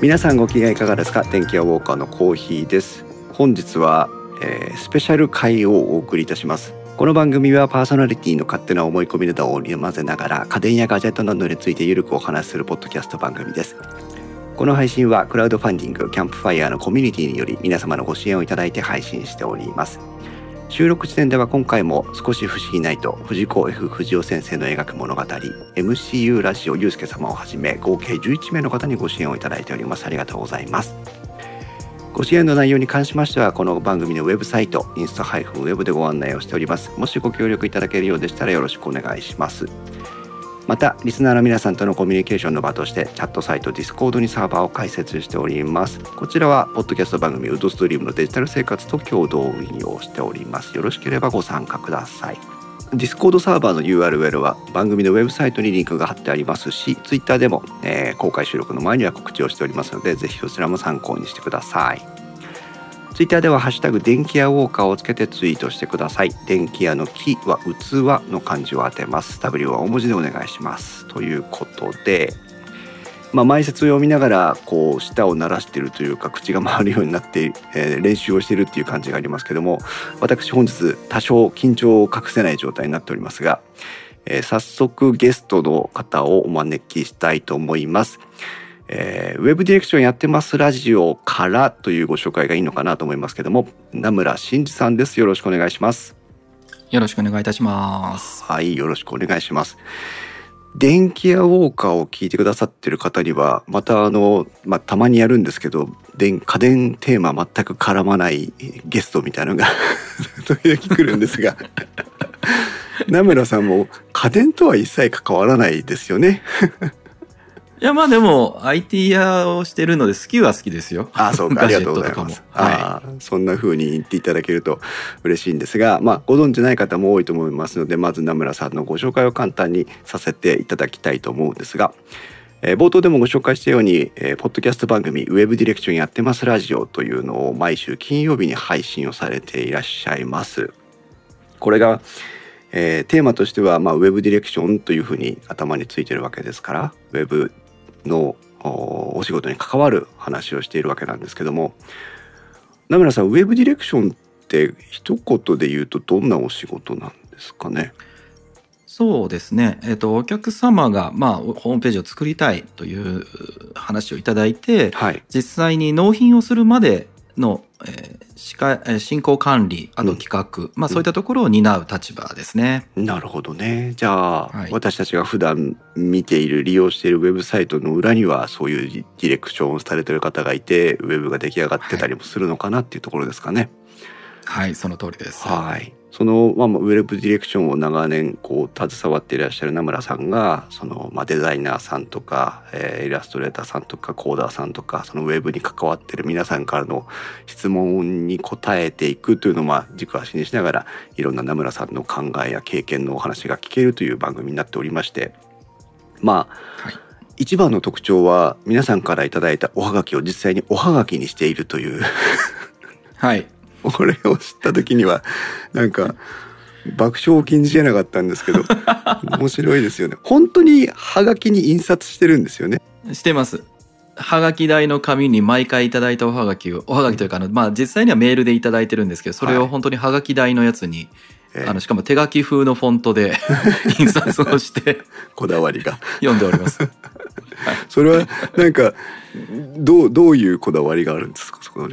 皆さんご機嫌いかがですか？電気屋ウォーカーのコーヒーです。本日は、えー、スペシャル回をお送りいたします。この番組はパーソナリティの勝手な思い込みなどを織り交ぜながら家電やガジェットなどについてゆるくお話しするポッドキャスト番組です。この配信はクラウドファンディングキャンプファイヤーのコミュニティにより皆様のご支援をいただいて配信しております。収録時点では今回も少し不思議ないと藤子 F 不二雄先生の描く物語 MCU ラジオゆうすけ様をはじめ合計11名の方にご支援をいただいております。ありがとうございますご支援の内容に関しましてはこの番組のウェブサイトインスタウェブでご案内をしております。もしご協力いただけるようでしたらよろしくお願いします。またリスナーの皆さんとのコミュニケーションの場としてチャットサイト Discord にサーバーを開設しております。こちらはポッドキャスト番組ウッドストリームのデジタル生活と共同運用しております。よろしければご参加ください。Discord サーバーの URL は番組のウェブサイトにリンクが貼ってありますし Twitter でも、えー、公開収録の前には告知をしておりますのでぜひそちらも参考にしてください。ツイッターではハッシュタグ電気屋ウォーカーをつけてツイートしてください。電気屋の木は器の漢字を当てます。W は大文字でお願いします。ということで、まあ、前説を読みながらこう舌を鳴らしているというか口が回るようになって、えー、練習をしているっていう感じがありますけども私本日多少緊張を隠せない状態になっておりますが、えー、早速ゲストの方をお招きしたいと思います。えー、ウェブディレクションやってますラジオからというご紹介がいいのかなと思いますけども、名村真司さんです。よろしくお願いします。よろしくお願いいたします。はい、よろしくお願いします。電気屋ウォーカーを聞いてくださってる方には、またあの、まあ、たまにやるんですけど、電、家電テーマ全く絡まないゲストみたいなのが 時々来るんですが名村さんも家電とは一切関わらないですよねいや、まあでも、IT 屋をしてるので、好きは好きですよ。あそうか、ありがとうございます。はい、そんな風に言っていただけると嬉しいんですが、まあ、ご存知ない方も多いと思いますので、まず名村さんのご紹介を簡単にさせていただきたいと思うんですが、えー、冒頭でもご紹介したように、えー、ポッドキャスト番組、ウェブディレクションやってますラジオというのを毎週金曜日に配信をされていらっしゃいます。これが、えー、テーマとしては、まあ、ウェブディレクションというふうに頭についてるわけですから、ウェブのお仕事に関わる話をしているわけなんですけども名村さんウェブディレクションって一言で言うとどんなお仕事なんですかね？そうですね、えーと、お客様が、まあ、ホームページを作りたいという話をいただいて、はい、実際に納品をするまでの、えー、進行管理あと企画、うん、まあ、そういったところを担う立場ですね。なるほどねじゃあ、はい、私たちが普段見ている利用しているウェブサイトの裏にはそういうディレクションをされてる方がいてウェブが出来上がってたりもするのかなっていうところですかね。はい、はい、その通りです。はいその、まあ、ウェブディレクションを長年こう携わっていらっしゃる名村さんがその、まあ、デザイナーさんとか、えー、イラストレーターさんとかコーダーさんとかそのウェブに関わってる皆さんからの質問に答えていくというのを、まあ、軸足にしながらいろんな名村さんの考えや経験のお話が聞けるという番組になっておりましてまあ、はい、一番の特徴は皆さんからいただいたおはがきを実際におはがきにしているという。はい これを知った時にはなんか爆笑を禁じえなかったんですけど 面白いですよね。本当にハガキに印刷してるんですよね。してます。はがき台の紙に毎回いただいたおはがきをおはがきというかあの、まあ、実際にはメールでいただいてるんですけどそれを本当にはがき台のやつに、はい、あのしかも手書き風のフォントで 印刷をしてこだわりが。読んでおります、はい、それはなんかどうどういうこだわりがあるんですかそこは？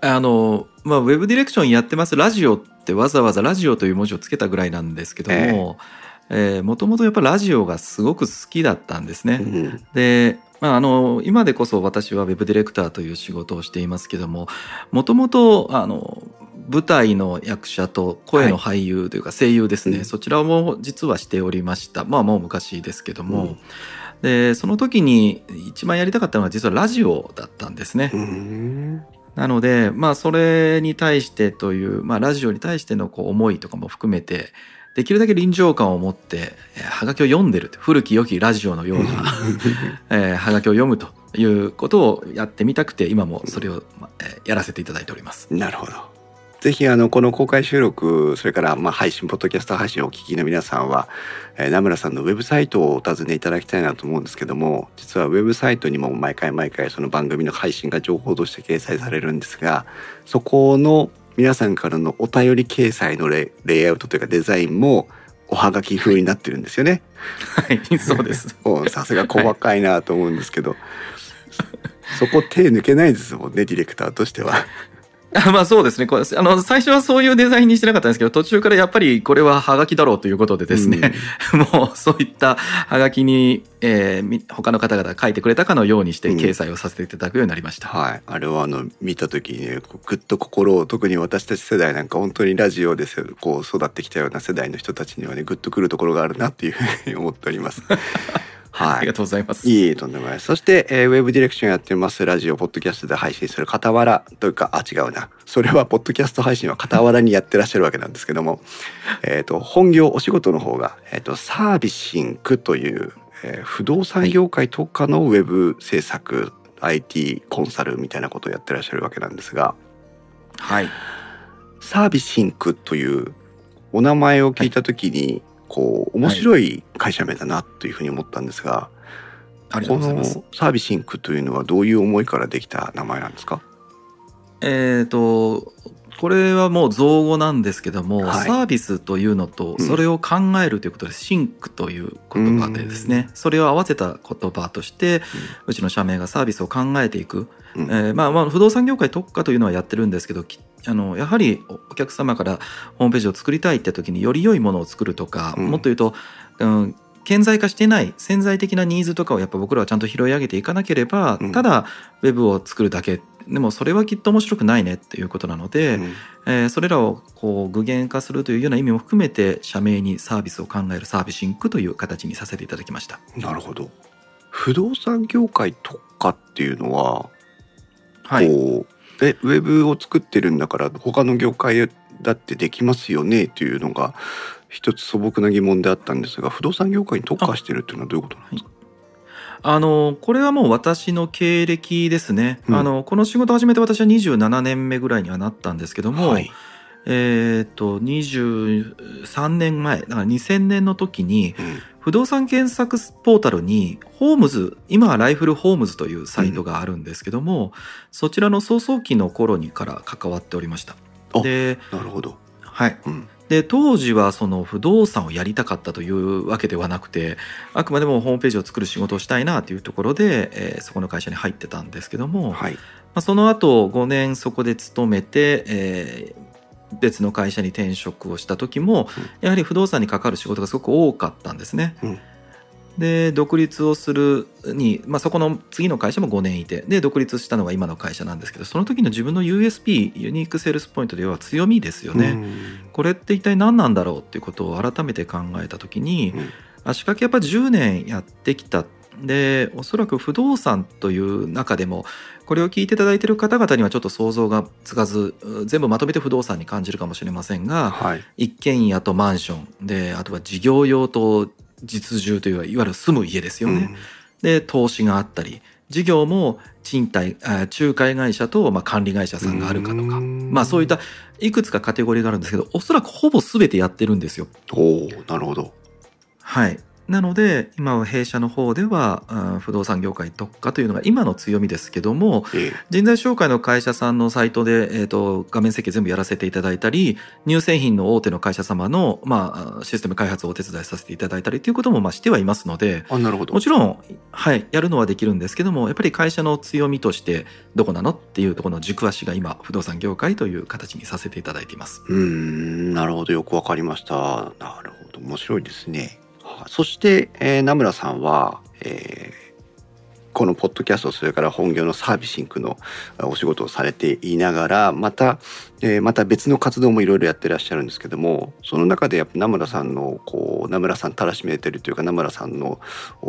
あの、まあ、ウェブディレクションやってます。ラジオってわざわざラジオという文字をつけたぐらいなんですけども、えー、もともとやっぱラジオがすごく好きだったんですね。うん、で、まあ、あの、今でこそ私はウェブディレクターという仕事をしていますけども、もともと、あの、舞台の役者と声の俳優というか声優ですね、はい、そちらも実はしておりました。まあもう昔ですけども、うん。でその時に一番やりたかったのは実はラジオだったんですね。なので、まあ、それに対してという、まあ、ラジオに対してのこう思いとかも含めて、できるだけ臨場感を持って、えー、はがきを読んでる古き良きラジオのような、えー、はがきを読むということをやってみたくて、今もそれを、まえー、やらせていただいております。なるほど。ぜひあのこの公開収録それからまあ配信ポッドキャスト配信をお聞きの皆さんは、えー、名村さんのウェブサイトをお尋ねいただきたいなと思うんですけども実はウェブサイトにも毎回毎回その番組の配信が情報として掲載されるんですがそこの皆さんからのお便り掲載のレレイアウトというかデザインもおはがき風になってるんですよね。はい、そうです。さすが細かいなと思うんですけど、はい、そこ手抜けないですもんね、ディレクターとしては。まあそうですね。これあの、最初はそういうデザインにしてなかったんですけど、途中からやっぱりこれはハガキだろうということでですね、うん、もうそういったハガキに、えー、他の方々が書いてくれたかのようにして掲載をさせていただくようになりました。うん、はい。あれはあの、見た時にね、ぐっと心を、特に私たち世代なんか本当にラジオでこう育ってきたような世代の人たちにはね、ぐっとくるところがあるなっていうふうに思っております。はい。ありがとうございます。いいとんでもない。そして、えー、ウェブディレクションやってます、ラジオ、ポッドキャストで配信する傍らというか、あ、違うな。それは、ポッドキャスト配信は傍らにやってらっしゃるわけなんですけども、えっ、と、本業、お仕事の方が、えっ、ー、と、サービシンクという、えー、不動産業界特化のウェブ制作、はい、IT コンサルみたいなことをやってらっしゃるわけなんですが、はい。サービシンクというお名前を聞いたときに、はいこう面白い会社名だなというふうに思ったんですが、はい、このサービスインクというのはどういう思いからできた名前なんですか？えっ、とこれはもう造語なんですけども、はい、サービスというのとそれを考えるということで、うん、シンクという言葉でですね、それを合わせた言葉として、うちの社名がサービスを考えていく、うん、えー、まあ、まあ不動産業界特化というのはやってるんですけどあのやはりお客様からホームページを作りたいって時により良いものを作るとか、うん、もっと言うと、うん、顕在化してない潜在的なニーズとかをやっぱ僕らはちゃんと拾い上げていかなければ、うん、ただウェブを作るだけ。でもそれはきっと面白くないねっていうことなので、うん、えー、それらをこう具現化するというような意味も含めて社名にサービスを考えるサービシンクという形にさせていただきました。なるほど。不動産業界特化っていうのは、はい、こうえウェブを作ってるんだから他の業界だってできますよねというのが一つ素朴な疑問であったんですが不動産業界に特化してるっていうのはどういうことなんですか？あのこれはもう私の経歴ですね、うん、あのこの仕事始めて私は27年目ぐらいにはなったんですけども、はい、えっ、と23年前だから2000年の時に、不動産検索ポータルにホームズ今はライフルホームズというサイトがあるんですけども、うん、そちらの早々期の頃にから関わっておりました。でなるほど。はい、うん、で当時はその不動産をやりたかったというわけではなくてあくまでもホームページを作る仕事をしたいなというところで、えー、そこの会社に入ってたんですけども、はい、まあ、その後5年そこで勤めて、えー、別の会社に転職をした時も、やはり不動産に関わる仕事がすごく多かったんですね。うんで独立をするに、まあ、そこの次の会社も5年いてで独立したのが今の会社なんですけどその時の自分の USP ユニークセールスポイントで要は強みですよね。これって一体何なんだろうっていうことを改めて考えた時に、うん、足掛けやっぱ10年やってきた。でおそらく不動産という中でもこれを聞いていただいている方々にはちょっと想像がつかず全部まとめて不動産に感じるかもしれませんが、はい、一軒家とマンションであとは事業用と実住といういわゆる住む家ですよね。うん、で投資があったり事業も賃貸仲介会社とまあ管理会社さんがあるかとかまあそういったいくつかカテゴリーがあるんですけどおそらくほぼ全てやってるんですよ。おなるほど。はいなので今は弊社の方では不動産業界特化というのが今の強みですけども、ええ、人材紹介の会社さんのサイトで、えーと、画面設計全部やらせていただいたり乳製品の大手の会社様の、まあ、システム開発をお手伝いさせていただいたりということもまあしてはいますのであなるほどもちろん、はい、やるのはできるんですけどもやっぱり会社の強みとしてどこなのっていうところの軸足が今不動産業界という形にさせていただいています。うんなるほどよくわかりました。なるほど面白いですね。そして、えー、名村さんは、えー、このポッドキャストそれから本業のサービシングのお仕事をされていながらまた、えー、また別の活動もいろいろやってらっしゃるんですけどもその中でやっぱ名村さんのこう名村さんたらしめてるというか名村さんの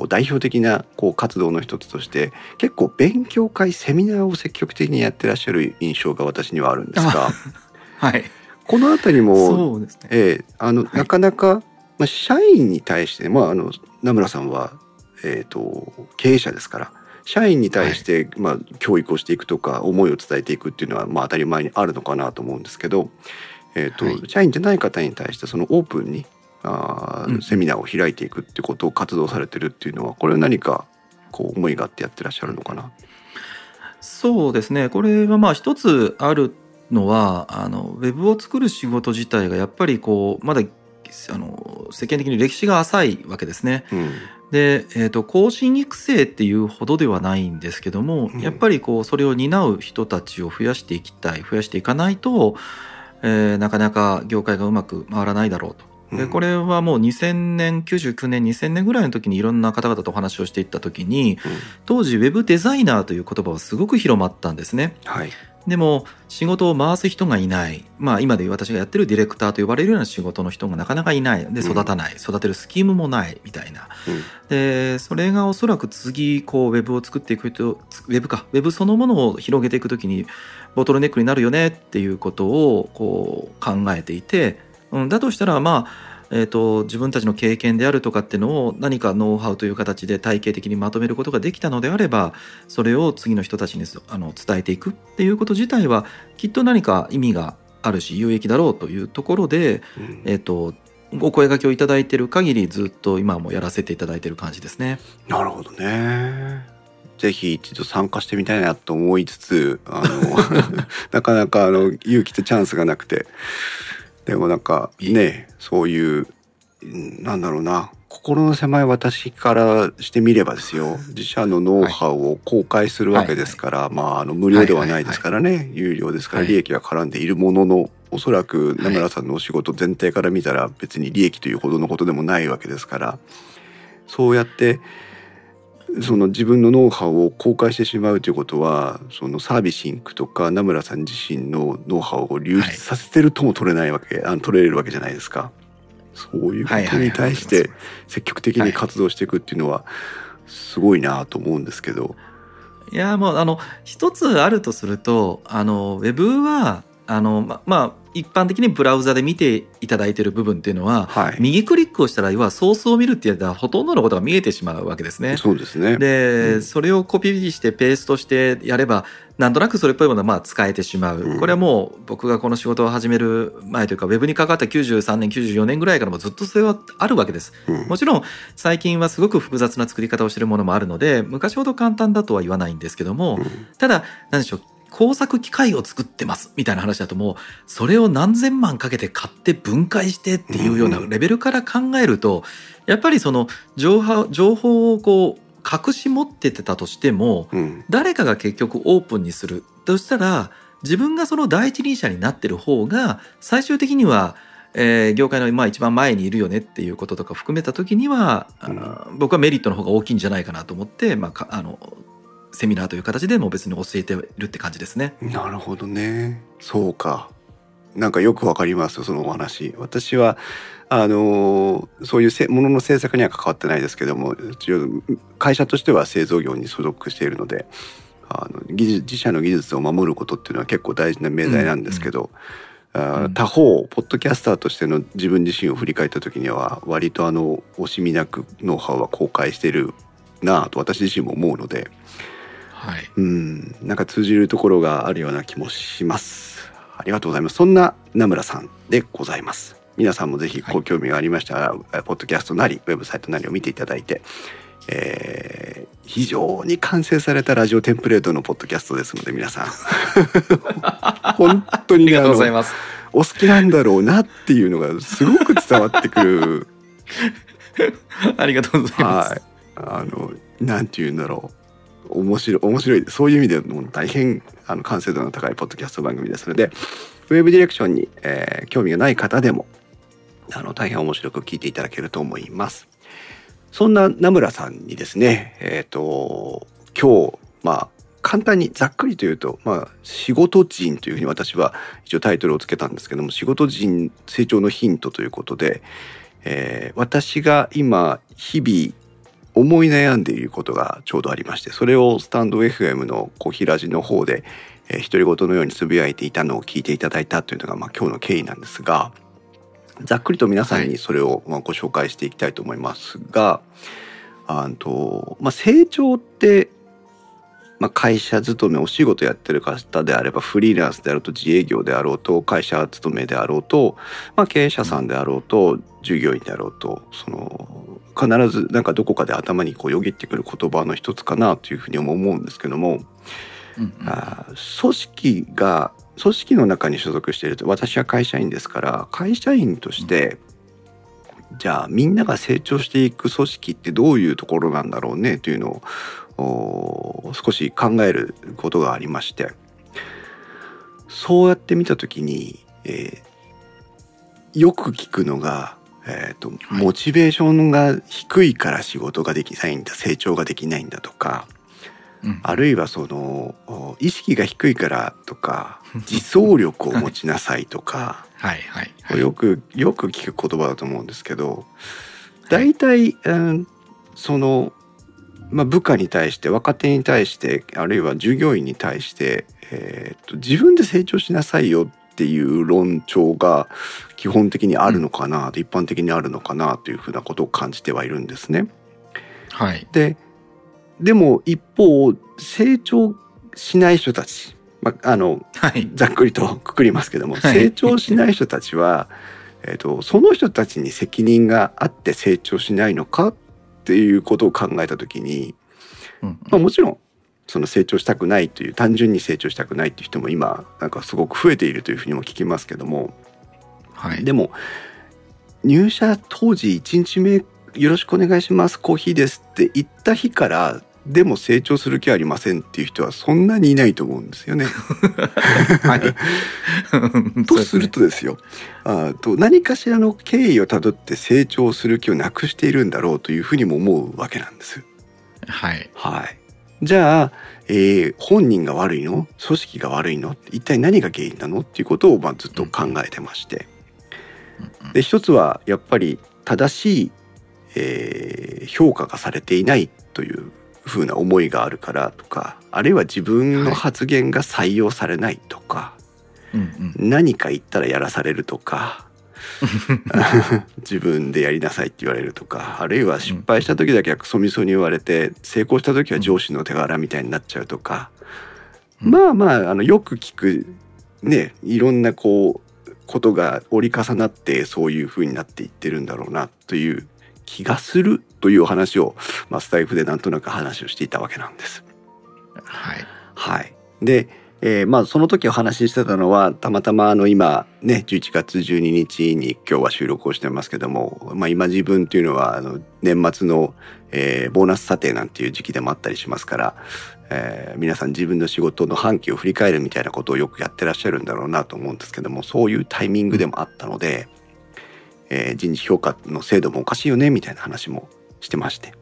代表的なこう活動の一つとして結構勉強会セミナーを積極的にやってらっしゃる印象が私にはあるんですが。はい、この辺りも、ねえー、あの、はい、なかなかまあ、社員に対して、まあ、あの名村さんは、えーと、経営者ですから社員に対して、まあ、教育をしていくとか思いを伝えていくっていうのは、まあ、当たり前にあるのかなと思うんですけど、えーと、はい、社員じゃない方に対してそのオープンにあ、うん、セミナーを開いていくってことを活動されてるっていうのはこれは何かこう思いがあってやってらっしゃるのかな？そうですね。これはまあ一つあるのはあのウェブを作る仕事自体がやっぱりこうまだあの世間的に歴史が浅いわけですね。うん、で、えーと、更新育成っていうほどではないんですけども、うん、やっぱりこうそれを担う人たちを増やしていきたい増やしていかないと、えー、なかなか業界がうまく回らないだろうと。でこれはもう2000年99年2000年ぐらいの時にいろんな方々とお話をしていった時に、当時ウェブデザイナーという言葉はすごく広まったんですね。はい、でも仕事を回す人がいない、まあ、今で私がやってるディレクターと呼ばれるような仕事の人がなかなかいない。で育たない、うん、育てるスキームもないみたいな、うん、でそれがおそらく次こうウェブを作っていくとウェブか。ウェブそのものを広げていくときにボトルネックになるよねっていうことをこう考えていて、うん、だとしたらまあえーと、自分たちの経験であるとかっていうのを何かノウハウという形で体系的にまとめることができたのであればそれを次の人たちにあの伝えていくっていうこと自体はきっと何か意味があるし有益だろうというところで、うん、えーと、お声がけをいただいている限りずっと今もやらせていただいている感じですね。なるほどね。ぜひ一度参加してみたいなと思いつつあの なかなかあの勇気とチャンスがなくてでもなんかねそういうなんだろうな。心の狭い私からしてみればですよ。自社のノウハウを公開するわけですから、はい、まああの無料ではないですからね、はいはいはい、有料ですから利益は絡んでいるものの、おそらく名村さんのお仕事全体から見たら別に利益というほどのことでもないわけですから。そうやってその自分のノウハウを公開してしまうということはそのサービシンクとか名村さん自身のノウハウを流出させてるとも取れないわけ、はい、あの取れるわけじゃないですか。そういうことに対して積極的に活動していくっていうのはすごいなと思うんですけど。いやもうあの一つあるとするとあのウェブはあのままあ一般的にブラウザで見ていただいている部分っていうのは、はい、右クリックをしたら要はソースを見るってやったらほとんどのことが見えてしまうわけですね。そうですね。で、うん、それをコピーしてペーストしてやればなんとなくそれっぽいものはまあ使えてしまう、うん、これはもう僕がこの仕事を始める前というかウェブに関わった93年94年ぐらいからもずっとそれはあるわけです、うん、もちろん最近はすごく複雑な作り方をしているものもあるので昔ほど簡単だとは言わないんですけども、ただ何でしょう工作機械を作ってますみたいな話だともうそれを何千万かけて買って分解してっていうようなレベルから考えるとやっぱりその情報をこう隠し持っててたとしても、誰かが結局オープンにするとしたら自分がその第一人者になってる方が最終的にはえー、業界のまあ一番前にいるよねっていうこととか含めた時には、うん、僕はメリットの方が大きいんじゃないかなと思って、まあ、あのセミナーという形でも別に教えてるって感じですね。なるほどね。そうか。なんかよくわかりますそのお話。私はあのそういうものの制作には関わってないですけども会社としては製造業に所属しているのであの技術自社の技術を守ることっていうのは結構大事な命題なんですけど、うんうん、他方ポッドキャスターとしての自分自身を振り返った時には割とあの惜しみなくノウハウは公開してるなと私自身も思うので。はい、うん。なんか通じるところがあるような気もします。ありがとうございます。そんな名村さんでございます。皆さんもぜひご興味がありましたら、はい、ポッドキャストなりウェブサイトなりを見ていただいて、えー、非常に完成されたラジオテンプレートのポッドキャストですので皆さん。本当にありがとうございます。お好きなんだろうなっていうのがすごく伝わってくる。ありがとうございます、はい、あのなんて言うんだろう面白い面白いそういう意味でも大変あの完成度の高いポッドキャスト番組ですのでウェブディレクションに、えー、興味がない方でもあの大変面白く聞いていただけると思います。そんな名村さんにですね、えっ、ー、と今日まあ簡単にざっくりと言うと、まあ、仕事人というふうに私は一応タイトルをつけたんですけども仕事人成長のヒントということで、えー、私が今日々思い悩んでいることがちょうどありましてそれをスタンド FM の小平寺の方で、えー、独り言のようにつぶやいていたのを聞いていただいたというのが、まあ、今日の経緯なんですがざっくりと皆さんにそれをまあご紹介していきたいと思いますが、あとまあ、成長ってまあ、会社勤めお仕事やってる方であればフリーランスであろうと自営業であろうと会社勤めであろうと、まあ、経営者さんであろうと従業員であろうとその必ずなんかどこかで頭にこうよぎってくる言葉の一つかなというふうに思うんですけども、うんうん、あ組織が組織の中に所属していると私は会社員ですから会社員として、じゃあみんなが成長していく組織ってどういうところなんだろうねというのを少し考えることがありましてそうやって見た時に、えー、よく聞くのが、えーと、とモチベーションが低いから仕事ができないんだ成長ができないんだとか、うん、あるいはその意識が低いからとか自走力を持ちなさいとかはいはい、はい、よくよく聞く言葉だと思うんですけど大体、うん、その、まあ、部下に対して若手に対してあるいは従業員に対して、えー、と自分で成長しなさいよっていう論調が基本的にあるのかな、うん、一般的にあるのかなというふうなことを感じてはいるんですね。はい、ででも一方成長しない人たちまあ、あの、はい、ざっくりとくくりますけども、はい、成長しない人たちは、えーと、その人たちに責任があって成長しないのかっていうことを考えた時に、うんうん、まあ、もちろんその成長したくないという単純に成長したくないっていう人も今なんかすごく増えているというふうにも聞きますけども、はい、でも入社当時1日目よろしくお願いしますコーヒーですって言った日からでも成長する気ありませんっていう人はそんなにいないと思うんですよね。はい、とするとですよ。あと何かしらの経緯をたどって成長する気をなくしているんだろうというふうにも思うわけなんです。はい、はい、じゃあ、えー、本人が悪いの？組織が悪いの？一体何が原因なの？っていうことをまあずっと考えてまして。で一つはやっぱり正しい、えー、評価がされていないというふうな思いがあるからとかあるいは自分の発言が採用されないとか、はいうんうん、何か言ったらやらされるとか 自分でやりなさいって言われるとかあるいは失敗した時だけはクソみそに言われて成功した時は上司の手柄みたいになっちゃうとか、うん、まあまああのよく聞くねいろんなこうことが折り重なってそういうふうになっていってるんだろうなという気がするというお話を、まあ、スタイフでなんとなく話をしていたわけなんです。はい。はい。で、えー、まあその時お話ししてたのはたまたまあの今ね11月12日に今日は収録をしてますけども、まあ、今自分というのはあの年末の、えー、ボーナス査定なんていう時期でもあったりしますから、えー、皆さん自分の仕事の半期を振り返るみたいなことをよくやってらっしゃるんだろうなと思うんですけどもそういうタイミングでもあったので、えー、人事評価の制度もおかしいよねみたいな話もしてまして。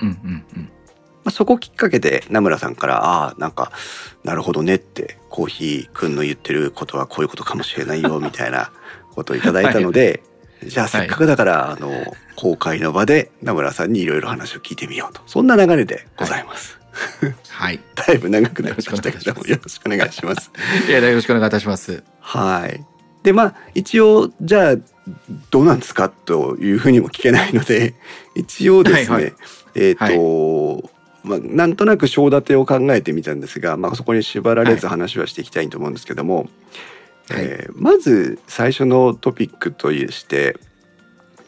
うんうんうん。まあ、そこきっかけで名村さんから「ああなんかなるほどね」ってコーヒーくんの言ってることはこういうことかもしれないよみたいなことをいただいたので、はい、じゃあせっかくだから、はい、あの公開の場で名村さんにいろいろ話を聞いてみようとそんな流れでございます。はい。だいぶ長くなりましたけども、よろしくお願いします。いや、よろしくお願いいたします。はい。で、まあ、一応、じゃあ、どうなんですかというふうにも聞けないので 一応ですね、はいはい、えっ、ー、と、はいまあ、なんとなく章立てを考えてみたんですが、まあ、そこに縛られず話はしていきたいと思うんですけども、はい、えー、まず最初のトピックとして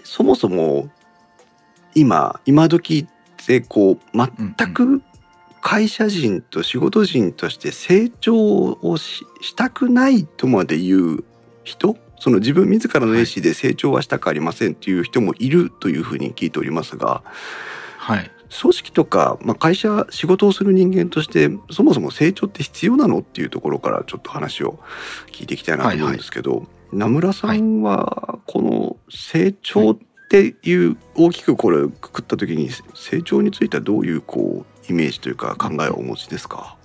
そもそも今今時ってこう全く会社人と仕事人として成長をしたくないとまで言う人？その自分自らの意思で成長はしたくありませんっていう人もいるというふうに聞いておりますが、はい、組織とか、まあ、会社仕事をする人間としてそもそも成長って必要なのっていうところからちょっと話を聞いていきたいなと思うんですけど、はいはい、名村さんはこの成長っていう大きくこれくくった時に成長についてはどういうこうイメージというか考えをお持ちですか？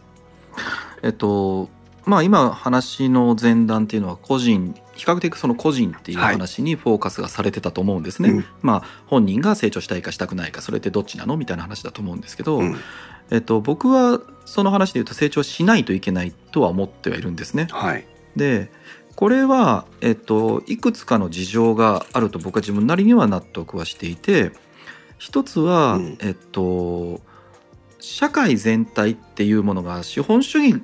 えっとまあ今話の前段っていうのは個人比較的その個人っていう話にフォーカスがされてたと思うんですね。はいうん、まあ本人が成長したいかしたくないかそれってどっちなのみたいな話だと思うんですけど、うん、えっと、僕はその話で言うと成長しないといけないとは思ってはいるんですね。はい、でこれは、えっと、いくつかの事情があると僕は自分なりには納得はしていて一つは、うん、えっと社会全体っていうものが資本主義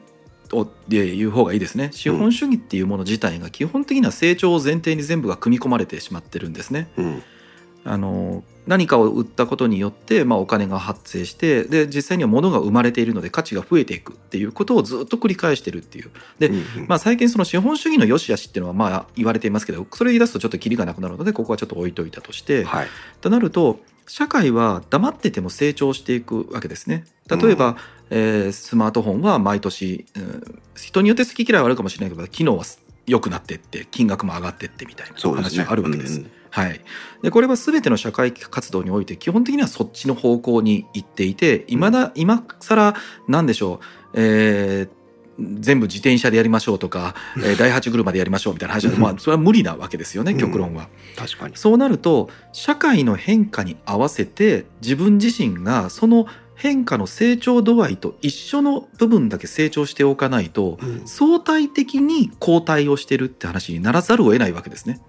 をで言う方がいいですね。資本主義っていうもの自体が基本的には成長を前提に全部が組み込まれてしまってるんですね。うん。あの何かを売ったことによって、まあ、お金が発生してで実際には物が生まれているので価値が増えていくっていうことをずっと繰り返してるっていう。で、うんまあ、最近その資本主義の良し悪しっていうのはまあ言われていますけどそれ言い出すとちょっとキリがなくなるのでここはちょっと置いといたとして、はい。となると社会は黙ってても成長していくわけですね。例えば、えースマートフォンは毎年、うん人によって好き嫌いはあるかもしれないけど機能は良くなってって金額も上がってってみたいな話があるわけです。うんうん。はい、でこれは全ての社会活動において基本的にはそっちの方向に行っていて今だ今更なんでしょう、えー全部自転車でやりましょうとか、えー第八車でやりましょうみたいな話は、まあ、それは無理なわけですよねうん。極論は。確かに。そうなると社会の変化に合わせて自分自身がその変化の成長度合いと一緒の部分だけ成長しておかないとうん。相対的に後退をしてるって話にならざるを得ないわけですね。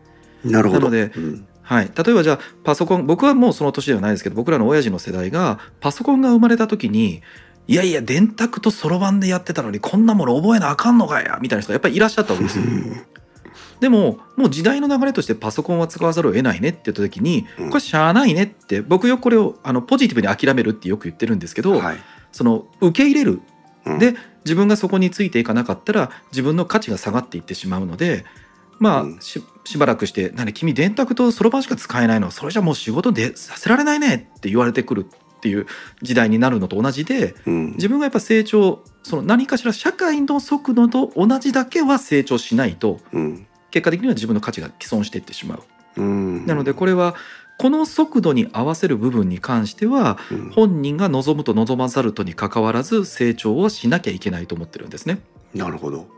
なるほど。なのでうん。はい、例えばじゃあパソコン僕はもうその年ではないですけど僕らの親父の世代がパソコンが生まれた時にいやいや電卓とそろばんでやってたのにこんなもの覚えなあかんのかやみたいな人がやっぱりいらっしゃったわけですよ。でももう時代の流れとしてパソコンは使わざるを得ないねって言った時にうん。これしゃあないねって僕よくこれをあのポジティブに諦めるってよく言ってるんですけど、はい。その受け入れる。うん。で自分がそこについていかなかったら自分の価値が下がっていってしまうのでまあ、うん。ししばらくして「何君電卓とそろばんしか使えないの？それじゃもう仕事でさせられないね」って言われてくるっていう時代になるのと同じでうん。自分がやっぱ成長その何かしら社会の速度と同じだけは成長しないとうん。結果的には自分の価値が毀損していってしまう。うん。なのでこれはこの速度に合わせる部分に関してはうん。本人が望むと望まざるとにかかわらず成長をしなきゃいけないと思ってるんですね。なるほど。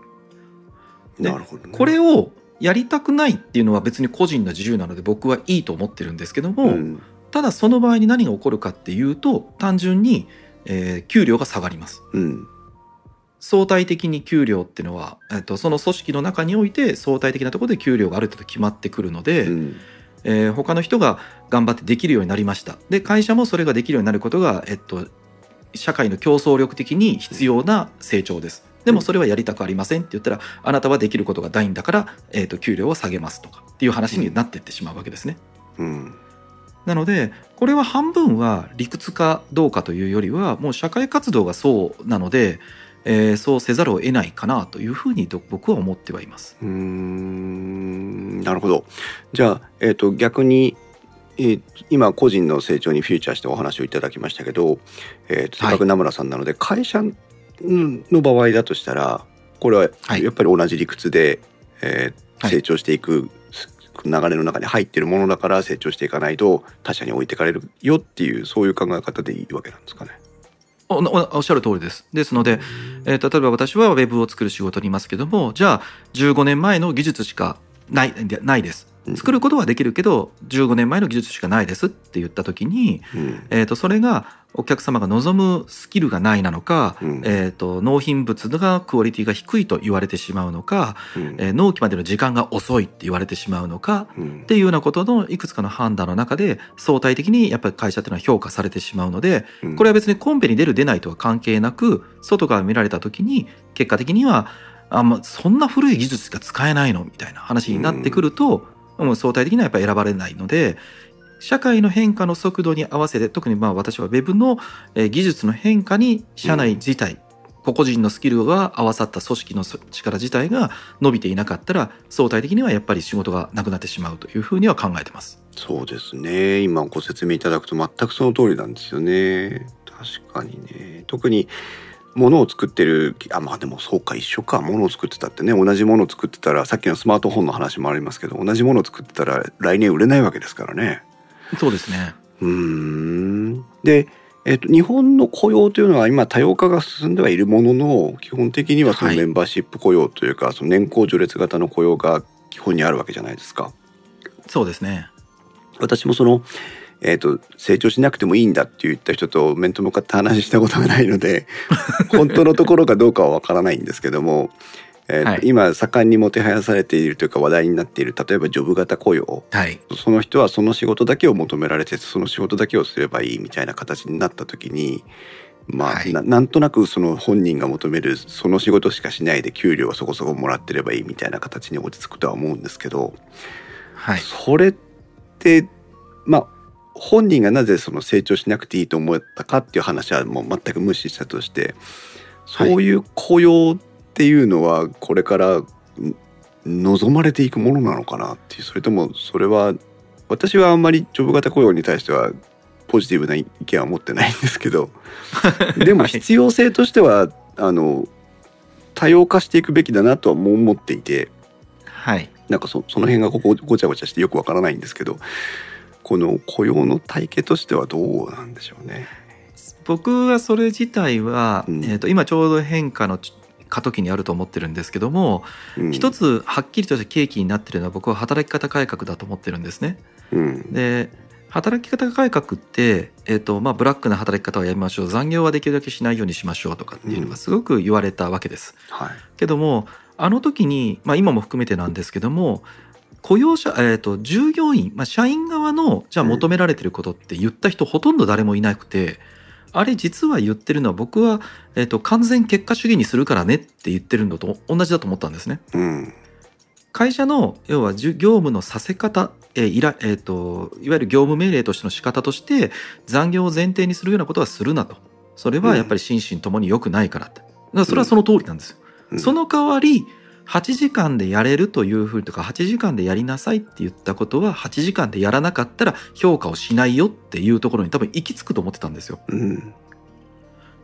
でなるほどね。これをやりたくないっていうのは別に個人の自由なので僕はいいと思ってるんですけども、うんただその場合に何が起こるかっていうと単純に、えー給料が下がります。うん。相対的に給料っていうのは、えっとその組織の中において相対的なところで給料がある程度決まってくるので、うん。えー他の人が頑張ってできるようになりました。で会社もそれができるようになることが、えっと、社会の競争力的に必要な成長です。でもそれはやりたくありませんって言ったらあなたはできることがないんだから、えっと給料を下げますとかっていう話になっていってしまうわけですね。うんなのでこれは半分は理屈かどうかというよりはもう社会活動がそうなので、えーそうせざるを得ないかなというふうにど僕は思ってはいます。うーんなるほど。じゃあ、えー、と逆に、えー今個人の成長にフューチャーしてお話をいただきましたけど、えーとせっかく名村さんなので、会社の場合だとしたらこれははい。やっぱり同じ理屈で、えーはい。成長していく流れの中に入っているものだから成長していかないと他者に置いてかれるよっていうそういう考え方でいいわけなんですかね。おおおっしゃる通りです。ですので、えー例えば私はウェブを作る仕事にいますけどもじゃあ15年前の技術しかないでないですうん作ることはできるけど15年前の技術しかないですって言った時に、うんえー、とそれがお客様が望むスキルがないなのか、うん。えー、と納品物がクオリティが低いと言われてしまうのか、うん。えー納期までの時間が遅いって言われてしまうのかうん。っていうようなことのいくつかの判断の中で相対的にやっぱり会社っていうのは評価されてしまうのでうん。これは別にコンペに出る出ないとは関係なく外から見られた時に結果的にはあんまそんな古い技術が使えないのみたいな話になってくると、もう相対的にはやっぱり選ばれないので社会の変化の速度に合わせて特にまあ私は Web のえー技術の変化に社内自体、個々人のスキルが合わさった組織の力自体が伸びていなかったら相対的にはやっぱり仕事がなくなってしまうというふうには考えてます。そうですね。今ご説明いただくと全くその通りなんですよね。確かにね。特に物を作ってるあまあでもそうか一緒か。物を作ってたってね。同じものを作ってたらさっきのスマートフォンの話もありますけど同じものを作ってたら来年売れないわけですからねそうですね。うーんで、えっと日本の雇用というのは今多様化が進んではいるものの基本的にはそのはいメンバーシップ雇用というか、その年功序列型の雇用が基本にあるわけじゃないですか。そうですね。私もその、えー、と成長しなくてもいいんだって言った人と面と向かって話したことがないので 本当のところかどうかはわからないんですけども、えーとはい。今盛んにもてはやされているというか話題になっている例えばジョブ型雇用。はい。その人はその仕事だけを求められてその仕事だけをすればいいみたいな形になった時にまあ、はい、ななんとなくその本人が求めるその仕事しかしないで給料はそこそこもらってればいいみたいな形に落ち着くとは思うんですけど、はい、それってまあ本人がなぜその成長しなくていいと思ったかっていう話はもう全く無視したとしてそういう雇用っていうのはこれから望まれていくものなのかなっていうそれともそれは私はあんまりジョブ型雇用に対してはポジティブな意見は持ってないんですけど でも必要性としてはあの多様化していくべきだなとはも思っていて、はい、なんかそその辺がここごちゃごちゃしてよくわからないんですけどこの雇用の体系としてはどうなんでしょうね。僕はそれ自体は、うん、えーと、今ちょうど変化の過渡期にあると思ってるんですけども、うん、一つはっきりとした契機になってるのは僕は働き方改革だと思ってるんですね。うん、で働き方改革って、えーとまあ、ブラックな働き方はやめましょう。残業はできるだけしないようにしましょうとかっていうのがすごく言われたわけです。はい、けどもあの時に、まあ、今も含めてなんですけども雇用者、えーと、従業員、まあ、社員側のじゃあ求められてることって言った人ほとんど誰もいなくて、あれ実は言ってるのは僕は、えーと、完全結果主義にするからねって言ってるのと同じだと思ったんですね。うん、会社の要は業務のさせ方えーいらえーと、いわゆる業務命令としての仕方として残業を前提にするようなことはするなと。それはやっぱり心身ともに良くないからって、だからそれはその通りなんですよ、うん、その代わり8時間でやれるというふうとか8時間でやりなさいって言ったことは8時間でやらなかったら評価をしないよっていうところに多分行き着くと思ってたんですよ。うん、だ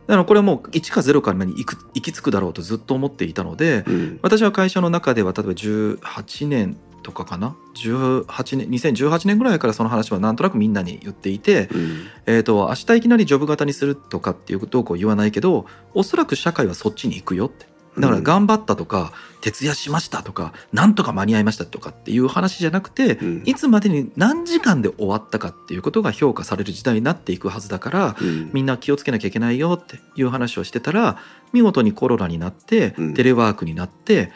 からこれはもう1か0からに行く行き着くだろうとずっと思っていたので、うん、私は会社の中では例えば18年とかかな？18年2018年ぐらいからその話はなんとなくみんなに言っていて、うん、えーと、明日いきなりジョブ型にするとかっていうことを言わないけどおそらく社会はそっちに行くよってだから頑張ったとか、うん、徹夜しましたとかなんとか間に合いましたとかっていう話じゃなくて、うん、いつまでに何時間で終わったかっていうことが評価される時代になっていくはずだから、うん、みんな気をつけなきゃいけないよっていう話をしてたら見事にコロナになって、テレワークになって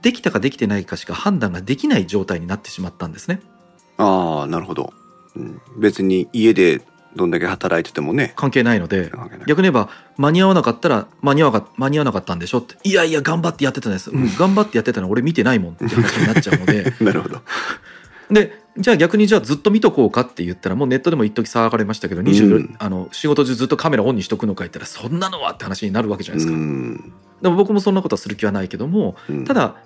できたかできてないかしか判断ができない状態になってしまったんですね。ああなるほど、別に家でどんだけ働いててもね。関係ないので逆に言えば間に合わなかったら間に合わ間に合わなかったんでしょって。いやいや頑張ってやってたんです、うん、頑張ってやってたの俺見てないもんって 話になっちゃうので。なるほど。でじゃあ逆にじゃあずっと見とこうかって言ったらもうネットでも一時騒がれましたけど、うん、あの仕事中ずっとカメラオンにしとくのか言ったらそんなのはって話になるわけじゃないですか、うん、でも僕もそんなことはする気はないけども、うん、ただ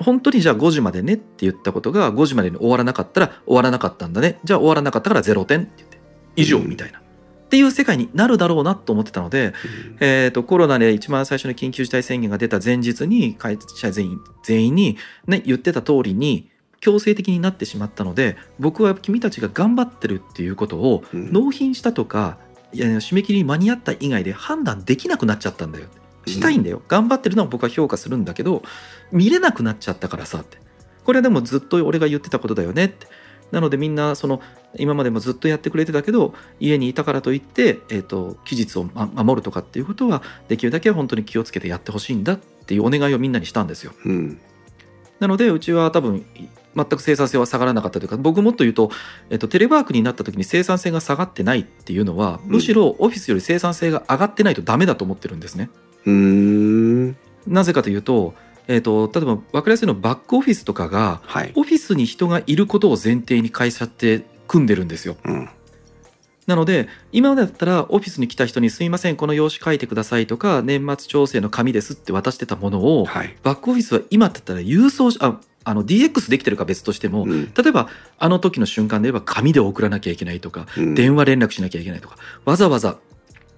本当にじゃあ5時までねって言ったことが5時までに終わらなかったら終わらなかったんだね。じゃあ終わらなかったから0点って言って以上みたいな。っていう世界になるだろうなと思ってたので、えーと、コロナで一番最初の緊急事態宣言が出た前日に会社全員全員に、ね、言ってた通りに強制的になってしまったので僕は君たちが頑張ってるっていうことを納品したとか、いや締め切りに間に合った以外で判断できなくなっちゃったんだよ。したいんだよ。頑張ってるのは僕は評価するんだけど見れなくなっちゃったからさって。これはでもずっと俺が言ってたことだよねって。なのでみんなその今までもずっとやってくれてたけど家にいたからといって、えーと、期日を守るとかっていうことはできるだけ本当に気をつけてやってほしいんだっていうお願いをみんなにしたんですよ。うん、なのでうちは多分全く生産性は下がらなかったというか僕もっと言うと、えっと、テレワークになった時に生産性が下がってないっていうのは、むしろオフィスより生産性が上がってないとダメだと思ってるんですね。なぜかというとえーと、例えば分かりやすいのバックオフィスとかが、はい、オフィスに人がいることを前提に会社って組んでるんですよ。うん、なので今までだったらオフィスに来た人に「すいませんこの用紙書いてください」とか「年末調整の紙です」って渡してたものを、はい、バックオフィスは今だったら郵送ああの DX できてるか別としても、うん、例えばあの時の瞬間で言えば紙で送らなきゃいけないとか、うん、電話連絡しなきゃいけないとかわざわざ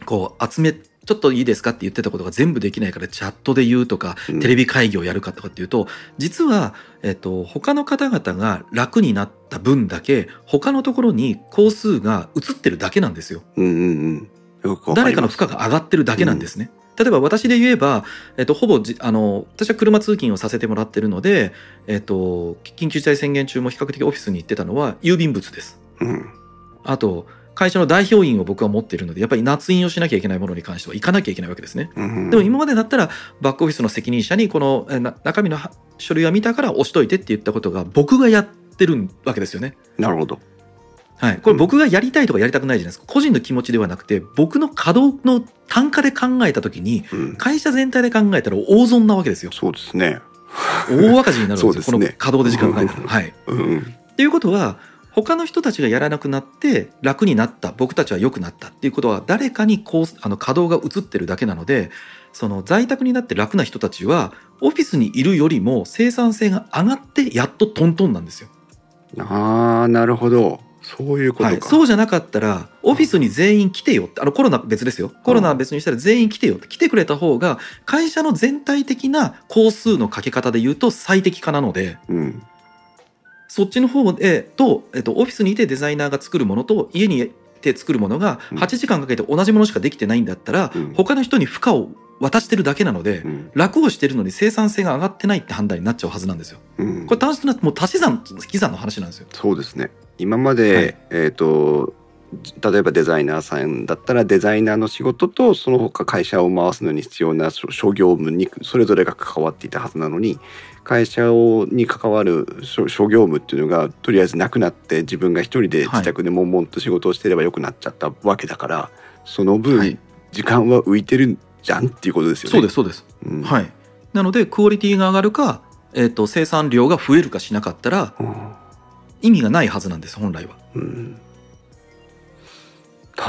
こう集めちょっといいですか？って言ってたことが全部できないからチャットで言うとか、テレビ会議をやるかとかっていうと、実は、えっと、他の方々が楽になった分だけ、他のところに工数が移ってるだけなんですよ。うんうんうん、誰かの負荷が上がってるだけなんですね。例えば私で言えば、えっと、ほぼあの私は車通勤をさせてもらってるので、えっと、緊急事態宣言中も比較的オフィスに行ってたのは郵便物です。うん、あと会社の代表員を僕は持っているのでやっぱり捺印をしなきゃいけないものに関しては行かなきゃいけないわけですね、うん、でも今までだったらバックオフィスの責任者にこの中身の書類は見たから押しといてって言ったことが僕がやってるわけですよね。なるほど。はい、これ僕がやりたいとかやりたくないじゃないですか。個人の気持ちではなくて僕の稼働の単価で考えた時に、会社全体で考えたら大損なわけですよ。そうですね。大赤字になるんですよ、ね、この稼働で時間考えたら。はい、うん、っていうことは他の人たちがやらなくなって楽になった僕たちは良くなったっていうことは誰かにこうあの稼働が移ってるだけなのでその在宅になって楽な人たちはオフィスにいるよりも生産性が上がってやっとトントンなんですよ。あーなるほど。そういうことか、はい、そうじゃなかったらオフィスに全員来てよってあのコロナ別ですよ。コロナは別にしたら全員来てよって来てくれた方が会社の全体的な工数のかけ方で言うと最適化なので、うん、そっちの方でと、えっと、オフィスにいてデザイナーが作るものと家にいて作るものが8時間かけて同じものしかできてないんだったら、うん、他の人に負荷を渡してるだけなので、うん、楽をしてるのに生産性が上がってないって判断になっちゃうはずなんですよ。うん、これ単純なもう足し算引き算の話なんですよ。そうですね。今まで、はい、えっ、ー、と例えばデザイナーさんだったらデザイナーの仕事とその他会社を回すのに必要な諸業務にそれぞれが関わっていたはずなのに会社をに関わる諸業務っていうのがとりあえずなくなって自分が一人で自宅で悶々と仕事をしてればよくなっちゃったわけだから、はい、その分、時間は浮いてるじゃんっていうことですよね。そうですそうです、うん、はい。なのでクオリティが上がるか、えーと、生産量が増えるかしなかったら、うん、意味がないはずなんです本来は。うん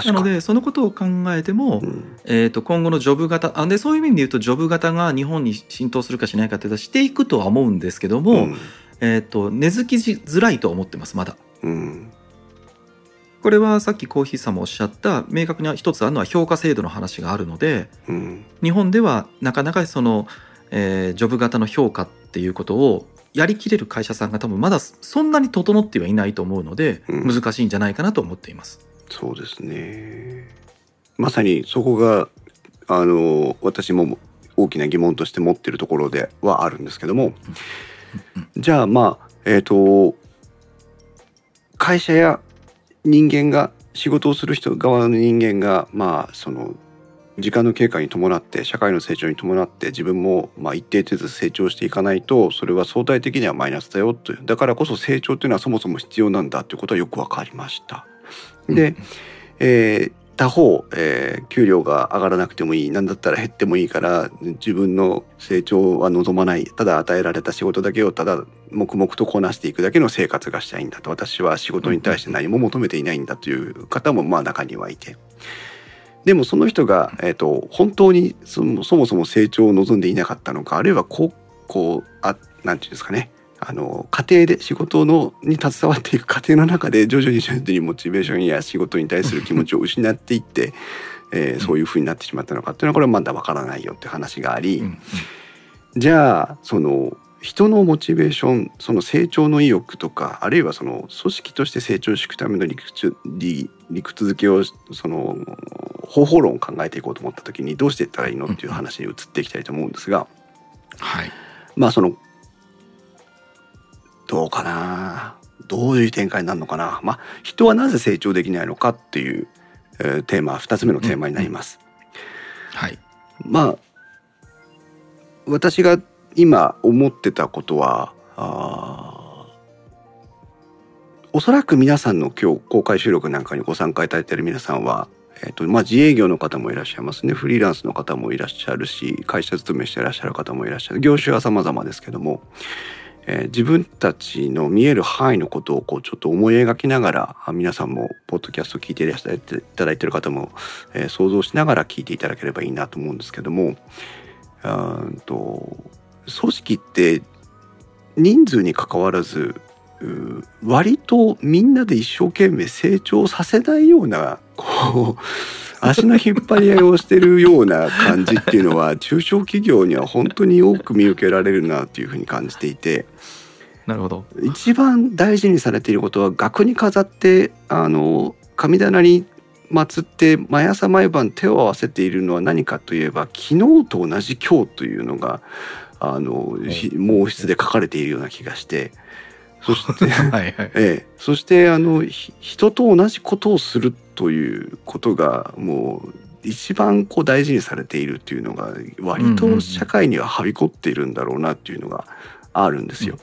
なのでそのことを考えても、うん、えー、と今後のジョブ型あでそういう意味で言うとジョブ型が日本に浸透するかしないかというとしていくとは思うんですけども、うん、えー、と根付きづらいと思ってますまだ。うん。これはさっきコーヒーさんもおっしゃった明確に一つあるのは評価制度の話があるので、うん、日本ではなかなかその、えー、ジョブ型の評価っていうことをやりきれる会社さんが多分まだそんなに整ってはいないと思うので、難しいんじゃないかなと思っています。そうですね。まさにそこがあの私も大きな疑問として持ってるところではあるんですけども、じゃあまあえっ、ー、と会社や人間が仕事をする人側の人間がまあその時間の経過に伴って社会の成長に伴って自分もまあ一定程度成長していかないとそれは相対的にはマイナスだよという。だからこそ成長というのはそもそも必要なんだということはよく分かりました。で、えー、他方、えー、給料が上がらなくてもいい。何だったら減ってもいいから自分の成長は望まない。ただ与えられた仕事だけをただ黙々とこなしていくだけの生活がしたいんだと。私は仕事に対して何も求めていないんだという方もまあ中にはいて。でもその人が、えーと、本当にそもそも成長を望んでいなかったのかあるいはこうこうあなんていうんですかねあの家庭で仕事のに携わっていく過程の中で徐々に徐々にモチベーションや仕事に対する気持ちを失っていって、えー、そういうふうになってしまったのかっていうのはこれはまだわからないよって話があり、じゃあその人のモチベーションその成長の意欲とかあるいはその組織として成長していくための理屈理理屈付けをその方法論を考えていこうと思った時にどうしていったらいいのっていう話に移っていきたいと思うんですが、はい、まあそのどうかな？どういう展開になるのかな？まあ人はなぜ成長できないのかっていう、えー、テーマ2つ目のテーマになります。うん、はい。まあ私が今思ってたことはあおそらく皆さんの今日公開収録なんかにご参加いただいている皆さんは、えーとまあ、自営業の方もいらっしゃいますね。フリーランスの方もいらっしゃるし会社勤めしていらっしゃる方もいらっしゃる。業種は様々ですけどもえー、自分たちの見える範囲のことをこうちょっと思い描きながら皆さんもポッドキャスト聞いていただいてる方も、えー、想像しながら聞いていただければいいなと思うんですけどもうんと組織って人数にかかわらず割とみんなで一生懸命成長させないようなこう足の引っ張り合いをしてるような感じっていうのは中小企業には本当に多く見受けられるなっていうふうに感じていて。なるほど一番大事にされていることは額に飾ってあの神棚に祀って毎朝毎晩手を合わせているのは何かといえば昨日と同じ今日というのがあの毛筆で書かれているような気がしてそして はい、ええ、そしてあの人と同じことをするということがもう一番こう大事にされているっていうのが割と社会にははびこっているんだろうなっていうのがあるんですよ。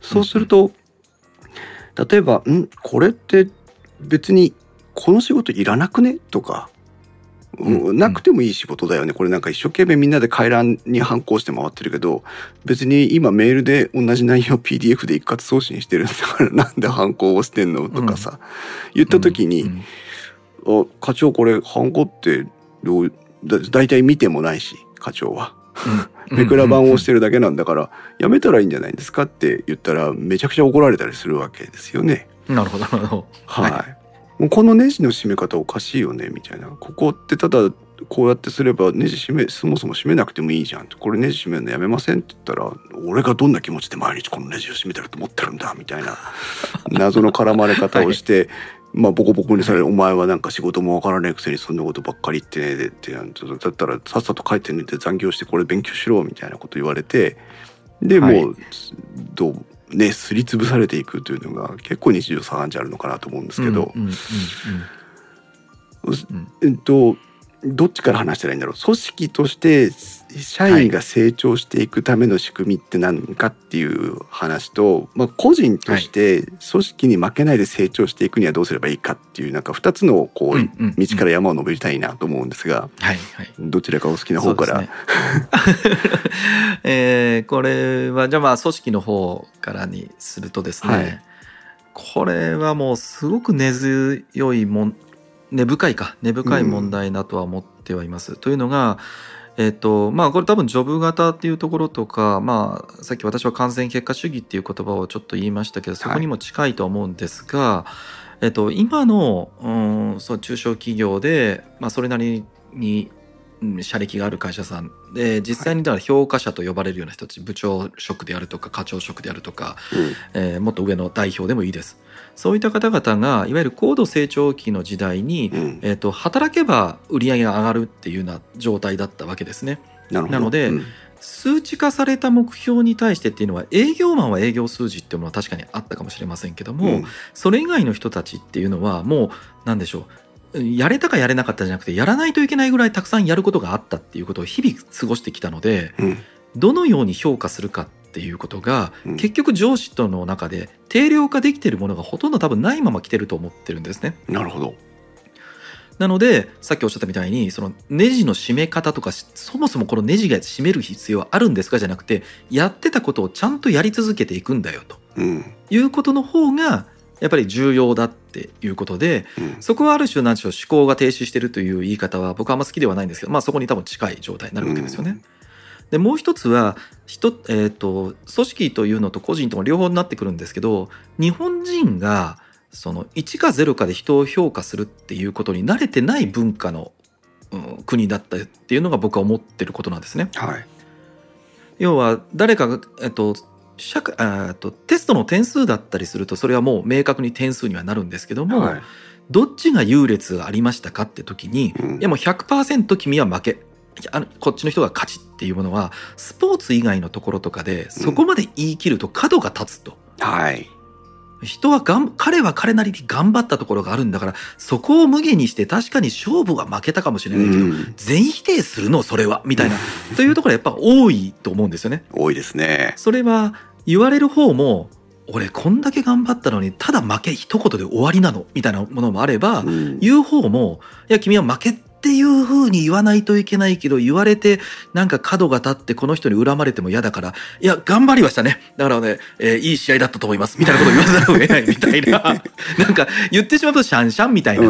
そうすると例えば「ん？これって別にこの仕事いらなくね？とか、うん、なくてもいい仕事だよね。これなんか一生懸命みんなで回覧に反抗して回ってるけど、別に今メールで同じ内容 PDF で一括送信してるんだからなんで反抗をしてんのとかさ、言った時に、あ、課長これ反抗ってどうだ大体見てもないし、課長は。めくら版をしてるだけなんだから、やめたらいいんじゃないですかって言ったら、めちゃくちゃ怒られたりするわけですよね。なるほど、なるほど。はい。もうこのネジの締め方おかしいよね、みたいな。ここってただ、こうやってすればネジ締め、そもそも締めなくてもいいじゃん。これネジ締めるのやめませんって言ったら、俺がどんな気持ちで毎日このネジを締めてると思ってるんだ、みたいな 謎の絡まれ方をして、まあ、ボコボコにされる、お前はなんか仕事もわからないくせにそんなことばっかり言ってねでって、だったらさっさと帰って寝て残業してこれ勉強しろみたいなこと言われて、で、もう、どう、ね、すりつぶされていくというのが結構日常茶飯事あるのかなと思うんですけど、えっと、どっちから話したらいいんだろう。組織として社員が成長していくための仕組みって何かっていう話と、まあ、個人として組織に負けないで成長していくにはどうすればいいかっていうなんか2つのこう道から山を登りたいなと思うんですが、はいはい、どちらかお好きな方から？ね。えー、これはじゃあまあ組織の方からにするとですね、はい、これはもうすごく根強いもん根深いか根深い問題だとは思ってはいます。うん、というのがえっとまあこれ多分ジョブ型っていうところとかまあさっき私は完全結果主義っていう言葉をちょっと言いましたけどそこにも近いと思うんですが、はい、えっと今の、うん、そう中小企業で、まあ、それなりに社歴がある会社さんで実際にだから評価者と呼ばれるような人たち部長職であるとか課長職であるとか、うん、えー、もっと上の代表でもいいですそういった方々がいわゆる高度成長期の時代に、うん、えーと、働けば売り上げが上がるっていうような状態だったわけですね。なので、うん、数値化された目標に対してっていうのは営業マンは営業数字っていうのは確かにあったかもしれませんけども、うん、それ以外の人たちっていうのはもう何でしょうやれたかやれなかったじゃなくてやらないといけないぐらいたくさんやることがあったっていうことを日々過ごしてきたので、うん、どのように評価するかっていうことが、うん、結局上司との中で定量化できてるものがほとんど多分ないまま来てると思ってるんですね。なるほど。なのでさっきおっしゃったみたいにそのネジの締め方とかそもそもこのネジが締める必要はあるんですかじゃなくてやってたことをちゃんとやり続けていくんだよと、うん、いうことの方がやっぱり重要だっていうことで、うん、そこはある種何でしょう思考が停止してるという言い方は僕はあんま好きではないんですけど、まあ、そこに多分近い状態になるわけですよね。うんでもう一つは人、えーと、組織というのと個人とも両方になってくるんですけど日本人がその1か0かで人を評価するっていうことに慣れてない文化の、うん、国だったっていうのが僕は思ってることなんですね。はい、要は誰かが、えっと社会あとテストの点数だったりするとそれはもう明確に点数にはなるんですけども、はい、どっちが優劣がありましたかって時に、うん、いやもう100%君は負け。あのこっちの人が勝ちっていうものはスポーツ以外のところとかでそこまで言い切ると角が立つと。うん、はい人はがん彼は彼なりに頑張ったところがあるんだからそこを無限にして確かに勝負は負けたかもしれないけど、うん、全否定するのそれはみたいな、というところはやっぱ多いと思うんですよね。多いですね。それは言われる方も俺こんだけ頑張ったのにただ負け一言で終わりなのみたいなものもあれば、うん、言う方もいや君は負けっていう風に言わないといけないけど、言われて、なんか角が立ってこの人に恨まれても嫌だから、いや、頑張りましたね。だからね、えー、いい試合だったと思います。みたいなことを言わざるを得ないみたいな。なんか、言ってしまうとシャンシャンみたいな。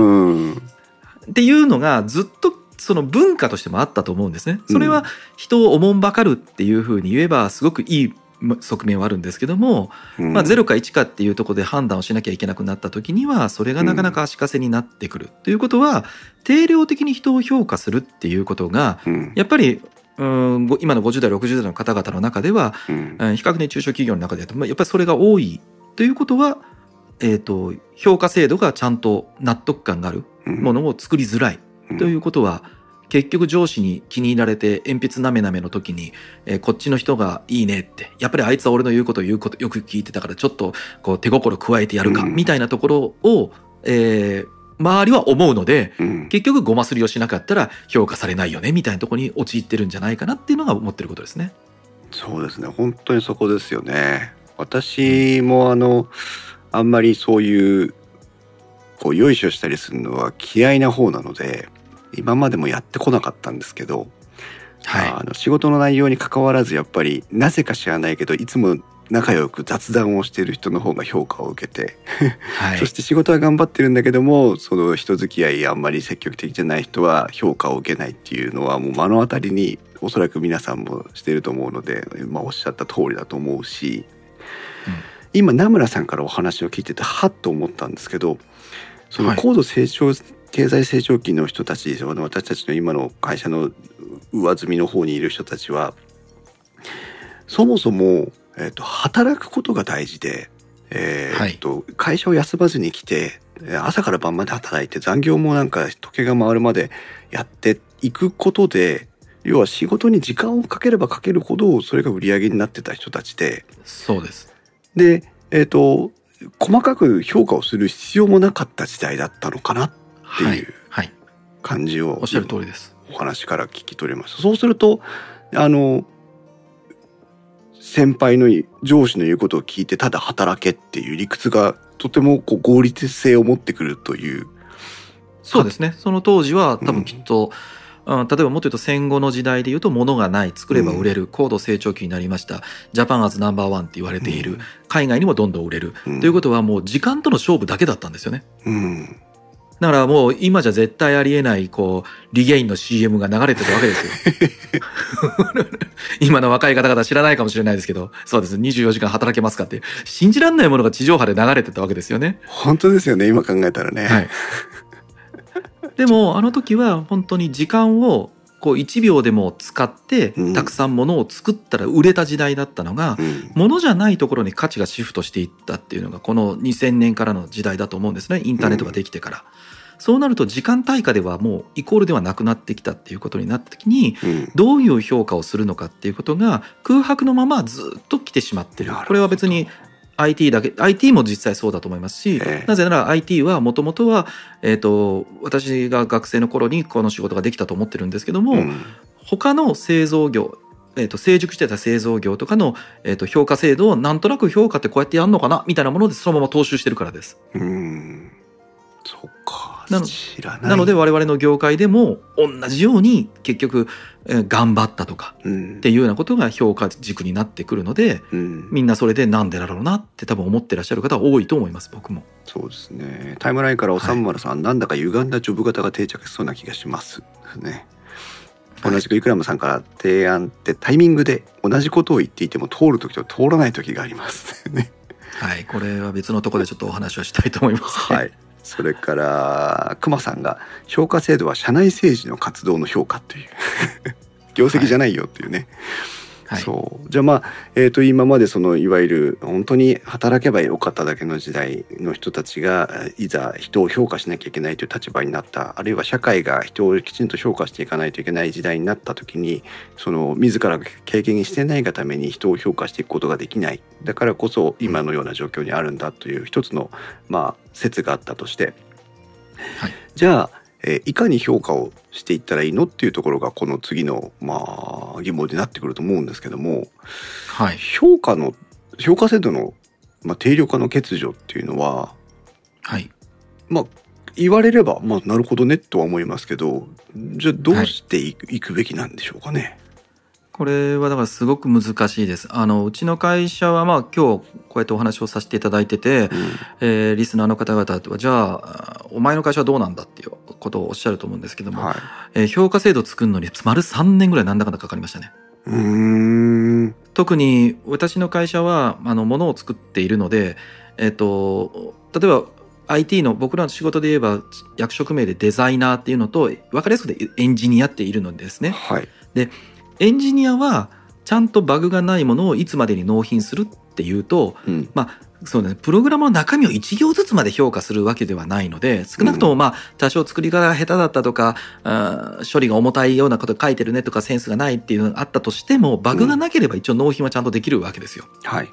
っていうのがずっとその文化としてもあったと思うんですね。それは人をおもんばかるっていうふうに言えばすごくいい側面はあるんですけども、うん、まあ、0か1かっていうところで判断をしなきゃいけなくなった時にはそれがなかなか足かせになってくる、うん、ということは定量的に人を評価するっていうことが、うん、やっぱりうん今の50代60代の方々の中では、うん、比較的中小企業の中でやっぱりそれが多い。ということは、えーと、評価制度がちゃんと納得感があるものを作りづらい。ということは、結局上司に気に入られて鉛筆なめなめの時に、えー、こっちの人がいいねってやっぱりあいつは俺の言うことを言うことよく聞いてたからちょっとこう手心加えてやるか、みたいなところを、えー、周りは思うので、うん、結局ごますりをしなかったら評価されないよねみたいなところに陥ってるんじゃないかなっていうのが思ってることですね。そうですね本当にそこですよね。私もあのあんまりそういうこうよいしょしたりするのは嫌いな方なので今までもやってこなかったんですけど、はい、あの仕事の内容に関わらずやっぱりなぜか知らないけどいつも仲良く雑談をしている人の方が評価を受けてはい、そして仕事は頑張ってるんだけどもその人付き合いあんまり積極的じゃない人は評価を受けないっていうのはもう目の当たりにおそらく皆さんもしてると思うので、まあ、おっしゃった通りだと思うし、うん、今名村さんからお話を聞いててはっと思ったんですけどその高度成長、はい、経済成長期の人たち私たちの今の会社の上積みの方にいる人たちはそもそもえーと、働くことが大事で、えーと、はい、会社を休まずに来て朝から晩まで働いて残業もなんか時計が回るまでやっていくことで要は仕事に時間をかければかけるほどそれが売り上げになってた人たちでそうです。でえっ、ー、と細かく評価をする必要もなかった時代だったのかなっていう感じを、おっしゃる通りです。お話から聞き取れました。そうするとあの先輩の上司の言うことを聞いてただ働けっていう理屈がとてもこう合理性を持ってくるという。そうですね。その当時は多分きっと、うん、例えばもっと言うと戦後の時代で言うと物がない作れば売れる、高度成長期になりました。ジャパンアズナンバーワンって言われている、海外にもどんどん売れる、ということはもう時間との勝負だけだったんですよね。うんだからもう今じゃ絶対ありえない、こう、リゲインの CM が流れてるわけですよ。今の若い方々知らないかもしれないですけど、そうです。24時間働けますかって、信じられないものが地上波で流れてたわけですよね。本当ですよね、今考えたらね。はい。でも、あの時は本当に時間をこう1秒でも使ってたくさんものを作ったら売れた時代だったのが、うん、ものじゃないところに価値がシフトしていったっていうのがこの2000年からの時代だと思うんですねインターネットができてから。うんそうなると時間対価ではもうイコールではなくなってきたっていうことになった時に、どういう評価をするのかっていうことが空白のままずっと来てしまってる。これは別に IT だけ IT も実際そうだと思いますし、なぜなら IT はもともとは、えーと、私が学生の頃にこの仕事ができたと思ってるんですけども、うん、他の製造業えーと、成熟してた製造業とかの、えーと、評価制度をなんとなく評価ってこうやってやるのかなみたいなものでそのまま踏襲してるからです。うん。そっかなのなので我々の業界でも同じように結局、えー、頑張ったとかっていうようなことが評価軸になってくるので、うん、みんなそれでなんでだろうなって多分思ってらっしゃる方多いと思います僕も。そうですねタイムラインからおさんまるさん、はい、なんだか歪んだジョブ型が定着しそうな気がしますね。同じくイクラムさんから提案ってタイミングで同じことを言っていても通る時と通らない時がありますね。はい、これは別のところでちょっとお話をしたいと思います、ね、はい。それから熊さんが評価制度は社内政治の活動の評価という。業績じゃないよっていうね、はい、そう。じゃあまあ、えー、と今までそのいわゆる本当に働けばよかっただけの時代の人たちがいざ人を評価しなきゃいけないという立場になったあるいは社会が人をきちんと評価していかないといけない時代になった時にその自ら経験してないがために人を評価していくことができない。だからこそ今のような状況にあるんだという一つのまあ説があったとして、はい、じゃあえー、いかに評価をしていったらいいのっていうところがこの次の、まあ、疑問になってくると思うんですけども、はい、評価の評価制度の、まあ、定量化の欠如っていうのは、はい、まあ言われれば、まあ、なるほどねとは思いますけどじゃあどうしていくはい、いくべきなんでしょうかね。これはだからすごく難しいです。あのうちの会社はまあ今日こうやってお話をさせていただいてて、うん、えー、リスナーの方々はじゃあお前の会社はどうなんだっていうことをおっしゃると思うんですけども、はい、えー、評価制度作るのに丸3年ぐらいなんだかんだかかりましたね。うん特に私の会社はあの物を作っているので、えっ、ー、と例えば IT の僕らの仕事で言えば役職名でデザイナーっていうのと分かりやすくてエンジニアっているのですね。はい、でエンジニアはちゃんとバグがないものをいつまでに納品するっていうと、うん、まあそうね、プログラムの中身を1行ずつまで評価するわけではないので、少なくともまあ、多少作り方が下手だったとか、うん、処理が重たいようなこと書いてるねとか、センスがないっていうのがあったとしても、バグがなければ一応納品はちゃんとできるわけですよ。はい。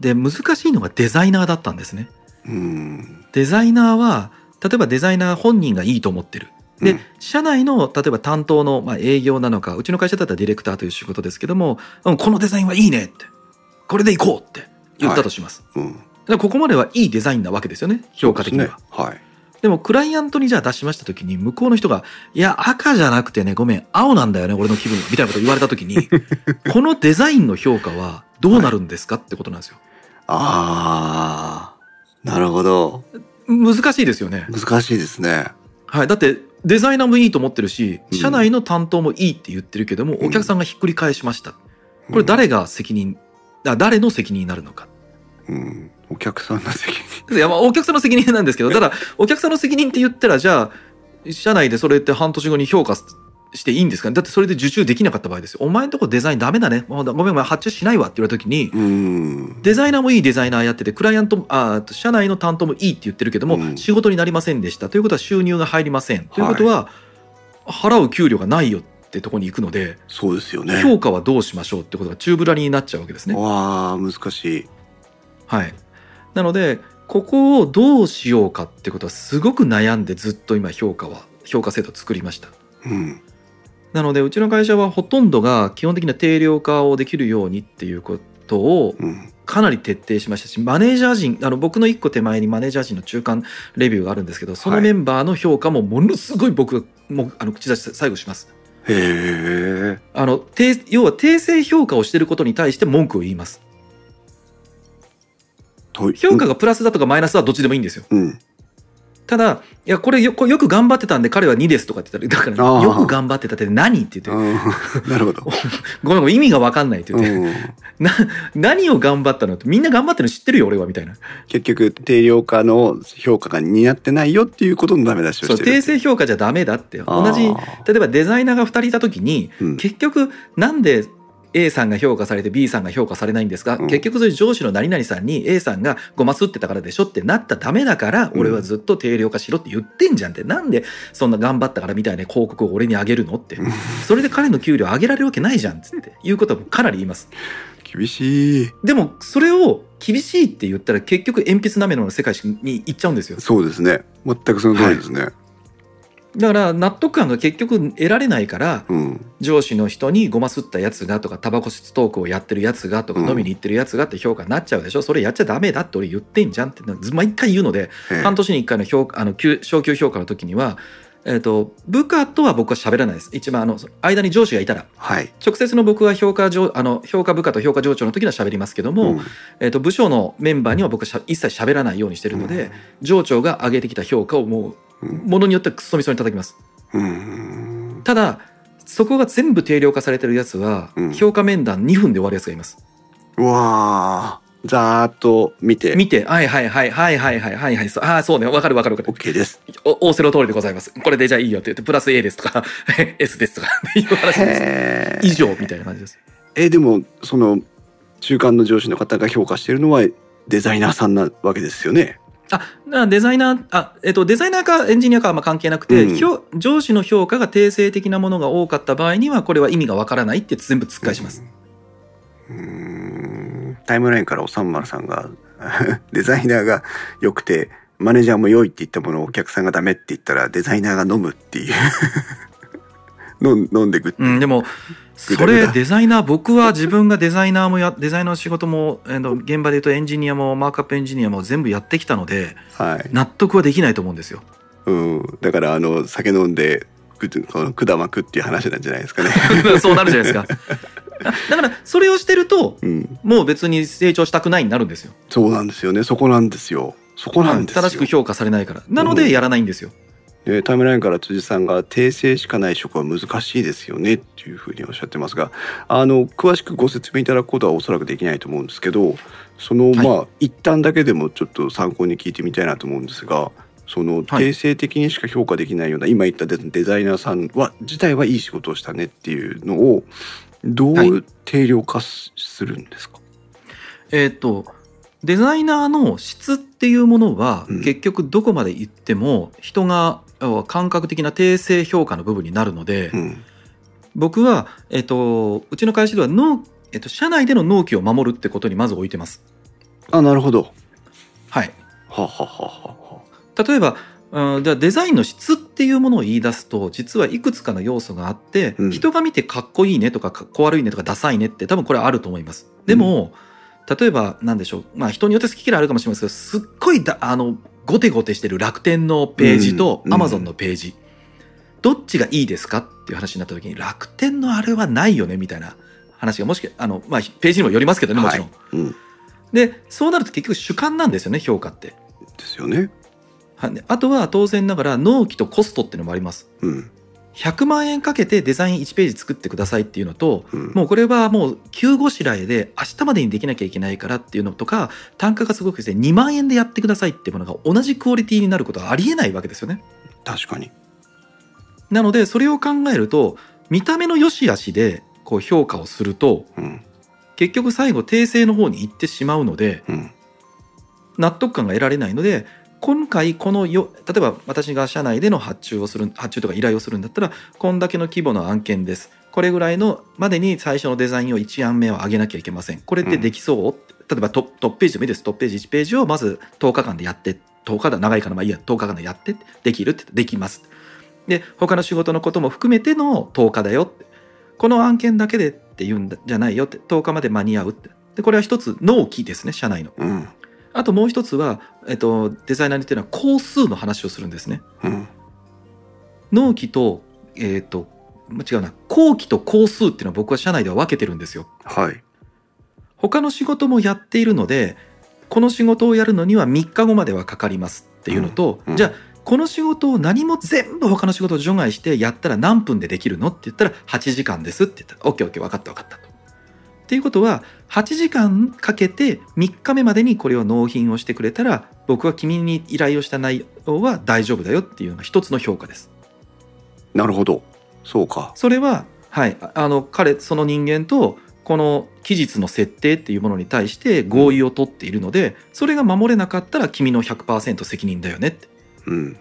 で、難しいのがデザイナーだったんですね。うん。デザイナーは、例えばデザイナー本人がいいと思ってる。で、うん、社内の例えば担当の、まあ、営業なのかうちの会社だったらディレクターという仕事ですけども、うん、このデザインはいいねってこれでいこうって言ったとします、はい。うん、ここまではいいデザインなわけですよね評価的には、ね、はい。でもクライアントにじゃあ出しました時に向こうの人が「いや赤じゃなくてねごめん青なんだよね俺の気分」みたいなこと言われた時に このデザインの評価はどうなるんですか、ってことなんですよ。ああなるほど。難しいですよね。難しいですね。はい、だってデザイナーもいいと思ってるし社内の担当もいいって言ってるけども、うんお客さんがひっくり返しました。これ誰が責任あ誰の責任になるのか。うん、お客さんの責任。いやまあお客さんの責任なんですけどただお客さんの責任って言ったらじゃあ社内でそれって半年後に評価していいんですかね？だってそれで受注できなかった場合ですよお前んとこデザインダメだねもうごめんごめん発注しないわって言われた時にうん。デザイナーもいいデザイナーやっててクライアントもあー社内の担当もいいって言ってるけども、うん仕事になりませんでしたということは収入が入りません、ということは払う給料がないよってとこに行くのでそうですよね。評価はどうしましょうってことが宙ぶらりになっちゃうわけですね。わあ、難しい。はい、なのでここをどうしようかってことはすごく悩んでずっと今評価は評価制度を作りました。うん。なのでうちの会社はほとんどが基本的な定量化をできるようにっていうことをうん。かなり徹底しましたしマネージャー陣あの僕の一個手前にマネージャー陣の中間レビューがあるんですけどそのメンバーの評価もものすごい僕がもうあの口出し最後しますへえ。あの訂要は訂正評価をしていることに対して文句を言いますと評価がプラスだとかマイナスはどっちでもいいんですようん。ただいやこれよよく頑張ってたんで彼は2ですとかって言ったらだからよく頑張ってたって何って言ってうん。なるほど。ごめんごめん意味が分かんないってう言って、ん。な何を頑張ったのってみんな頑張ってるの知ってるよ俺はみたいな結局、定量化の評価が似合ってないよっていうことのダメ出しをしてる。訂正評価じゃダメだって同じ例えばデザイナーが2人いた時に、うん結局なんで A さんが評価されて B さんが評価されないんですか、うん。結局それ上司の何々さんに A さんがごますってたからでしょってなったらダメだからうん。俺はずっと定量化しろって言ってんじゃんって。なんでそんな頑張ったからみたいな広告を俺にあげるのって。うん。それで彼の給料上げられるわけないじゃんっつって。いうことはかなり言います。厳しい。でもそれを厳しいって言ったら結局鉛筆なめの世界に行っちゃうんですよ。そうですね。全くその通りですね。だから納得感が結局得られないからうん。上司の人にごますったやつがとかタバコ吸トークをやってるやつがとかうん。飲みに行ってるやつがって評価になっちゃうでしょ、それやっちゃダメだって俺言ってんじゃんって毎回言うので半年に1回の評あの級昇級評価の時には、えー、と部下とは僕は喋らないです。一番あの間に上司がいたら。はい。直接の僕は評価上あの評価部下と評価上長の時には喋りますけども、うん。えー、と部署のメンバーには僕はしゃ一切喋らないようにしてるので、上長が上げてきた評価をもううんものによってはくっそみそに叩きます。うん。ただそこが全部定量化されてるやつは、うん評価面談2分で終わるやつがいますうわあ。ざーっと見て、見てはいはいはいはいはいはいはいはいああそうねわかるわかるわかる OK です。お仰せの通りでございますこれでじゃあいいよって言ってプラス A ですとか S ですとかっていう話ですへ以上みたいな感じですえでもその中間の上司の方が評価しているのはデザイナーさんなわけですよね。あなデザイナーあ、えっと、デザイナーかエンジニアかはまあ関係なくて、うん。評上司の評価が定性的なものが多かった場合にはこれは意味がわからないって全部突っ返します、うーん。タイムラインからおさんまるさんが デザイナーが良くてマネージャーも良いって言ったものをお客さんがダメって言ったらデザイナーが飲むっていう。飲んでくってうん、でもそれデザイナー僕は自分がデザイナーもや デザイナーの仕事も現場で言うとエンジニアもマークアップエンジニアも全部やってきたのではい、納得はできないと思うんですよ。うん、だからあの酒飲んでくこの管巻くっていう話なんじゃないですかね。そうなるじゃないですか。だからそれをしてるとうん、もう別に成長したくないになるんですよ。そうなんですよね。そこなんですよ。そこなんですよ。正しく評価されないから。なのうんでやらないんですよ。でタイムラインから辻さんが訂正しかない職は難しいですよねっていうふうにおっしゃってますがあの詳しくご説明いただくことはおそらくできないと思うんですけどその、はい。まあ一旦だけでもちょっと参考に聞いてみたいなと思うんですがその定性的にしか評価できないような、今言ったデデザイナーさんは自体はいい仕事をしたねっていうのをどはい。う定量化すするんですか、えーっとデザイナーの質っていうものは、うん。結局どこまで行っても人が感覚的な定性評価の部分になるので、うん僕は、えっと、うちの会社では納、えっと、社内での納期を守るってことにまず置いてます。あなるほどはい。ははははは例えば、うん、じゃあデザインの質っていうものを言い出すと実はいくつかの要素があって、うん人が見てかっこいいねとかかっこ悪いねとかダサいねって多分これはあると思います。でも、例えば何でしょう、まあ、人によって好き嫌いあるかもしれませんけどすっごいだあのゴテゴテしてる楽天のページとアマゾンのページ、どっちがいいですかっていう話になった時に楽天のあれはないよねみたいな話がもしあの、まあ、ページにもよりますけどねもちろん。はいうん、でそうなると結局主観なんですよね評価って。ですよね。あとは当然ながら納期とコストっていうのもあります。うん100万円かけてデザイン1ページ作ってくださいっていうのと、うん、もうこれはもう急ごしらえで明日までにできなきゃいけないからっていうのとか単価がすごくですね2万円でやってくださいっていうものが同じクオリティになることはありえないわけですよね。確かに。なのでそれを考えると見た目の良し悪しでこう評価をすると、うん、結局最後訂正の方に行ってしまうので、うん、納得感が得られないので今回このよ例えば私が社内での発注をする発注とか依頼をするんだったらこんだけの規模の案件です。これぐらいのまでに最初のデザインを1案目を上げなきゃいけません。これってできそう、うん、例えばトップページでもいいです。トップページ1ページをまず10日間でやって10日だ長いからまあいいや10日間でやってできるってできます。で他の仕事のことも含めての10日だよって。この案件だけでって言うんじゃないよって。10日まで間に合うって。でこれは一つ納期ですね社内の、うん、あともう一つは、えっと、デザイナーにっていうのは工数の話をするんですね。うん、納期と、えっ、と、違うな、後期と工数っていうのは僕は社内では分けてるんですよ。はい。他の仕事もやっているので、この仕事をやるのには3日後まではかかりますっていうのと、うんうん、じゃあ、この仕事を何も全部他の仕事を除外してやったら何分でできるのって言ったら8時間ですって言ったら OKOK 分かった分かったと。っていうことは8時間かけて3日目までにこれを納品をしてくれたら僕は君に依頼をした内容は大丈夫だよっていうのが一つの評価です。なるほどそうか。それははいあの彼その人間とこの期日の設定っていうものに対して合意を取っているのでそれが守れなかったら君の100%責任だよねって。うん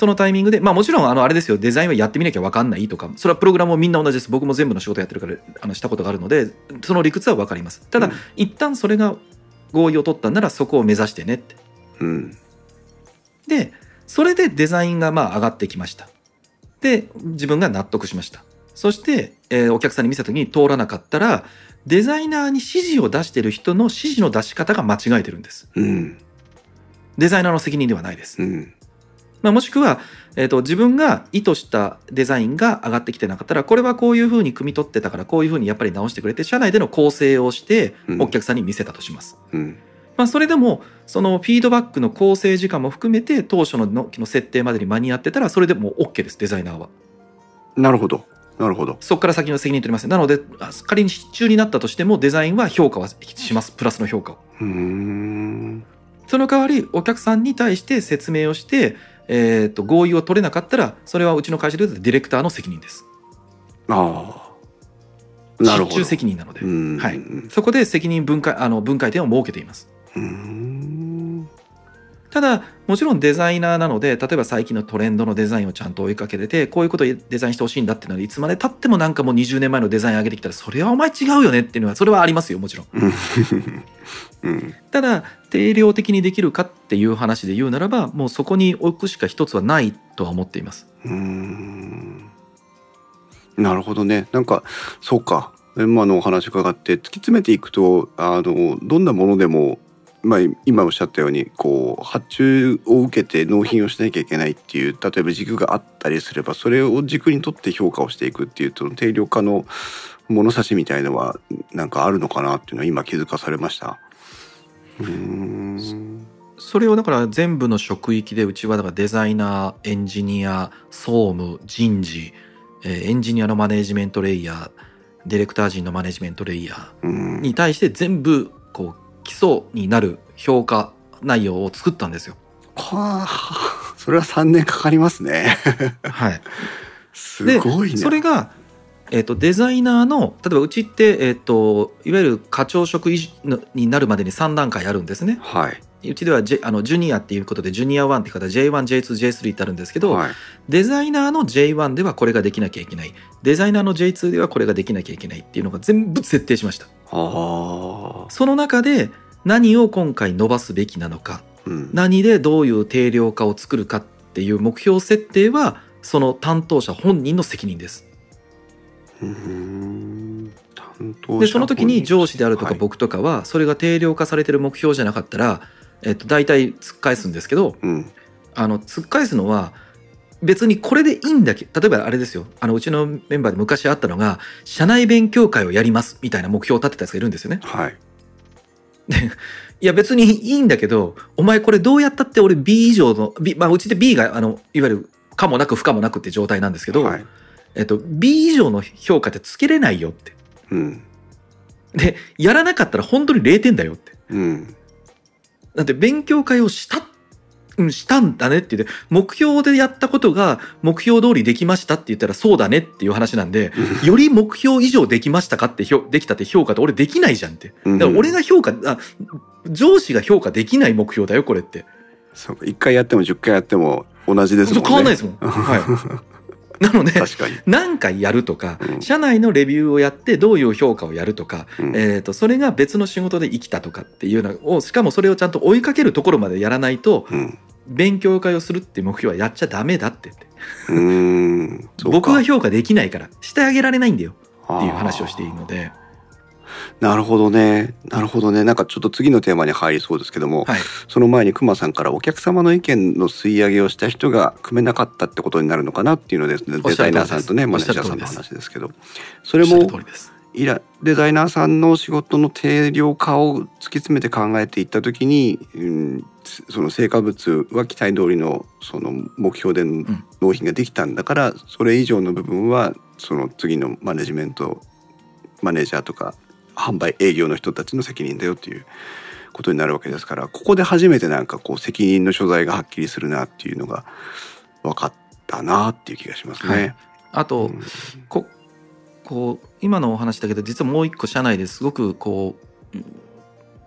そのタイミングで、まあもちろんあのあれですよ、デザインはやってみなきゃ分かんないとか、それはプログラムもみんな同じです。僕も全部の仕事やってるからあのしたことがあるので、その理屈は分かります。ただ、うん、一旦それが合意を取ったんならそこを目指してねって。うん、で、それでデザインがまあ上がってきました。で、自分が納得しました。そして、えー、お客さんに見せた時に通らなかったら、デザイナーに指示を出してる人の指示の出し方が間違えてるんです。うん、デザイナーの責任ではないです。うんまあ、もしくは、えーと、自分が意図したデザインが上がってきてなかったらこれはこういうふうに汲み取ってたからこういうふうにやっぱり直してくれて社内での構成をしてお客さんに見せたとします。うん、まあ、それでもそのフィードバックの構成時間も含めて当初のの設定までに間に合ってたらそれでも OK ですデザイナーは。なるほど。なるほど。そこから先の責任取ります。なので仮に失注になったとしてもデザインは評価はしますプラスの評価を。その代わりお客さんに対して説明をしてえーと、合意を取れなかったらそれはうちの会社でディレクターの責任です。ああなるほど。責任なので、はい、そこで責任分解あの分解点を設けています。ただもちろんデザイナーなので例えば最近のトレンドのデザインをちゃんと追いかけててこういうことをデザインしてほしいんだっていうのはいつまでたってもなんかもう20年前のデザイン上げてきたらそれはお前違うよねっていうのはそれはありますよもちろん。うん、ただ定量的にできるかっていう話で言うならばもうそこに置くしか一つはないとは思っています。うん。なるほどね。なんかそうか。今のお話伺って突き詰めていくとあのどんなものでもまあ、今おっしゃったようにこう発注を受けて納品をしなきゃいけないっていう例えば軸があったりすればそれを軸にとって評価をしていくっていうその定量化の物差しみたいのはなんかあるのかなっていうのは今気づかされました。うんそれをだから全部の職域でうちはだからデザイナーエンジニア総務人事エンジニアのマネジメントレイヤーディレクター陣のマネジメントレイヤーに対して全部基礎になる評価内容を作ったんですよ。はあ、それは3年かかりますね。はい。すごいね。それが、えーと、デザイナーの例えばうちって、えーと、いわゆる課長職になるまでに3段階あるんですね。はい。うちではジあのジュニアっていうことでジュニア1って方 J1、J2、J3 ってあるんですけど、はい、デザイナーの J1 ではこれができなきゃいけない。デザイナーの J2 ではこれができなきゃいけないっていうのが全部設定しました。その中で何を今回伸ばすべきなのか、うん、何でどういう定量化を作るかっていう目標設定はその担当者本人の責任です。でその時に上司であるとか僕とかはそれが定量化されてる目標じゃなかったら、えっと、大体突っ返すんですけど、うん、あの突っ返すのは別にこれでいいんだけ例えばあれですよあのうちのメンバーで昔あったのが社内勉強会をやりますみたいな目標を立てたやつがいるんですよね。はい、でいや別にいいんだけどお前これどうやったって俺 B 以上の、B まあ、うちで B があのいわゆる可もなく不可もなくって状態なんですけど、はい、えっと、B 以上の評価ってつけれないよって。うん、でやらなかったら本当に0点だよって。うん、だって勉強会をしたうん、したんだねって言って、目標でやったことが目標通りできましたって言ったらそうだねっていう話なんで、より目標以上できましたかってできたって評価って俺できないじゃんって。だから俺が評価、あ上司が評価できない目標だよ、これって。そうか、1回やっても10回やっても同じですもんね。変わんないですもん。はい。なので何回やるとか、うん、社内のレビューをやってどういう評価をやるとか、うん、えーと、それが別の仕事で生きたとかっていうのをしかもそれをちゃんと追いかけるところまでやらないと、うん、勉強会をするっていう目標はやっちゃダメだってって。僕が評価できないからしてあげられないんだよっていう話をしているので。なるほどね。なるほどね。なんかちょっと次のテーマに入りそうですけども、はい、その前に熊さんからお客様の意見の吸い上げをした人が組めなかったってことになるのかなっていうのですね。デザイナーさんとね、マネージャーさんの話ですけど。それも、いらデザイナーさんの仕事の定量化を突き詰めて考えていった時に、うん、その成果物は期待通りのその目標で納品ができたんだから、うん、それ以上の部分はその次のマネジメントマネージャーとか販売営業の人たちの責任だよっていうことになるわけですからここで初めてなんかこう責任の所在がはっきりするなっていうのが分かったなっていう気がしますね。はい、あと、うん、ここう今のお話だけど実はもう一個社内ですごくこう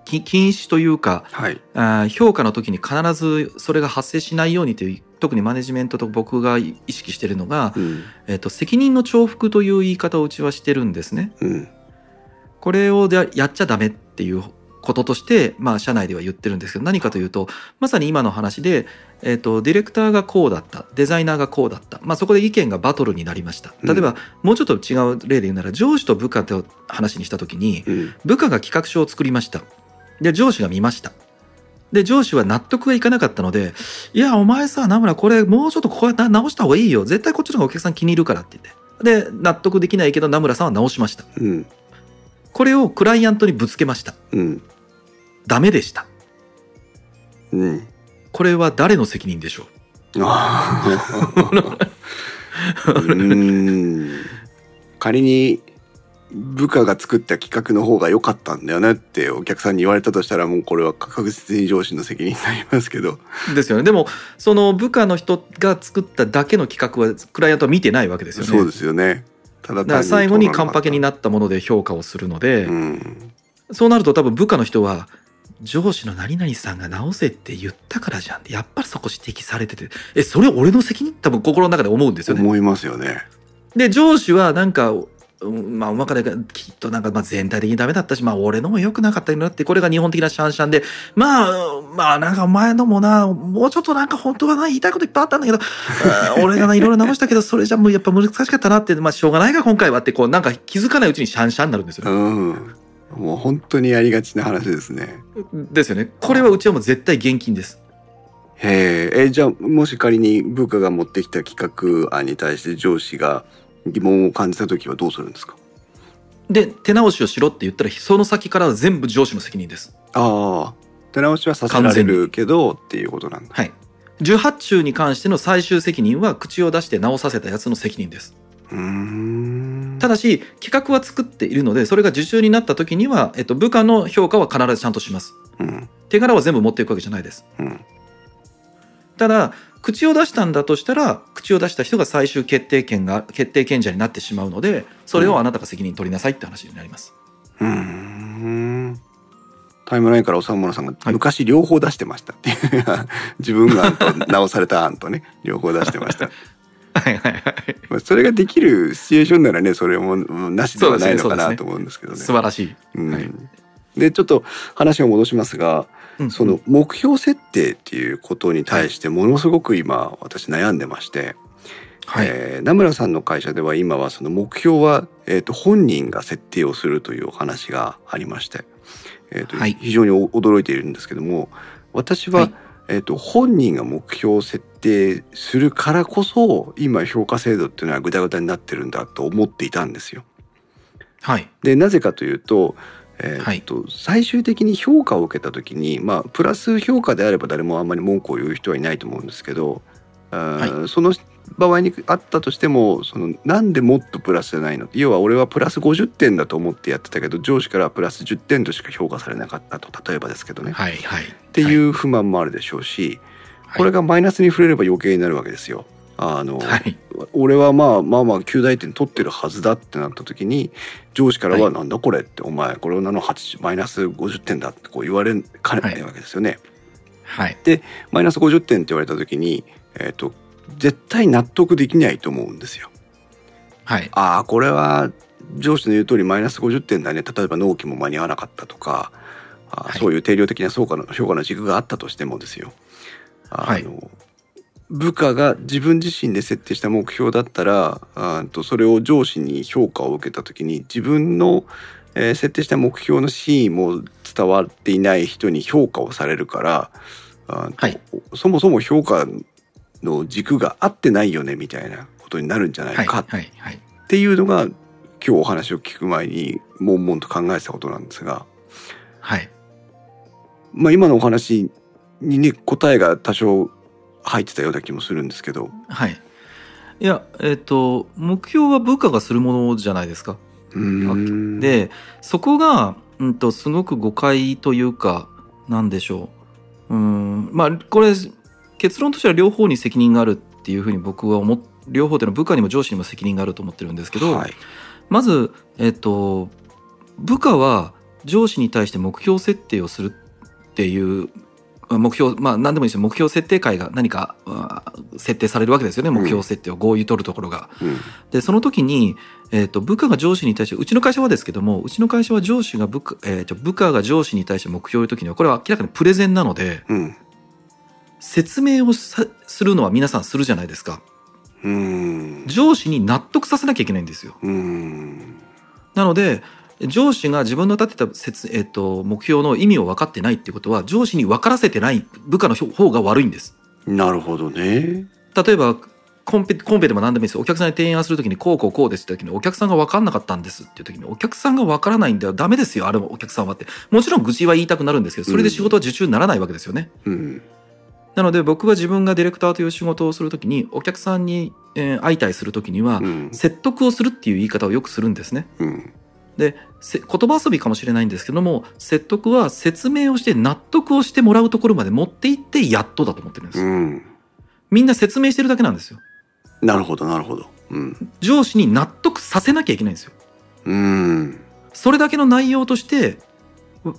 禁止というか、はい、あ評価の時に必ずそれが発生しないようにという特にマネジメントと僕が意識してるのが、うん、えーと、責任の重複という言い方をうちはしてるんですね。うん、これをやっちゃダメっていうこととして、まあ、社内では言ってるんですけど何かというとまさに今の話で、えーと、ディレクターがこうだったデザイナーがこうだった、まあ、そこで意見がバトルになりました。例えば、うん、もうちょっと違う例で言うなら上司と部下と話にした時に、うん、部下が企画書を作りました。で上司が見ました。で上司は納得がいかなかったので「いやお前さ名村これもうちょっとこうやって直した方がいいよ。絶対こっちの方がお客さん気に入るから」って言って。で納得できないけど名村さんは直しました、うん、これをクライアントにぶつけました、うん、ダメでした。うん。これは誰の責任でしょう？うん仮に部下が作った企画の方が良かったんだよねってお客さんに言われたとしたらもうこれは確実に上司の責任になりますけど。ですよね。でもその部下の人が作っただけの企画はクライアントは見てないわけですよね。そうですよね。ただ最後にカンパケになったもので評価をするので、うん、そうなると多分部下の人は上司の何々さんが直せって言ったからじゃんってやっぱりそこ指摘されててえそれ俺の責任？多分心の中で思うんですよね。思いますよね。で上司はなんかまあ、うまかきっとなんか、まあ、全体的にダメだったし、まあ、俺のも良くなかったなって、これが日本的なシャンシャンで、まあ、まあ、なんかお前のもな、もうちょっとなんか本当はな、言いたいこといっぱいあったんだけど、俺がな、いろいろ直したけど、それじゃもうやっぱ難しかったなって、まあ、しょうがないか、今回はって、こう、なんか気づかないうちにシャンシャンになるんですよ。うん。もう本当にやりがちな話ですね。ですよね。これはうちはもう絶対現金です。へえ、じゃあもし仮に部下が持ってきた企画案に対して上司が疑問を感じた時はどうするんですか？で手直しをしろって言ったらその先からは全部上司の責任です。ああ手直しはさせられるけどっていうことなんだ。はい。18中に関しての最終責任は口を出して直させたやつの責任です。ただし企画は作っているのでそれが受注になった時には、えっと、部下の評価は必ずちゃんとします、うん、手柄は全部持っていくわけじゃないです、うん、ただ口を出したんだとしたら口を出した人が最終決定権が決定権者になってしまうのでそれをあなたが責任取りなさいって話になります。うん。タイムラインからお村さんが昔両方出してましたっていう、はい、自分が案と直された案とね 両方出してました。はいはいはい。まあそれができるシチュエーションならねそれもなしではないのかなと思うんですけどね。素晴らしい。うん、はい、でちょっと話を戻しますが、うん、その目標設定っていうことに対してものすごく今私悩んでまして。はい、えー、名村さんの会社では今はその目標は、えーと、本人が設定をするというお話がありまして、えーと、はい、非常に驚いているんですけども私は、はい、えーと、本人が目標を設定するからこそ今評価制度っていうのはぐだぐだになってるんだと思っていたんですよ。はい、でなぜかというと,、えーと、はい、最終的に評価を受けた時にまあプラス評価であれば誰もあんまり文句を言う人はいないと思うんですけど、はい、その場合にあったとしてもそのなんでもっとプラスじゃないの？要は俺はプラス50点だと思ってやってたけど上司からはプラス10点としか評価されなかったと例えばですけどね、はいはい、っていう不満もあるでしょうし、はい、これがマイナスに触れれば余計になるわけですよ。あの、はい、俺はまあまあまあ9大点取ってるはずだってなった時に上司からは「なんだこれ」って「お前これなのマイナス50点だ」ってこう言われかねない。わけですよね。はい、でマイナス50点って言われた時に、えーと絶対納得できないと思うんですよ。はい、ああこれは上司の言う通りマイナス50点だね。例えば納期も間に合わなかったとかあ、はい、そういう定量的な評価の評価の軸があったとしてもですよ。あの、はい、部下が自分自身で設定した目標だったらあとそれを上司に評価を受けた時に自分の、えー、設定した目標の真意も伝わっていない人に評価をされるからあ、はい、そもそも評価の軸が合ってないよねみたいなことになるんじゃないかっていうのが今日お話を聞く前に悶々と考えてたことなんですが、はい、まあ今のお話にね答えが多少入ってたような気もするんですけど。はい。いや、えっ、ー、と、目標は部下がするものじゃないですか。で、そこが、うんと、すごく誤解というか、なんでしょう。うん、まあ、これ、結論としては両方に責任があるっていうふうに僕は思っ両方での部下にも上司にも責任があると思ってるんですけど、はい、まず、えっと、部下は上司に対して目標設定をするっていう目標まあ何でもいいですよ。目標設定会が何か設定されるわけですよね。目標設定を合意取るところが。うん、でその時に、えーと、部下が上司に対してうちの会社はですけどもうちの会社は上司が部下,、えー、部下が上司に対して目標を言う時にはこれは明らかにプレゼンなので、うん、説明をするのは皆さんするじゃないですか。上司に納得させなきゃいけないんですよ。なので上司が自分の立てた説、えっと、目標の意味を分かってないってことは上司に分からせてない部下の方が悪いんです。なるほどね。例えばコンペコンペでも何でもいいですお客さんに提案するときにこうこうこうですって時にお客さんが分かんなかったんですっていう時にお客さんが分からないんではダメですよあれもお客さんはってもちろん愚痴は言いたくなるんですけどそれで仕事は受注にならないわけですよね。うん、なので僕は自分がディレクターという仕事をするときにお客さんに、えー、相対するときには、説得をするっていう言い方をよくするんですね。うん、で言葉遊びかもしれないんですけども説得は説明をして納得をしてもらうところまで持っていってやっとだと思ってるんですよ。うん、みんな説明してるだけなんですよ。なるほどなるほど。うん、上司に納得させなきゃいけないんですよ。うん、それだけの内容として、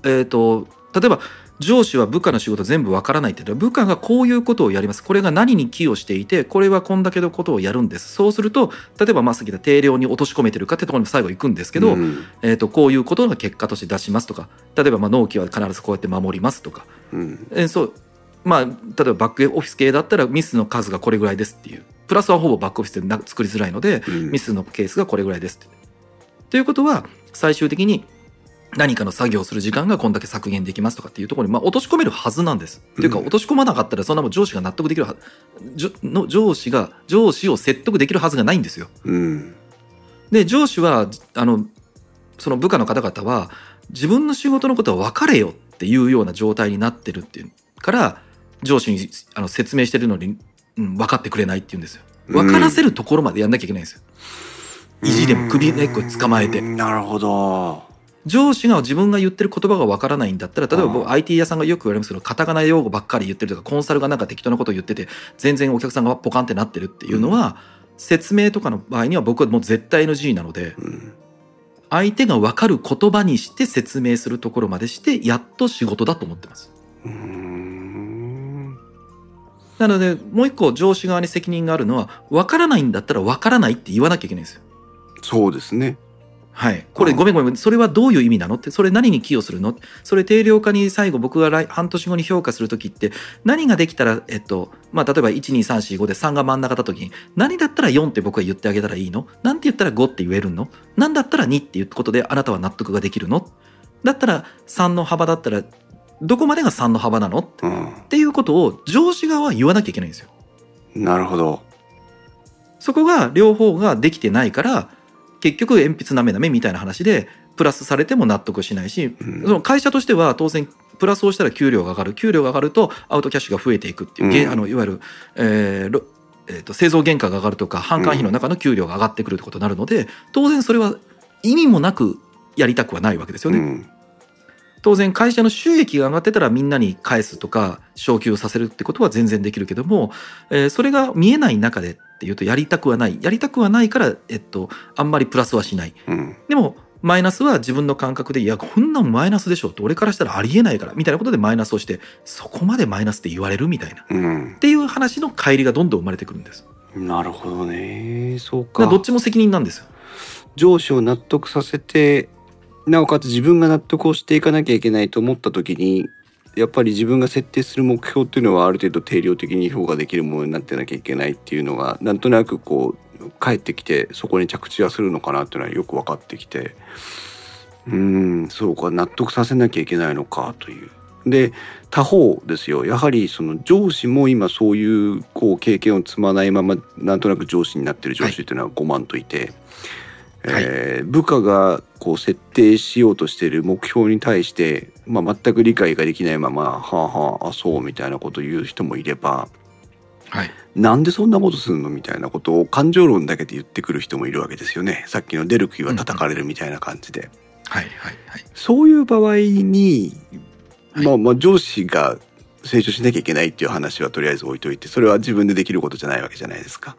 えーと例えば上司は部下の仕事全部わからないって部下がこういうことをやります。これが何に寄与していてこれはこんだけのことをやるんです。そうすると例えばまあさっき言った定量に落とし込めてるかってところに最後行くんですけど、うん、えー、とこういうことが結果として出しますとか例えばまあ納期は必ずこうやって守りますとか、うん、えー、そうまあ例えばバックオフィス系だったらミスの数がこれぐらいですっていう。プラスはほぼバックオフィスで作りづらいので、うん、ミスのケースがこれぐらいですって。ということは最終的に何かの作業をする時間がこんだけ削減できますとかっていうところに、まあ、落とし込めるはずなんです。っていうか、落とし込まなかったら、そんなもん上司が納得できるはの上司が、上司を説得できるはずがないんですよ。うん、で、上司は、あの、その部下の方々は、自分の仕事のことは分かれよっていうような状態になってるっていうから、上司にあの説明してるのに、うん、分かってくれないって言うんですよ。分からせるところまでやんなきゃいけないんですよ。意地でも首根っこ捕まえて。なるほど。上司が自分が言ってる言葉がわからないんだったら例えば僕 IT 屋さんがよく言われますけどカタカナ用語ばっかり言ってるとかコンサルがなんか適当なことを言ってて全然お客さんがポカンってなってるっていうのは、説明とかの場合には僕はもう絶対 NG なので、相手が分かる言葉にして説明するところまでしてやっと仕事だと思ってます。なのでもう一個上司側に責任があるのは分からないんだったら分からないって言わなきゃいけないんですよ。そうですね。はい。これ、ごめんごめん。それはどういう意味なの？って、それ何に寄与するの？それ定量化に最後僕が来半年後に評価するときって、何ができたら、えっと、まあ、例えば1、2、3、4、5で3が真ん中だったときに、何だったら4って僕は言ってあげたらいいの？なんて言ったら5って言えるの？何だったら2っていうことであなたは納得ができるの？だったら3の幅だったら、どこまでが3の幅なの、うん、っていうことを上司側は言わなきゃいけないんですよ。なるほど。そこが両方ができてないから、結局鉛筆なめなめみたいな話でプラスされても納得しないし、うん、その会社としては当然プラスをしたら給料が上がる。給料が上がるとアウトキャッシュが増えていくっていう、うん、あのいわゆる、えーえーと、製造原価が上がるとか販管費の中の給料が上がってくるってことになるので当然それは意味もなくやりたくはないわけですよね。うん。当然会社の収益が上がってたらみんなに返すとか昇給させるってことは全然できるけども、えー、それが見えない中でっていうとやりたくはない。やりたくはないから、えっと、あんまりプラスはしない、うん、でもマイナスは自分の感覚でいやこんなんマイナスでしょって俺からしたらありえないからみたいなことでマイナスをしてそこまでマイナスって言われるみたいな、うん、っていう話の乖離がどんどん生まれてくるんです。なるほどね。そうか。どっちも責任なんですよ。上司を納得させてなおかつ自分が納得をしていかなきゃいけないと思った時にやっぱり自分が設定する目標っていうのはある程度定量的に評価できるものになってなきゃいけないっていうのがなんとなくこう帰ってきてそこに着地はするのかなっていうのはよく分かってきて。うんそうか。納得させなきゃいけないのかという。で他方ですよ。やはりその上司も今そういうこう経験を積まないままなんとなく上司になってる上司っていうのは5万といて、えー、部下がこう設定しようとしている目標に対して、まあ、全く理解ができないまま「はあはああそう」みたいなことを言う人もいれば、はい、なんでそんなことするのみたいなことを感情論だけで言ってくる人もいるわけですよね。さっきの「出る杭は叩かれる」みたいな感じで。はいはいはい、そういう場合に、まあまあ上司が成長しなきゃいけないっていう話はとりあえず置いといてそれは自分でできることじゃないわけじゃないですか。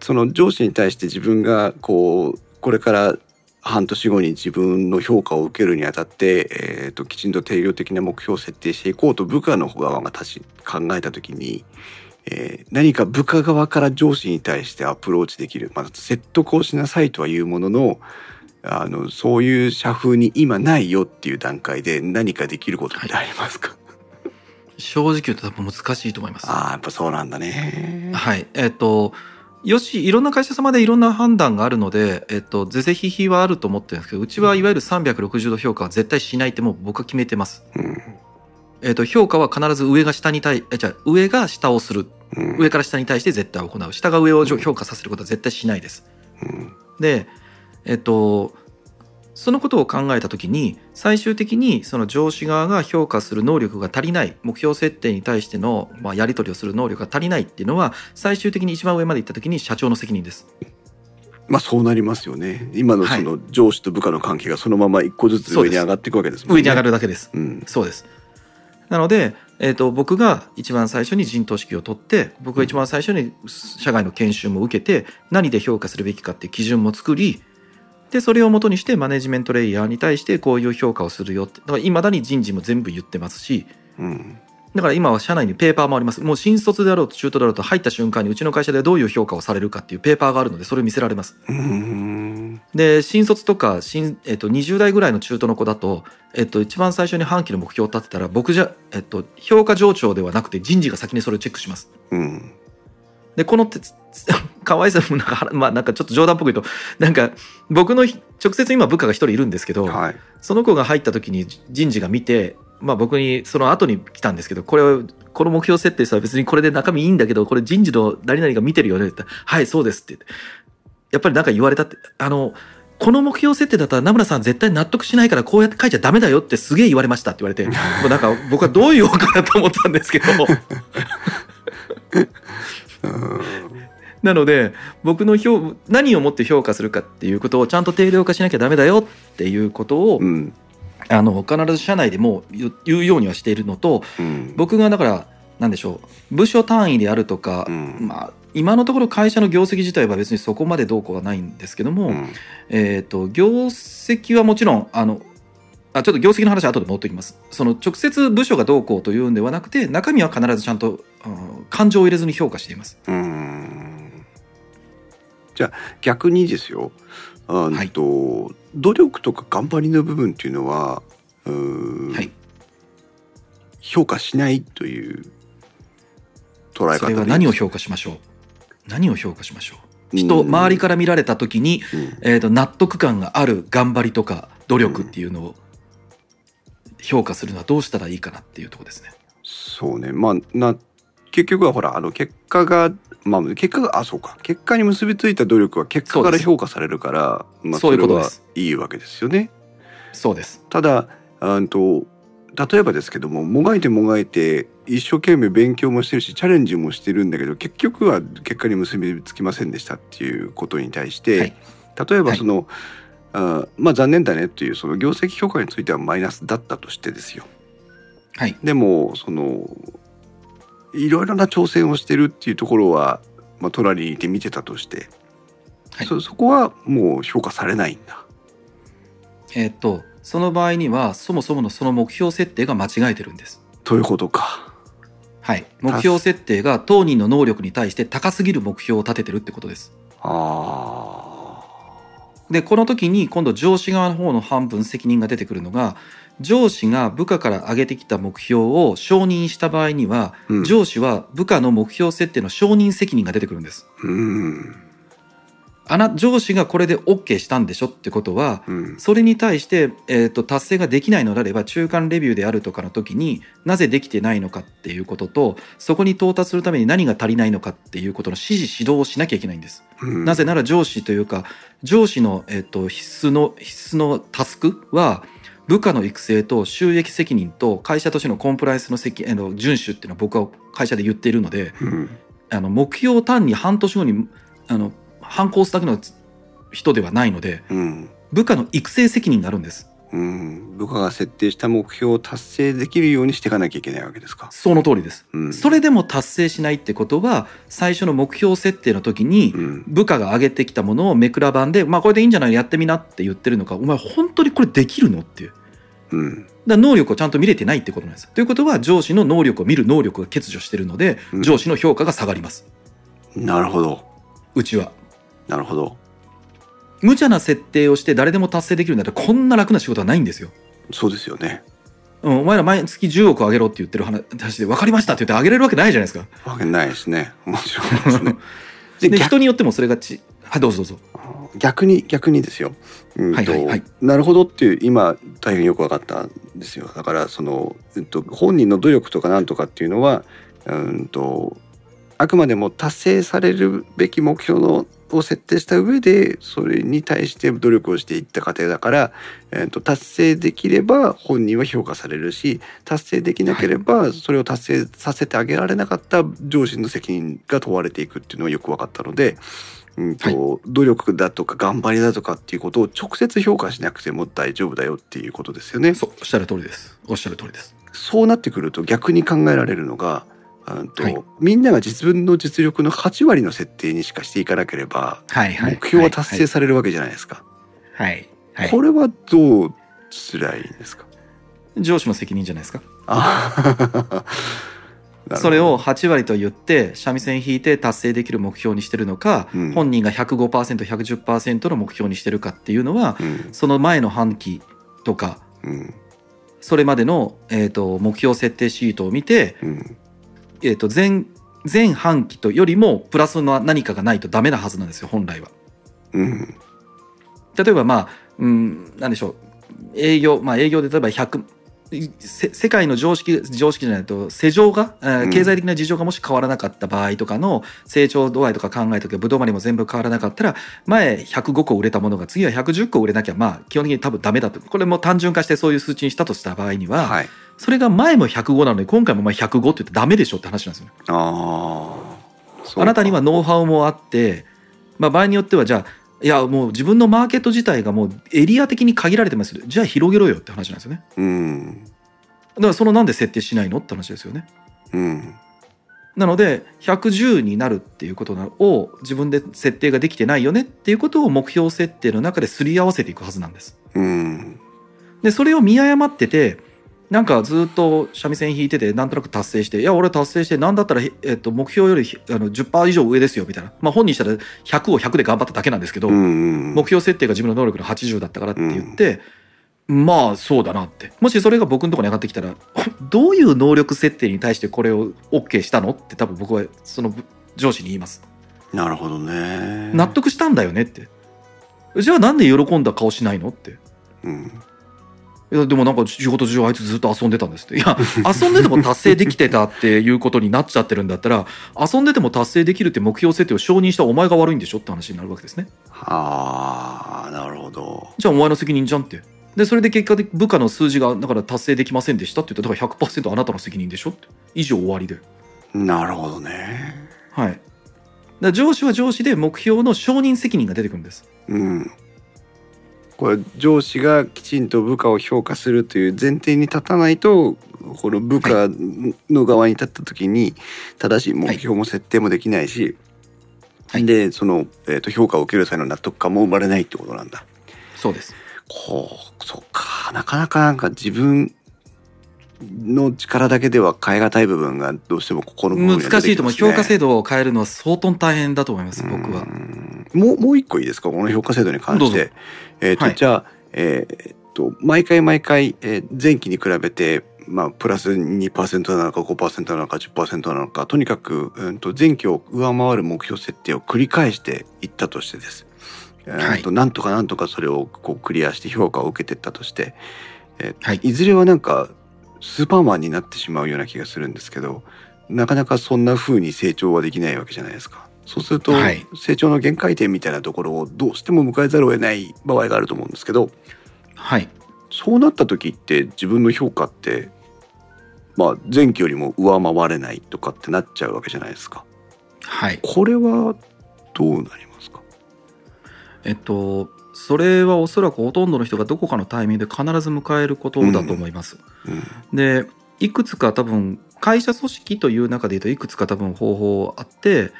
その上司に対して自分がこうこれから半年後に自分の評価を受けるにあたって、えーと、きちんと定量的な目標を設定していこうと部下の側がたし考えた時に、えー、何か部下側から上司に対してアプローチできる、まあ、説得をしなさいとはいうもののあのそういう社風に今ないよっていう段階で何かできることってありますか、はい正直言うと多分難しいと思います。ああ、やっぱそうなんだね。はい。えっ、ー、と、よし、いろんな会社様でいろんな判断があるので、えっと、是々非々はあると思ってるんですけど、うちはいわゆる360度評価は絶対しないってもう僕は決めてます。うん、えっと、評価は必ず上が下に対、え、じゃ上が下をする、うん、上から下に対して絶対行う。下が上を評価させることは絶対しないです。うん、で、えっと、そのことを考えた時に最終的にその上司側が評価する能力が足りない目標設定に対しての、まあ、やり取りをする能力が足りないっていうのは最終的に一番上まで行った時に社長の責任です。まあそうなりますよね。今のその上司と部下の関係がそのまま一個ずつ上に上がっていくわけですもんね。上に上がるだけです。うん、そうです。なので、えーと、僕が一番最初に陣頭指揮を取って僕が一番最初に社外の研修も受けて何で評価するべきかっていう基準も作りでそれをもとにしてマネジメントレイヤーに対してこういう評価をするよって。だからいまだに人事も全部言ってますし、うん、だから今は社内にペーパーもあります。もう新卒であろうと中途であろうと入った瞬間にうちの会社でどういう評価をされるかっていうペーパーがあるのでそれを見せられます。で新卒とか新、えっと、20代ぐらいの中途の子だと、えっと、一番最初に半期の目標を立てたら僕じゃ、えっと、評価上長ではなくて人事が先にそれをチェックします。うんで、このて、可愛さもなんか、まあなんかちょっと冗談っぽく言うと、なんか僕の直接今部下が一人いるんですけど、はい、その子が入った時に人事が見て、まあ僕にその後に来たんですけど、これを、この目標設定さ別にこれで中身いいんだけど、これ人事の何々が見てるよねって言ったら、はい、そうですってって。やっぱりなんか言われたって、あの、この目標設定だったら名村さん絶対納得しないからこうやって書いちゃダメだよってすげえ言われましたって言われて、もうなんか僕はどういうかなと思ったんですけど、なので僕の評何をもって評価するかっていうことをちゃんと定量化しなきゃダメだよっていうことを、うん、あの必ず社内でも言うようにはしているのと、うん、僕がだから何でしょう部署単位であるとか、うん、まあ今のところ会社の業績自体は別にそこまでどうこうはないんですけども、えっ、と業績はもちろんあのあちょっと業績の話は後で持っておきます。その直接部署がどうこうというんではなくて中身は必ずちゃんと、うん、感情を入れずに評価しています。うんじゃあ逆にですよ。うんと、はい、努力とか頑張りの部分っていうのははい、評価しないという捉え方それは何を評価しましょう？何を評価しましょう？人、周りから見られた時に、うん、えーと、納得感がある頑張りとか努力っていうのを評価するのはどうしたらいいかなっていうとこですね。そうね。まあな結局はほらあの結果がまあ結果があそうか。結果に結びついた努力は結果から評価されるからまあそれはいいわけですよね。そうです。ただあと例えばですけどももがいてもがいて一生懸命勉強もしてるしチャレンジもしてるんだけど結局は結果に結びつきませんでしたっていうことに対して、はい、例えばその、はい、あまあ残念だねっていうその業績評価についてはマイナスだったとしてですよ。はい、でもそのいろいろな挑戦をしてるっていうところは、まあ、隣にいて見てたとして、はい、そそこはもう評価されないんだ。えー、っとその場合にはそもそものその目標設定が間違えてるんです。ということか。はい、目標設定が当人の能力に対して高すぎる目標を立ててるってことです。あでこの時に今度上司側の方の半分責任が出てくるのが上司が部下から上げてきた目標を承認した場合には、うん、上司は部下の目標設定の承認責任が出てくるんです。うんあな上司がこれで OK したんでしょってことは、うん、それに対して、えーと、達成ができないのであれば中間レビューであるとかの時になぜできてないのかっていうこととそこに到達するために何が足りないのかっていうことの指示指導をしなきゃいけないんです。うん、なぜなら上司というか上司の、えーと、必須の必須のタスクは部下の育成と収益責任と会社としてのコンプライアンスの責あの遵守っていうのは僕は会社で言っているので、うん、あの目標を単に半年後にあの反抗すだけの人ではないので、うん、部下の育成責任があるんです。うん、部下が設定した目標を達成できるようにしていかなきゃいけないわけですか。その通りです。うん、それでも達成しないってことは、最初の目標設定の時に、部下が上げてきたものをめくら版で、まあこれでいいんじゃないやってみなって言ってるのか、お前本当にこれできるのっていう。うん、だ能力をちゃんと見れてないってことなんです。ということは上司の能力を見る能力が欠如してるので、上司の評価が下がります。なるほど。うちは。なるほど無茶な設定をして誰でも達成できるんだったらこんな楽な仕事はないんですよそうですよねうん、お前ら毎月10億あげろって言ってる話で分かりましたって言ってあげれるわけないじゃないですか。わけないですね。もちろんですね。で人によってもそれがち、はい、どうぞどうぞ。逆に逆にですよ。うんはいはいはい、なるほどっていう今大変よく分かったんですよ。だからその、えっと、本人の努力とかなんとかっていうのは、うんとあくまでも達成されるべき目標のを設定した上でそれに対して努力をしていった過程だから、えーと、達成できれば本人は評価されるし達成できなければそれを達成させてあげられなかった上司の責任が問われていくっていうのはよく分かったので。うんと、はい、努力だとか頑張りだとかっていうことを直接評価しなくても大丈夫だよっていうことですよね。そうおっしゃる通りです。おっしゃる通りです。そうなってくると逆に考えられるのがと、はい、みんなが自分の実力の8割の設定にしかしていかなければ、はいはい、目標は達成されるわけじゃないですか。はい、はい、これはどう辛いですか？上司の責任じゃないですか？それを8割と言って三味線引いて達成できる目標にしてるのか、うん、本人が 105%110% の目標にしてるかっていうのは、うん、その前の半期とか、うん、それまでの、えーと、目標設定シートを見て、えー、と前前半期とよりもプラスの何かがないとダメなはずなんですよ本来は。うん、例えばまあ、うん、なんでしょう。営業まあ営業で例えば100世界の常識常識じゃないと世情が、うん、経済的な事情がもし変わらなかった場合とかの成長度合いとか考えとかぶどうまりも全部変わらなかったら前105個売れたものが次は110個売れなきゃまあ基本的に多分ダメだと。これも単純化してそういう数値にしたとした場合には、はい、それが前も105なのに今回もまあ105って言ってダメでしょって話なんですよね。ああなたにはノウハウもあって、まあ、場合によってはじゃあいやもう自分のマーケット自体がもうエリア的に限られてますじゃあ広げろよって話なんですよね。うん、だからそのなんで設定しないのって話ですよね。うん、なので110になるっていうことを自分で設定ができてないよねっていうことを目標設定の中ですり合わせていくはずなんです。うん、でそれを見誤っててなんかずっと三味線弾いててなんとなく達成して「いや俺達成して何だったら、えっと、目標よりあの10%以上上ですよ」みたいな、まあ、本にしたら100を100で頑張っただけなんですけど、目標設定が自分の能力の80だったからって言って、まあそうだなってもしそれが僕のところに上がってきたら どういう能力設定に対してこれを OK したのって多分僕はその上司に言います。なるほどね。納得したんだよねって。じゃあなんで喜んだ顔しないのって。うん。いやでもなんか仕事中あいつずっと遊んでたんですって。いや、遊んでても達成できてたっていうことになっちゃってるんだったら、遊んでても達成できるって目標設定を承認したお前が悪いんでしょって話になるわけですね。はあ、なるほど。じゃあお前の責任じゃんって。で、それで結果で部下の数字がだから達成できませんでしたって言ったら、だから100%あなたの責任でしょって。以上終わりで。なるほどね。はい。だ上司は上司で目標の承認責任が出てくるんです。うん。これ上司がきちんと部下を評価するという前提に立たないとこの部下の側に立った時に正しい目標も設定もできないし、はい、でその、えー、と評価を受ける際の納得感も生まれないってことなんだ。そうです。こうそっかなかなかなんか自分の力だけでは変え難い部分がどうしてもここの部分、ね、難しいと思う。評価制度を変えるのは相当大変だと思います僕は。もうもう一個いいですか？この評価制度に関して。えっ、ー、と、はい、じゃあえー、っと毎回毎回、えー、前期に比べてまあ、プラス2%なのか5%なのか10%なのかとにかく、うんと、前期を上回る目標設定を繰り返していったとしてです。はい、となんとかなんとかそれをこうクリアして評価を受けていったとして、えー、はい、いずれはなんかスーパーマンになってしまうような気がするんですけどなかなかそんな風に成長はできないわけじゃないですか。そうすると、成長の限界点みたいなところをどうしても迎えざるを得ない場合があると思うんですけど、はい、そうなった時って自分の評価ってまあ前期よりも上回れないとかってなっちゃうわけじゃないですか。はい、これはどうなりますか？えっとそれはおそらくほとんどの人がどこかのタイミングで必ず迎えることだと思います。うんうん、でいくつか多分会社組織という中でいうといくつか多分方法あって、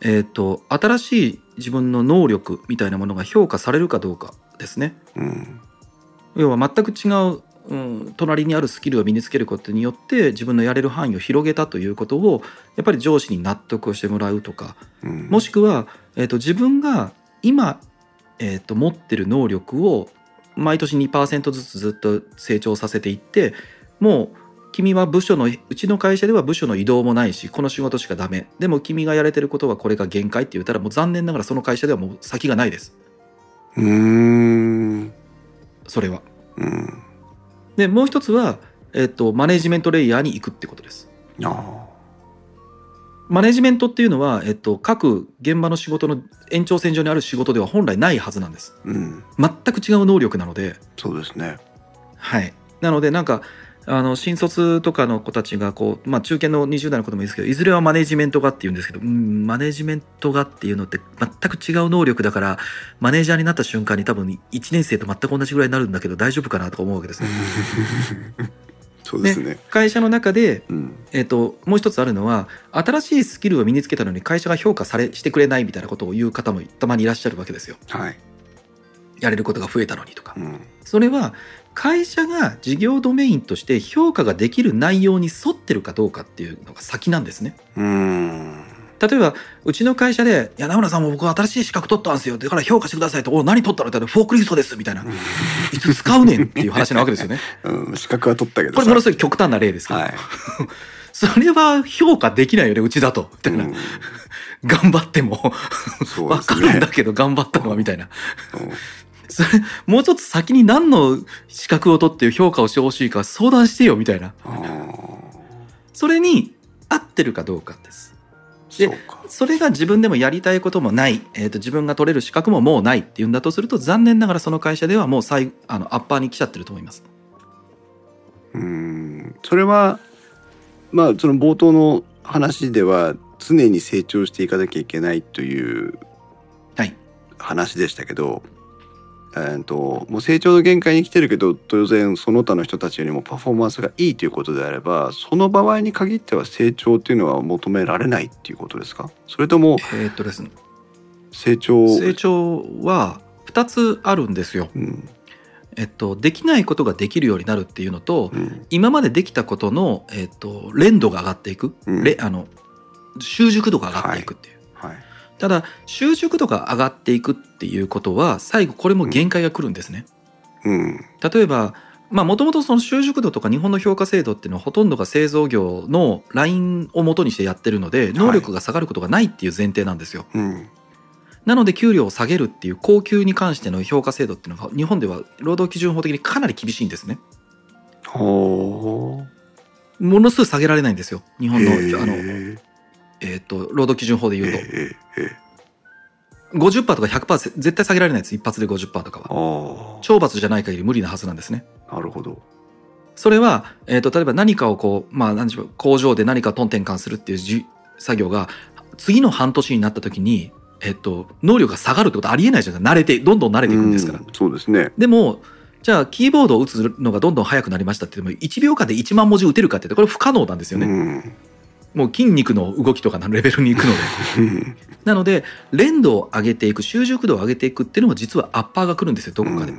えーと、新しい自分の能力みたいなものが評価されるかどうかですね。うん、要は全く違う、うん、隣にあるスキルを身につけることによって自分のやれる範囲を広げたということをやっぱり上司に納得をしてもらうとか、もしくは、えーと自分が今えーと、持ってる能力を毎年2%ずつずっと成長させていってもう君は部署のうちの会社では部署の移動もないしこの仕事しかダメ。でも君がやれてることはこれが限界って言ったらもう残念ながらその会社ではもう先がないです。うん。それは。うん。でもう一つは、えーと、マネジメントレイヤーに行くってことです。ああマネジメントっていうのは、えっと、各現場の仕事の延長線上にある仕事では本来ないはずなんです。うん、全く違う能力なので。そうですね。はい。なので、なんか、あの新卒とかの子たちがこう、まあ、中堅の20代の子でもいいですけどいずれはマネジメントがっていうんですけど、うん、マネジメントがっていうのって全く違う能力だからマネージャーになった瞬間に多分1年生と全く同じぐらいになるんだけど大丈夫かなとか思うわけですね。そうですね、会社の中で、うん、えーと、もう一つあるのは新しいスキルを身につけたのに会社が評価されしてくれないみたいなことを言う方もたまにいらっしゃるわけですよ。はい、やれることが増えたのにとか、うん、それは会社が事業ドメインとして評価ができる内容に沿ってるかどうかっていうのが先なんですね。うん例えば、うちの会社で、いや、名村さんも僕新しい資格取ったんですよ。だから評価してくださいと、お、何取ったのって言ったら、フォークリフトです、みたいな。いつ使うねんっていう話なわけですよね。うん、資格は取ったけどこれものすごい極端な例ですけど。はい、それは評価できないよね、うちだと。みたいな。うん、頑張ってもわ、ね、かるんだけど頑張ったのは、みたいな。うんそれ、もうちょっと先に何の資格を取って評価をしてほしいか相談してよ、みたいな。それに合ってるかどうかです。でそれが自分でもやりたいこともない、えーと、自分が取れる資格ももうないっていうんだとすると残念ながらその会社ではもう最あのアッパーに来ちゃってると思います。うん。それはまあその冒頭の話では常に成長していかなきゃいけないという話でしたけど、はいえーと、もう成長の限界に来てるけど当然その他の人たちよりもパフォーマンスがいいということであればその場合に限っては成長っていうのは求められないっていうことですか？それともえっとですね。成長成長は2つあるんですよ。うん、えっと、できないことができるようになるっていうのと、うん。今までできたことの、えっと、連度が上がっていく、うん。れあの習熟度が上がっていくっていう、はいただ習熟度が上がっていくっていうことは最後これも限界が来るんですね。うん例えばまあもともとその習熟度とか日本の評価制度っていうのはほとんどが製造業のラインを元にしてやってるので能力が下がることがないっていう前提なんですよ。うんなので給料を下げるっていう高給に関しての評価制度っていうのが日本では労働基準法的にかなり厳しいんですね。ほものすぐ下げられないんですよ日う本のへあの、ええー、と労働基準法でえ言うと。ええ50%とか100%絶対下げられないです。一発で50%とかは。懲罰じゃない限り無理なはずなんですね。なるほど。それは、えー、と例えば何かをこうまあ何でしょう工場で何かトン転換するっていうじ作業が次の半年になった時に、えっと能力が下がるってことはありえないじゃない慣れてどんどん慣れていくんですから。うんそうですね。でもじゃあキーボードを打つのがどんどん速くなりましたって言っても1秒間で1万文字打てるかって言ってこれ不可能なんですよね。うんもう筋肉の動きとかのレベルに行くので。うんなので連度を上げていく習熟度を上げていくっていうのも実はアッパーが来るんですよどこかで。っ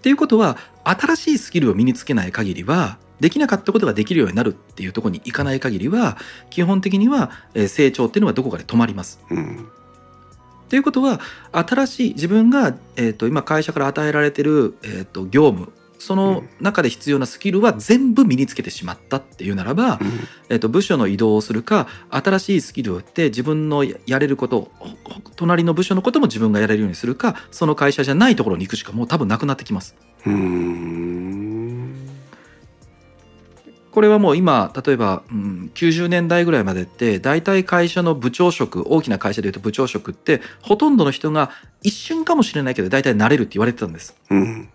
ていうことは新しいスキルを身につけない限りはできなかったことができるようになるっていうところに行かない限りは基本的にはえー成長っていうのはどこかで止まります。うんということは新しい自分が、えー、と今会社から与えられてる、えー、と業務その中で必要なスキルは全部身につけてしまったっていうならば、うん。えっと部署の移動をするか新しいスキルを得て自分のややれること隣の部署のことも自分がやれるようにするかその会社じゃないところに行くしかもう多分なくなってきます。うん。これはもう今例えば、うん、90年代ぐらいまでって大体会社の部長職大きな会社でいうと部長職ってほとんどの人が一瞬かもしれないけど大体なれるって言われてたんです。うん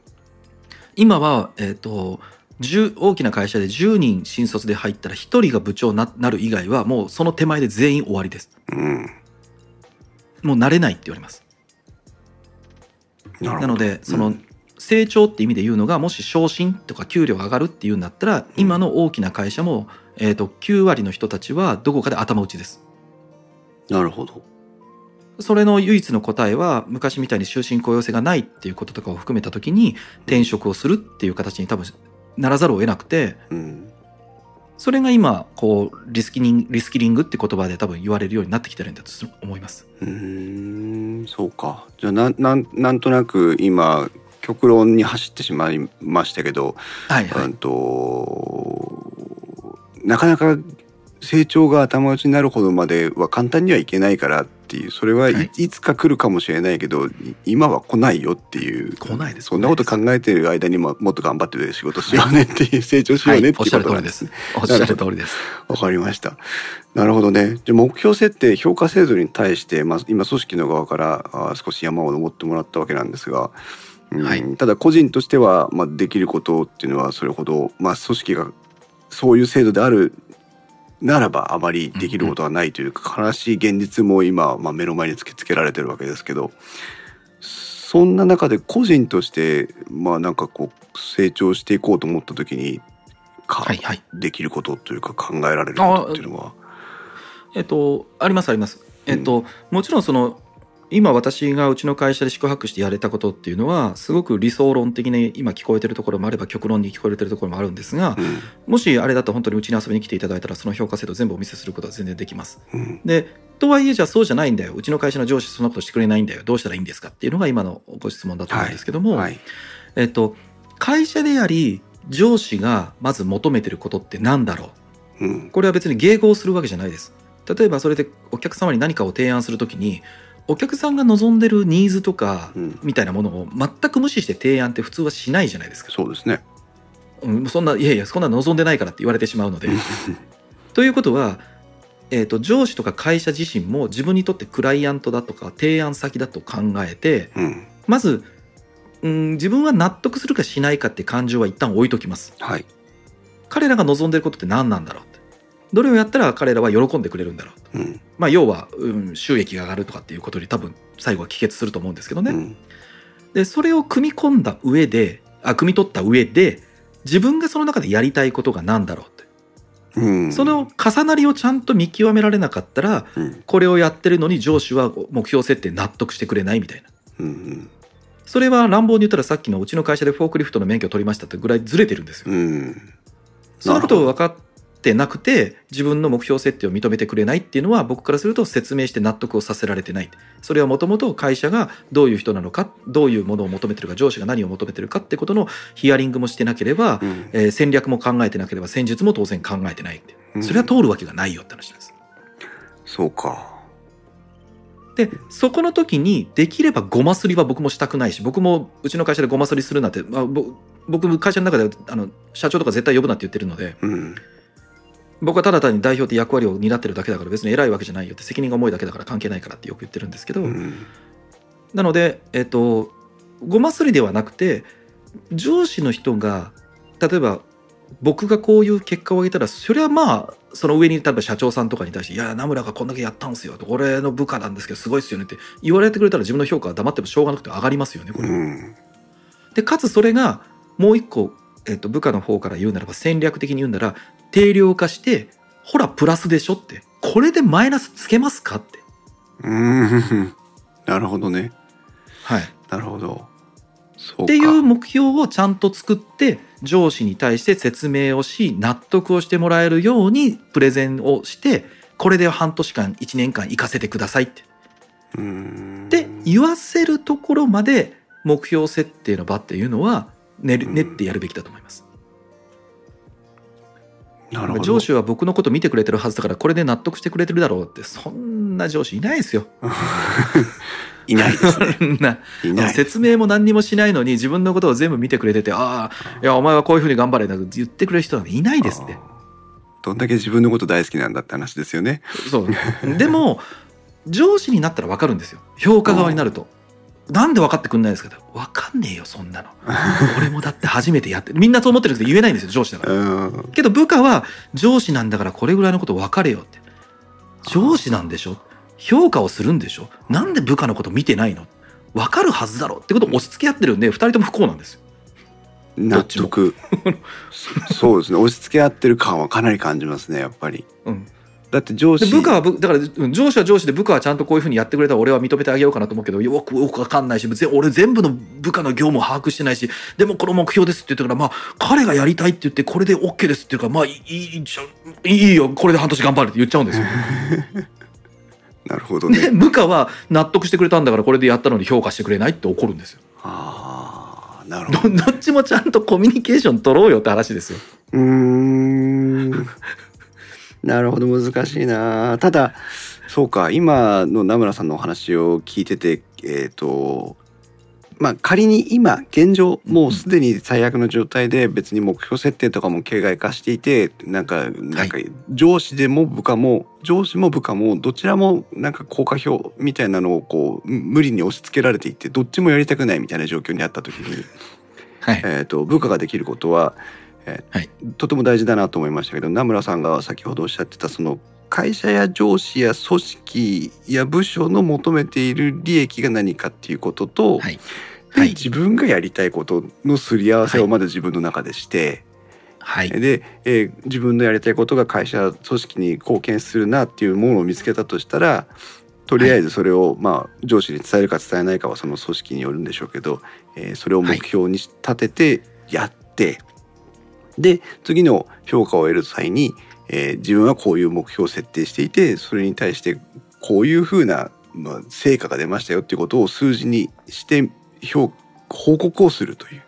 今は、えっと10大きな会社で10人新卒で入ったら1人が部長にななる以外はもうその手前で全員終わりです。うんもうなれないって言われます。なのでそのうん成長って意味で言うのがもし昇進とか給料が上がるっていうんだったら今の大きな会社も、えー、と9割の人たちはどこかで頭打ちです。なるほどそれの唯一の答えは昔みたいに終身雇用制がないっていうこととかを含めた時に転職をするっていう形に多分ならざるを得なくてうんそれが今こうリスキリングリスキリングって言葉で多分言われるようになってきてるんだと思います。うーんそうか。じゃあなんなんなんとなく今極論に走ってしまいましたけど、はいはい。うんとなかなか成長が頭打ちになるほどまでは簡単にはいけないからっていうそれはい,、はいい、つか来るかもしれないけどい今は来ないよっていう来ないですそんなこと考えてる間にももっと頑張って仕事しようねっていう、成長しようねっていうおっしゃる通りでことなんですす。おっしゃる通りです。わかりました。なるほどね。じゃあ目標設定、評価制度に対して、まあ、今組織の側からあー少し山を登ってもらったわけなんですが、うんはいただ個人としては、まあ、できることっていうのはそれほど、まあ、組織がそういう制度であるならばあまりできることはないというか、悲しい現実も今、まあ、目の前に突きつけられてるわけですけどそんな中で個人としてまあなんかこう成長していこうと思った時にか、はいはい。できることというか考えられることっていうのは？えっと、ありますあります。えっと、もちろんその、今私がうちの会社で宿泊してやれたことっていうのは、すごく理想論的に今聞こえてるところもあれば極論に聞こえてるところもあるんですが、うんもしあれだと本当にうちに遊びに来ていただいたら、その評価制度全部お見せすることは全然できます。うんで、とはいえじゃあそうじゃないんだよ。うちの会社の上司そんなことしてくれないんだよ。どうしたらいいんですかっていうのが今のご質問だと思うんですけども、はいえっと、会社であり、上司がまず求めてることって何だろう？うんこれは別に迎合するわけじゃないです。例えばそれでお客様に何かを提案するときに、お客さんが望んでるニーズとかうんみたいなものを全く無視して提案って普通はしないじゃないですか。そうですね。うん、そんな、いやいや、そんな望んでないからって言われてしまうので。ということは、えー、と上司とか会社自身も自分にとってクライアントだとか提案先だと考えてうんまず、うん、自分は納得するかしないかって感情は一旦置いときますはい彼らが望んでることって何なんだろうどれをやったら彼らは喜んでくれるんだろう。とうん。まあ要は、うん、収益が上がるとかっていうことに多分最後は帰結すると思うんですけどね、うん。でそれを組み込んだ上であ組み取った上で自分がその中でやりたいことが何だろうって。うん。その重なりをちゃんと見極められなかったらうん。これをやってるのに上司は目標設定納得してくれないみたいな。うんそれは乱暴に言ったらさっきのうちの会社でフォークリフトの免許を取りましたってぐらいずれてるんですよ。うん、そのことを分かってなくて自分の目標設定を認めてくれないっていうのは僕からすると説明して納得をさせられてない。それはもともと会社がどういう人なのかどういうものを求めてるか上司が何を求めてるかってことのヒアリングもしてなければ、うん、えー、戦略も考えてなければ戦術も当然考えてないってそれは通るわけがないよって話です。うん、そうか。でそこの時にできればごますりは僕もしたくないし僕もうちの会社でごますりするなんて、まあ、僕会社の中であの社長とか絶対呼ぶなって言ってるので、うん、僕はただ単に代表って役割を担ってるだけだから別に偉いわけじゃないよって責任が重いだけだから関係ないからってよく言ってるんですけど、うん、なのでえっとごますりではなくて上司の人が例えば僕がこういう結果を上げたらそれはまあその上に例えば社長さんとかに対して「いや名村がこんだけやったんすよ」と「俺の部下なんですけどすごいっすよね」って言われてくれたら自分の評価は黙ってもしょうがなくて上がりますよねこれ。うん、でかつそれがもう一個、えっと、部下の方から言うならば戦略的に言うなら定量化してほらプラスでしょって。これでマイナスつけますかって。うん。なるほどね。はい。なるほど。っていう目標をちゃんと作って上司に対して説明をし納得をしてもらえるようにプレゼンをしてこれで半年間1年間行かせてくださいって。で言わせるところまで目標設定の場っていうのは練練ってやるべきだと思います。上司は僕のこと見てくれてるはずだからこれで納得してくれてるだろうってそんな上司いないですよ。いないですね。いない説明も何にもしないのに自分のことを全部見てくれててああいやお前はこういうふうに頑張れな言ってくれる人なんていないですって。どんだけ自分のこと大好きなんだって話ですよね。そうでも上司になったら分かるんですよ評価側になると。なんで分かってくんないですか分かんねえよそんなの。俺もだって初めてやってみんなそう思ってるけど言えないんですよ上司だから。けど部下は上司なんだからこれぐらいのこと分かれよって。上司なんでしょ？評価をするんでしょ？なんで部下のこと見てないの？分かるはずだろってことを押し付け合ってるんで2人とも不幸なんですよ。納得。そうですね。押し付け合ってる感はかなり感じますねやっぱり、うん、だって上司部下はだから上司は上司で部下はちゃんとこういうふうにやってくれたら俺は認めてあげようかなと思うけどよくよく分かんないし俺全部の部下の業務を把握してないしでもこの目標ですって言ってからまあ彼がやりたいって言ってこれで OK ですっていうからまあいいいいよこれで半年頑張るって言っちゃうんですよ。なるほどね部下は納得してくれたんだからこれでやったのに評価してくれないって怒るんですよ。ああなるほどどっちもちゃんとコミュニケーション取ろうよって話ですよ。うん なるほど難しいな。ただそうか今の名村さんのお話を聞いててえっ、ー、とまあ仮に今現状もうすでに最悪の状態で別に目標設定とかも形骸化していてなんかなんか上司でも部下も上司も部下もどちらもなんか効果表みたいなのをこう無理に押し付けられていてどっちもやりたくないみたいな状況にあった時に、はい、えと部下ができることは、えー、はい、とても大事だなと思いましたけど名村さんが先ほどおっしゃってたその会社や上司や組織や部署の求めている利益が何かっていうことと、はい。はい、自分がやりたいことのすり合わせをまだ自分の中でして、はい、で、えー、自分のやりたいことが会社組織に貢献するなっていうものを見つけたとしたらとりあえずそれを、まあ、上司に伝えるか伝えないかはその組織によるんでしょうけど、えー、それを目標に立ててやって、で次の評価を得る際にえー、自分はこういう目標を設定していてそれに対してこういうふうな、まあ、成果が出ましたよっていうことを数字にして評報告をするという。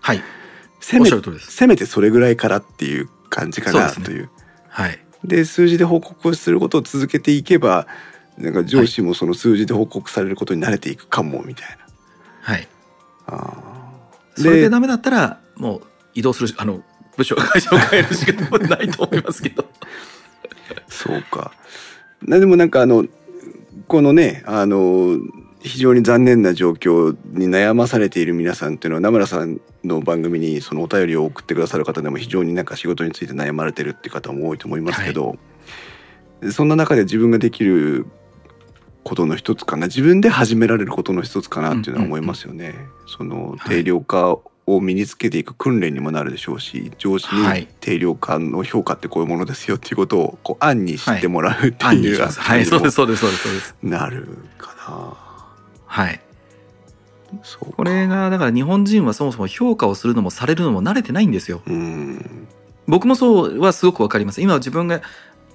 はい。せめせめてそれぐらいからっていう感じかなという。うね、はい。で数字で報告をすることを続けていけばなんか上司もその数字で報告されることに慣れていくかもみたいな。はい。ああ。それでダメだったらもう移動するあの部署会社を変えるしかないと思いますけど。そうか。でもなんかあのこのねあの非常に残念な状況に悩まされている皆さんっていうのは名村さんの番組にそのお便りを送ってくださる方でも非常になんか仕事について悩まれてるっていう方も多いと思いますけど、はい、そんな中で自分ができることの一つかな自分で始められることの一つかなってい。うのは思いますよね。その定量化を身につけていく訓練にもなるでしょうし上司に定量感の評価ってこういうものですよっていうことをこう案に知ってもらうっていう、はい、はい、そうですそうですそうですそうです。なるかな。はい。これがだから日本人はそもそも評価をするのもされるのも慣れてないんですよ。僕もそうはすごくわかります。今自分が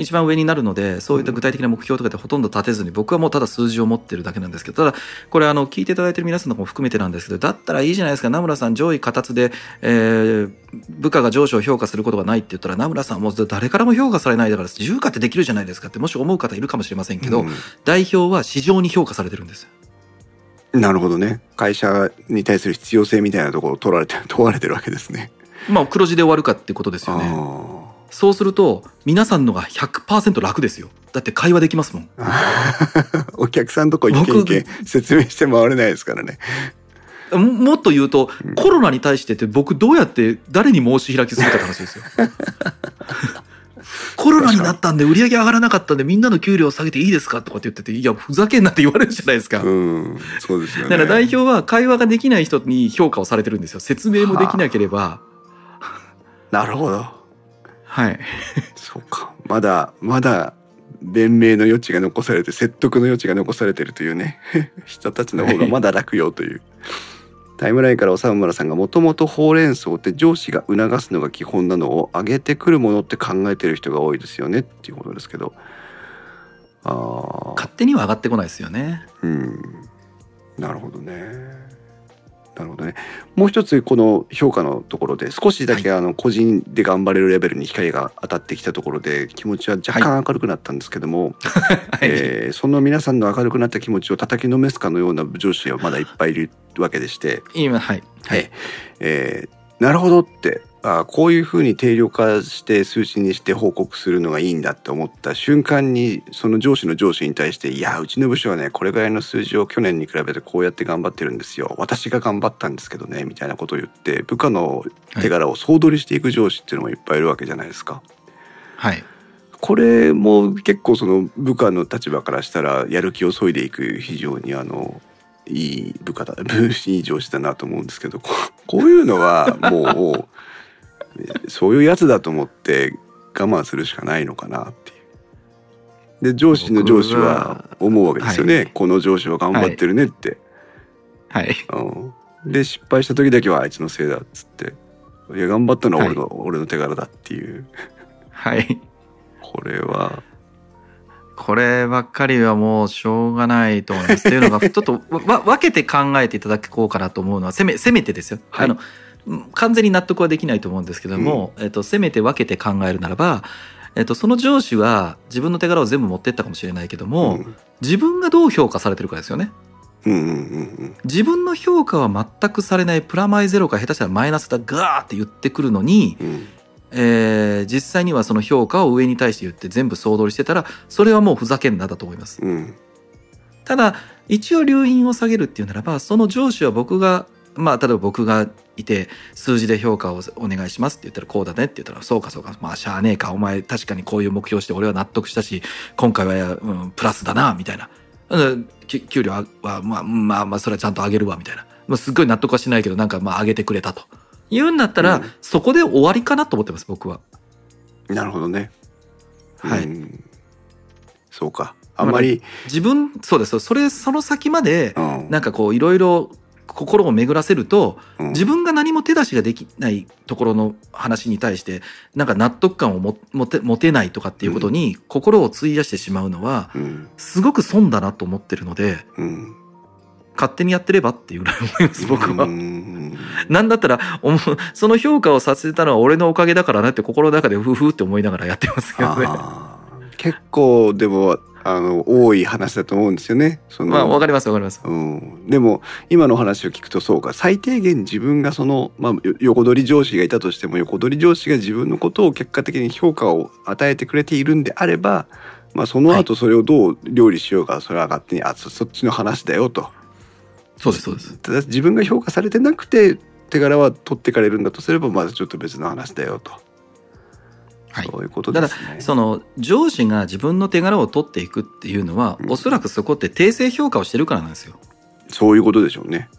一番上になるのでそういった具体的な目標とかでほとんど立てずに僕はもうただ数字を持ってるだけなんですけどただこれあの聞いていただいてる皆さんのも含めてなんですけどだったらいいじゃないですか名村さん上位形で、えー、部下が上司を評価することがないって言ったら名村さんも誰からも評価されないだから重価ってできるじゃないですかってもし思う方いるかもしれませんけど、うん、代表は市場に評価されてるんです。なるほどね会社に対する必要性みたいなところを取られて問われてるわけですね。まあ黒字で終わるかってことですよね。そうすると皆さんのが100%楽ですよだって会話できますもん お客さんとこ行け行け説明して回れないですからねもっと言うと、うん、コロナに対してって僕どうやって誰に申し開きするかって話ですよ コロナになったんで売り上げ上がらなかったんでみんなの給料下げていいですかとかって言ってて、いや、ふざけんなって言われるじゃないですか。うん、そうですよね。だから代表は会話ができない人に評価をされてるんですよ。説明もできなければ。なるほど。はい。そうか。まだ、まだ、弁明の余地が残されて、説得の余地が残されてるというね、人たちの方がまだ楽よという。タイムラインから長村さんがもともとほうれん草って上司が促すのが基本なのを上げてくるものって考えてる人が多いですよねっていうことですけど。あ勝手には上がってこないですよね。うん。なるほどね。なるほどね。もう一つこの評価のところで少しだけあの個人で頑張れるレベルに光が当たってきたところで気持ちは若干明るくなったんですけども、はい、えー、その皆さんの明るくなった気持ちを叩きのめすかのような上司はまだいっぱいいるわけでして、今はい、はい、えー、なるほどってあこういうふうに定量化して数値にして報告するのがいいんだって思った瞬間にその上司の上司に対して「いやうちの部署はねこれぐらいの数字を去年に比べてこうやって頑張ってるんですよ。私が頑張ったんですけどね」みたいなことを言って部下の手柄を総取りしていく上司っていうのもいっぱいいるわけじゃないですか。はい、これも結構その部下の立場からしたらやる気を削いでいく非常にあのいい部下だ いい上司だなと思うんですけどこういうのはもうそういうやつだと思って我慢するしかないのかなっていう。で上司の上司は思うわけですよね、はい、この上司は頑張ってるねって。はい。うん、で失敗した時だけはあいつのせいだっつっていや頑張ったのは俺のはい、俺の手柄だっていう。はい。これは。こればっかりはもうしょうがないと思います。っていうのが、ちょっとわ分けて考えていただこうかなと思うのは、せめ、せめてですよ。はい、あの、完全に納得はできないと思うんですけども、うん、えっと、せめて分けて考えるならば、えっと、その上司は自分の手柄を全部持ってったかもしれないけども、うん、自分がどう評価されてるかですよね。自分の評価は全くされないプラマイゼロか下手したらマイナスだガーって言ってくるのに、うん、えー、実際にはその評価を上に対して言って全部総取りしてたらそれはもうふざけんなだと思います。うん、ただ一応留飲を下げるっていうならばその上司は僕がまあ例えば僕がいて数字で評価をお願いしますって言ったらこうだねって言ったらそうかそうかまあしゃあねえかお前確かにこういう目標して俺は納得したし今回は、うん、プラスだなみたいな給料はまあまあまあそれはちゃんと上げるわみたいな、まあ、すっごい納得はしないけどなんかまあ上げてくれたと言うんだったら、うん、そこで終わりかなと思ってます僕は。なるほどね。はい。そうか。あんまり、自分そうですそれその先まで、なんかこういろいろ心を巡らせると、うん、自分が何も手出しができないところの話に対してなんか納得感をも持て持てないとかっていうことに心を費やしてしまうのは、すごく損だなと思ってるので、うん、勝手にやってればっていうぐらい思います僕は。なんだったらその評価をさせたのは俺のおかげだからなって心の中でふふって思いながらやってますけどね。結構でもあの多い話だと思うんですよね。そのまあわかりますわかります。うん。でも今の話を聞くとそうか最低限自分がそのまあ横取り上司がいたとしても横取り上司が自分のことを結果的に評価を与えてくれているんであれば、まあその後それをどう料理しようか、それは勝手にあそっちの話だよと。そうですそうです。ただ自分が評価されてなくて手柄は取ってかれるんだとすればまずちょっと別の話だよと。はい、そういうことですね。ただその上司が自分の手柄を取っていくっていうのは、うん、おそらくそこって訂正評価をしてるからなんですよ。そういうことでしょうね。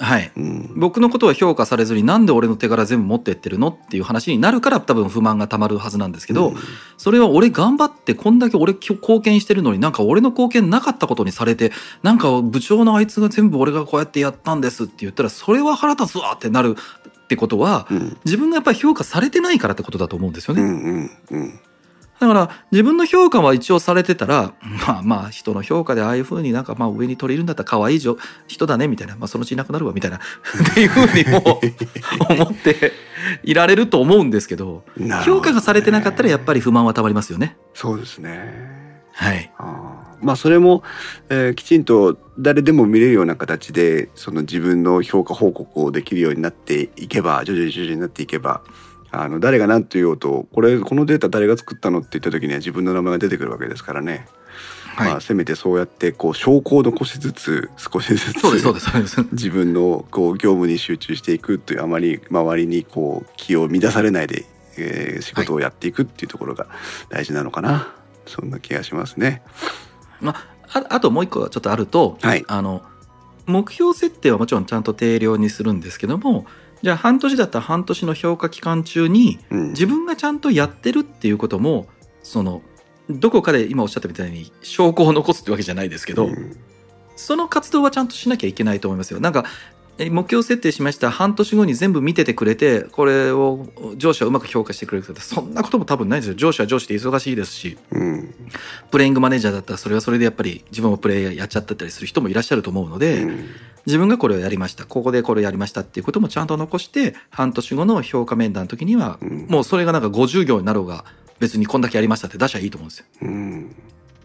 はい、うん、僕のことは評価されずになんで俺の手柄全部持ってってるのっていう話になるから多分不満がたまるはずなんですけど、うん、それは俺頑張ってこんだけ俺貢献してるのになんか俺の貢献なかったことにされてなんか部長のあいつが全部俺がこうやってやったんですって言ったらそれは腹立つわってなるってことは、うん、自分がやっぱり評価されてないからってことだと思うんですよね。うんうんうん。だから自分の評価は一応されてたら まあまあ人の評価でああいうふうになんかまあ上に取れるんだったら可愛い人だねみたいな、まあ、そのうちいなくなるわみたいな っていうふうにも 思っていられると思うんですけどね、評価がされてなかったらやっぱり不満はたまりますよね。そうですね。はい。あまあそれも、えー、きちんと誰でも見れるような形でその自分の評価報告をできるようになっていけば徐々に徐々になっていけばあの誰が何と言おうとこれこのデータ誰が作ったのって言った時には自分の名前が出てくるわけですからね。はい、まあ、せめてそうやってこう証拠を残しつつ少しずつ自分のこう業務に集中していくというあまり周りにこう気を乱されないで、えー、仕事をやっていくっていうところが大事なのかな、はい、そんな気がしますね。まあ、あともう一個ちょっとあると、はい、あの目標設定はもちろんちゃんと定量にするんですけどもじゃあ半年だったら半年の評価期間中に、自分がちゃんとやってるっていうこともそのどこかで今おっしゃったみたいに証拠を残すってわけじゃないですけど、うん、その活動はちゃんとしなきゃいけないと思いますよ。なんか目標設定しました半年後に全部見ててくれてこれを上司はうまく評価してくれるってそんなことも多分ないですよ上司は上司で忙しいですし、うん、プレイングマネージャーだったらそれはそれでやっぱり自分もプレイやっちゃったりする人もいらっしゃると思うので、うん、自分がこれをやりましたここでこれをやりましたっていうこともちゃんと残して半年後の評価面談の時には、うん、もうそれがなんか50行になろうが別にこんだけやりましたって出しゃいいと思うんですよ。うん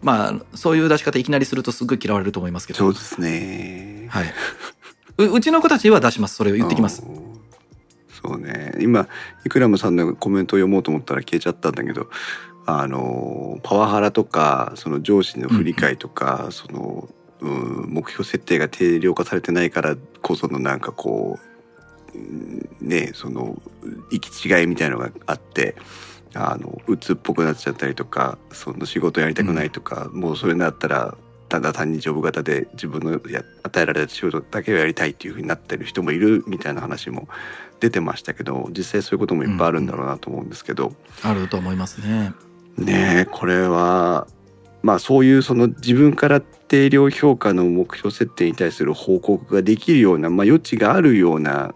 まあ、そういう出し方いきなりするとすごい嫌われると思いますけど。そうですね。はい。ううちの子たちは出します。それを言ってきます。そうね。今イクラムさんのコメントを読もうと思ったら消えちゃったんだけどあのパワハラとかその上司の不理解とか、うん、その、うん、目標設定が定量化されてないからこそのなんかこうねその行き違いみたいのがあってあの鬱っぽくなっちゃったりとかその仕事やりたくないとか、うん、もうそれになったらただ単にジョブ型で自分のや与えられた仕事だけをやりたいっていうふうになってる人もいるみたいな話も出てましたけど実際そういうこともいっぱいあるんだろうなと思うんですけど、うん、あると思いますね。ねこれはまあそういうその自分から定量評価の目標設定に対する報告ができるような、まあ、余地があるような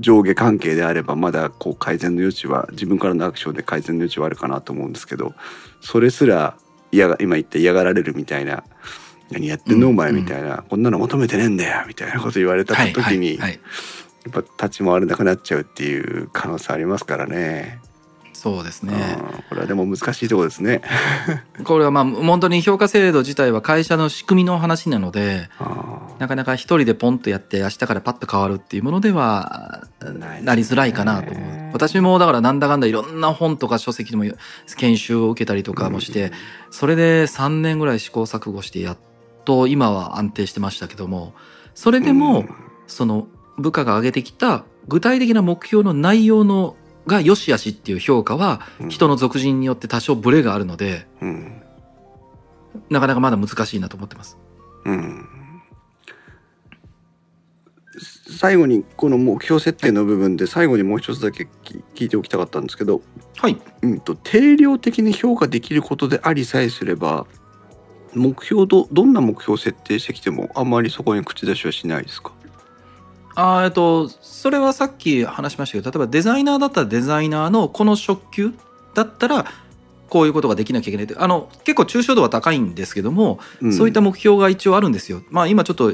上下関係であればまだこう改善の余地は自分からのアクションで改善の余地はあるかなと思うんですけどそれすら嫌が今言って嫌がられるみたいな何やってんのお前みたいな、こんなの求めてねえんだよみたいなこと言われた時に、やっぱ立ち回れなくなっちゃうっていう可能性ありますからね。そうですね。これはでも難しいところですね。これはまあ本当に評価制度自体は会社の仕組みの話なので、なかなか一人でポンとやって明日からパッと変わるっていうものではなりづらいかなと思う。私もだからなんだかんだいろんな本とか書籍でも研修を受けたりとかもして、それで3年ぐらい試行錯誤してやっと今は安定してましたけども、それでもその部下が上げてきた具体的な目標の内容のが良し悪しっていう評価は人の属人によって多少ブレがあるので、うん、なかなかまだ難しいなと思ってます。うん、最後にこの目標設定の部分で最後にもう一つだけ聞いておきたかったんですけど、はい、うんと定量的に評価できることでありさえすれば目標どどんな目標を設定してきてもあんまりそこに口出しはしないですか？あえっとそれはさっき話しましたけど例えばデザイナーだったらデザイナーのこの職級だったらこういうことができなきゃいけないってあの結構抽象度は高いんですけども、うん、そういった目標が一応あるんですよ。まあ今ちょっと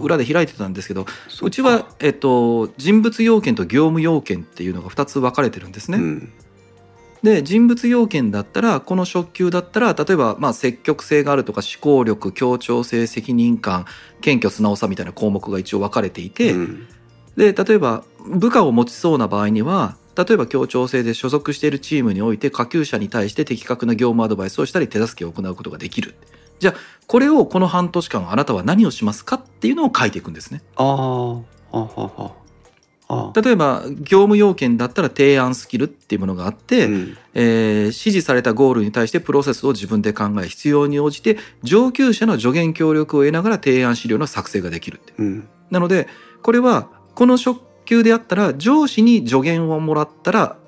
裏で開いてたんですけどうちは、えっと、人物要件と業務要件っていうのが2つ分かれてるんですね。うんで人物要件だったらこの職級だったら例えばまあ積極性があるとか思考力協調性責任感謙虚素直さみたいな項目が一応分かれていて、うん、で例えば部下を持ちそうな場合には例えば協調性で所属しているチームにおいて下級者に対して的確な業務アドバイスをしたり手助けを行うことができる。じゃあこれをこの半年間あなたは何をしますかっていうのを書いていくんですね。ああははは例えば業務要件だったら提案スキルっていうものがあって、うん、えー、指示されたゴールに対してプロセスを自分で考え必要に応じて上級者の助言協力を得ながら提案資料の作成ができるって、う。ん、なのでこれはこの職級であったら上司に助言をもらったら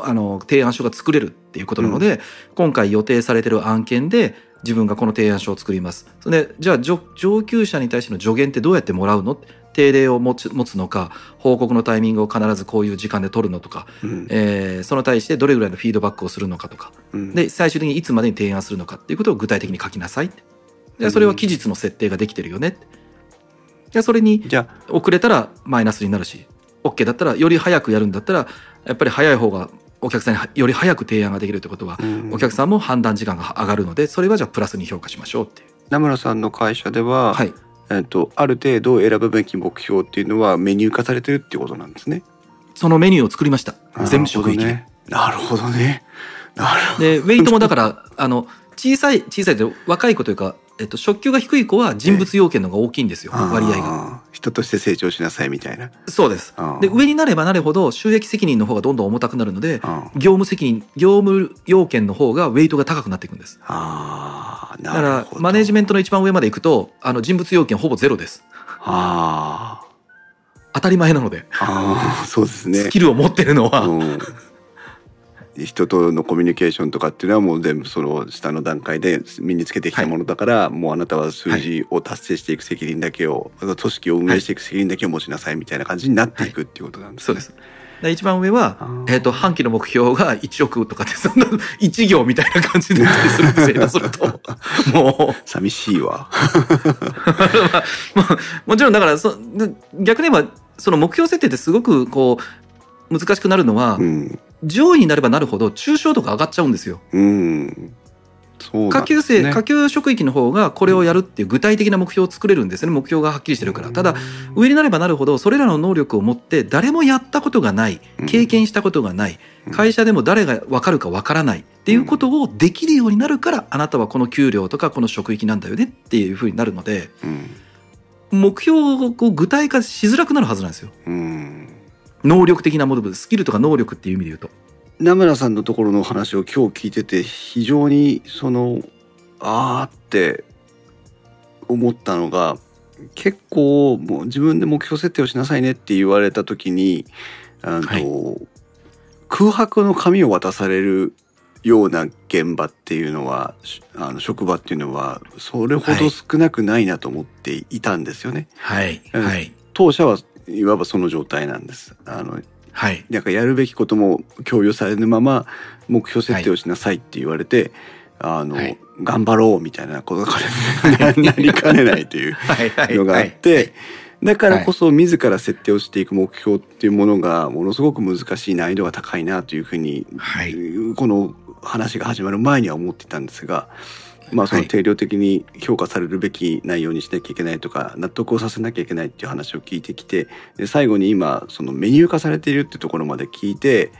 あの提案書が作れるっていうことなので、うん、今回予定されてる案件で自分がこの提案書を作ります。でじゃあ上級者に対しての助言ってどうやってもらうの？定例を持つ持つのか報告のタイミングを必ずこういう時間で取るのとか、うん、えー、その対してどれぐらいのフィードバックをするのかとか、うん、で最終的にいつまでに提案するのかっていうことを具体的に書きなさい。じゃそれは期日の設定ができてるよね。じゃそれに遅れたらマイナスになるし OK だったらより早くやるんだったらやっぱり早い方がお客さんにより早く提案ができるってことは、うん、お客さんも判断時間が上がるのでそれはじゃあプラスに評価しましょうっていう。名村さんの会社では、はい、えっと、ある程度選ぶべき目標っていうのはメニュー化されてるっていうことなんですね。そのメニューを作りました。全部職域で。なるほどね。なるほど。で、ウェイトもだから、あの、小さい、小さいと若い子というか、えっと、職級が低い子は人物要件のが大きいんですよ、割合が。人として成長しなさいみたいな。そうです。で、上になればなるほど収益責任の方がどんどん重たくなるので、業務責任、業務要件の方がウェイトが高くなっていくんです。あだから、マネジメントの一番上まで行くと、あの、人物要件ほぼゼロです。ああ。当たり前なので。ああ、そうですね。スキルを持ってるのは、うん人とのコミュニケーションとかっていうのはもう全部その下の段階で身につけてきたものだから、はい、もうあなたは数字を達成していく責任だけを、はい、組織を運営していく責任だけを持ちなさいみたいな感じになっていくっていうことなんですね。はい、そうです一番上は、えっ、ー、と、半期の目標が1億とかって、そんな1行みたいな感じでったりするんですよ、すると。もう。寂しいわ。まあ、もちろんだからそ、逆に言えば、その目標設定ってすごくこう、難しくなるのは、うん、上位になればなるほど抽象度が上がっちゃうんですよ。うん。ね、下級生下級職域の方がこれをやるっていう具体的な目標を作れるんですね。目標がはっきりしてるから。ただ上になればなるほどそれらの能力を持って誰もやったことがない経験したことがない会社でも誰が分かるか分からないっていうことをできるようになるからあなたはこの給料とかこの職域なんだよねっていうふうになるので目標を具体化しづらくなるはずなんですよ。能力的なものスキルとか能力っていう意味で言うと。名村さんのところの話を今日聞いてて非常にそのああって思ったのが結構もう自分で目標設定をしなさいねって言われた時にあの、はい、空白の紙を渡されるような現場っていうのはあの職場っていうのはそれほど少なくないなと思っていたんですよね。はい、はい、当社はいわばその状態なんです。あのはい、なんかやるべきことも共有されるまま目標設定をしなさいって言われて、はい、あの、はい、頑張ろうみたいなことがなりかねないという のがあって、だからこそ自ら設定をしていく目標っていうものがものすごく難しい難易度が高いなというふうに、この話が始まる前には思っていたんですが、まあ、その定量的に評価されるべき内容にしなきゃいけないとか納得をさせなきゃいけないっていう話を聞いてきてで最後に今そのメニュー化されているっていうところまで聞いて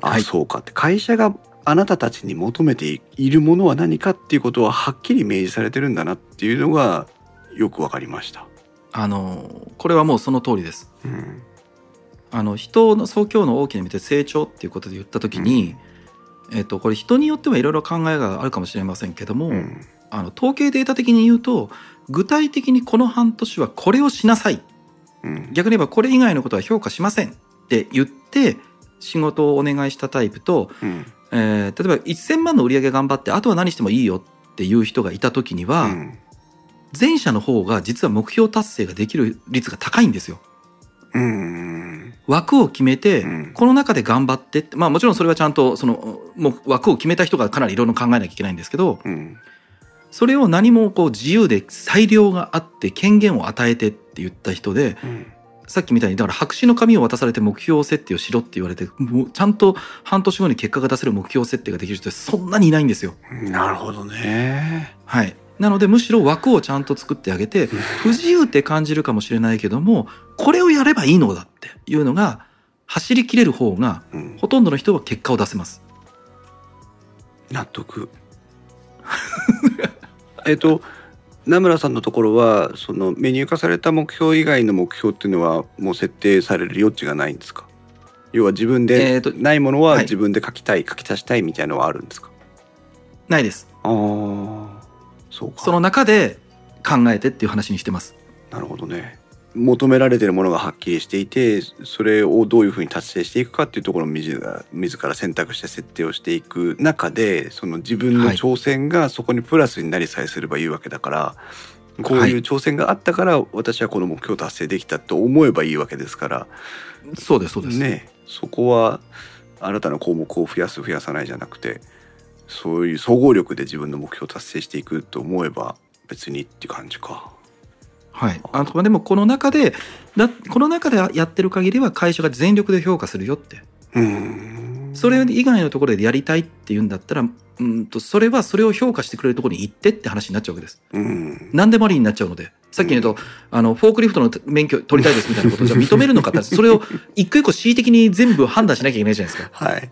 あ、はい、そうかって会社があなたたちに求めているものは何かっていうことははっきり明示されてるんだなっていうのがよくわかりました。あのこれはもうその通りです。うん、あの人の総協の大きな意味で成長っていうことで言った時に、うんえっと、これ人によってはいろいろ考えがあるかもしれませんけども、うん、あの統計データ的に言うと具体的にこの半年はこれをしなさい、うん、逆に言えばこれ以外のことは評価しませんって言って仕事をお願いしたタイプと、うん、えー、例えば1,000万の売り上げ頑張ってあとは何してもいいよっていう人がいた時には、前者の方が実は目標達成ができる率が高いんですよ。枠を決めて、この中で頑張ってってまあもちろん。それはちゃん。とそのもう枠を決めた人がかなりいろいろ考えなきゃいけないん。ですけど、それを何もこう自由で裁量があって権限を与えてって言った人で、さっきみたいにだから白紙の紙を渡されて目標設定をしろって言われてもうちゃん。と半年後に結果が出せる目標設定ができる人ってそん。なにいないん。ですよ。なるほどね。はい。なのでむしろ枠をちゃんと作ってあげて不自由って感じるかもしれないけどもこれをやればいいのだっていうのが走りきれる方が、ほとんどの人は結果を出せます。納得。えっと名村さんのところはそのメニュー化された目標以外の目標っていうのはもう設定される余地がないんですか？要は自分でないものは自分で書きたい、はい、書き足したいみたいなのはあるんですか？ないです。ああそうか。その中で考えてっていう話にしてます。なるほどね。求められてるものがはっきりしていてそれをどういうふうに達成していくかっていうところを自ら自ら選択して設定をしていく中でその自分の挑戦がそこにプラスになりさえすればいいわけだから、はい、こういう挑戦があったから私はこの目標達成できたと思えばいいわけですから、そうですそうです。ねそこは新たな項目を増やす増やさないじゃなくてそういう総合力で自分の目標を達成していくと思えば別にっていう感じか。はい、あとでもこの中でだこの中でやってる限りは会社が全力で評価するよって。それ以外のところでやりたいって言うんだったらうんとそれはそれを評価してくれるところに行ってって話になっちゃうわけです。何でもありになっちゃうので。さっき言うと、あのフォークリフトの免許取りたいですみたいなことをじゃ認めるのかってそれを一個一個恣意的に全部判断しなきゃいけないじゃないですか。はい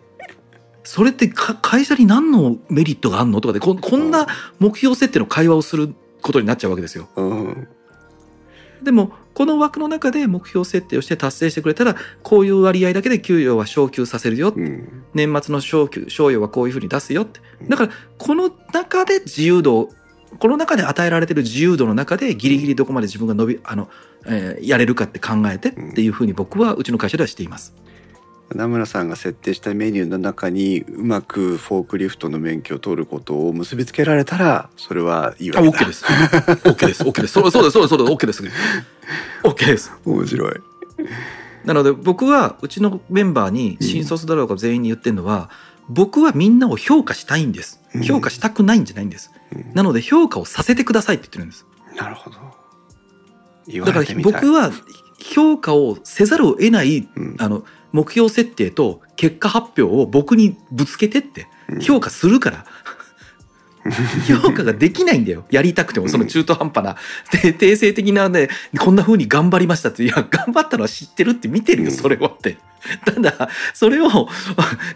それって会社に何のメリットがあるの？とかでここんな目標設定の会話をすることになっちゃうわけですよ。うん。でもこの枠の中で目標設定をして達成してくれたらこういう割合だけで給与は昇給させるよ、うん、年末の昇給賞与はこういうふうに出すよって。だからこの中で自由度この中で与えられてる自由度の中でギリギリどこまで自分が伸びあの、えー、やれるかって考えてっていうふうに僕はうちの会社ではしています。名村さんが設定したメニューの中にうまくフォークリフトの免許を取ることを結びつけられたらそれはいいわけだ。OK です。OK です。OK です。そうそうです。そうです。そうです。OK です。OK です。面白い。なので僕はうちのメンバーに新卒だろうか全員に言ってるのは、うん、僕はみんなを評価したいんです。評価したくないんじゃないんです。うん、なので評価をさせてくださいって言ってるんです。なるほど。だから僕は評価をせざるを得ない、うん、あの目標設定と結果発表を僕にぶつけてって評価するから、評価ができないんだよ。やりたくても、その中途半端な、定性的なね、こんな風に頑張りましたって、いや、頑張ったのは知ってるって見てるよ、それはって。ただ、それを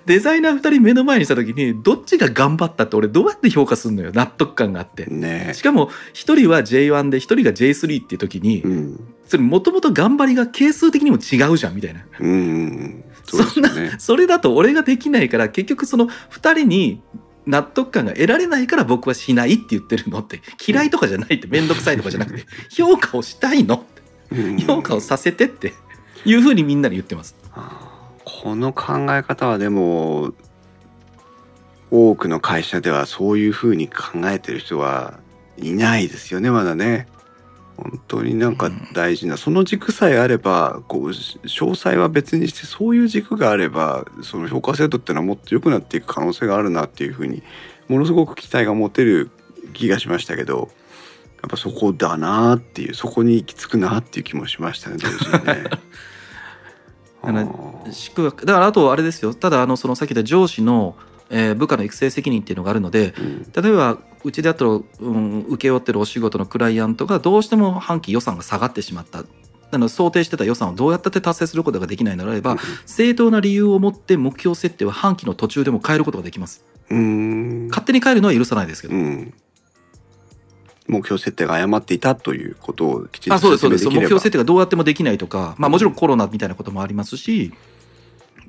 デザイナー二人目の前にした時に、どっちが頑張ったって俺どうやって評価するのよ、納得感があって。ね、しかも、一人は J1 で一人が J3 っていう時に、うん、それもともと頑張りが係数的にも違うじゃん、みたいな。うん、そ、ね、んな、それだと俺ができないから、結局その二人に納得感が得られないから僕はしないって言ってるのって嫌いとかじゃないって面倒くさいとかじゃなくて 評価をしたいのって評価をさせてっていうふうにみんなに言ってます。この考え方はでも多くの会社ではそういうふうに考えてる人はいないですよねまだね。本当になんか大事な、うん、その軸さえあればこう詳細は別にしてそういう軸があればその評価制度っていうのはもっと良くなっていく可能性があるなっていうふうにものすごく期待が持てる気がしましたけどやっぱそこだなっていうそこに行き着くなっていう気もしましたね同時にね。だからあとあれですよただあのそのさっき言った上司のえー、部下の育成責任っていうのがあるので、うん、例えばうちであったら、うん、請け負ってるお仕事のクライアントがどうしても半期予算が下がってしまった。あの想定してた予算をどうやったって達成することができないのであれば、うん、正当な理由を持って目標設定は半期の途中でも変えることができます。勝手に変えるのは許さないですけど。目標設定が誤っていたということをきちんと説明できれば。あそうですそうです。目標設定がどうやってもできないとか、まあ、もちろんコロナみたいなこともありますし、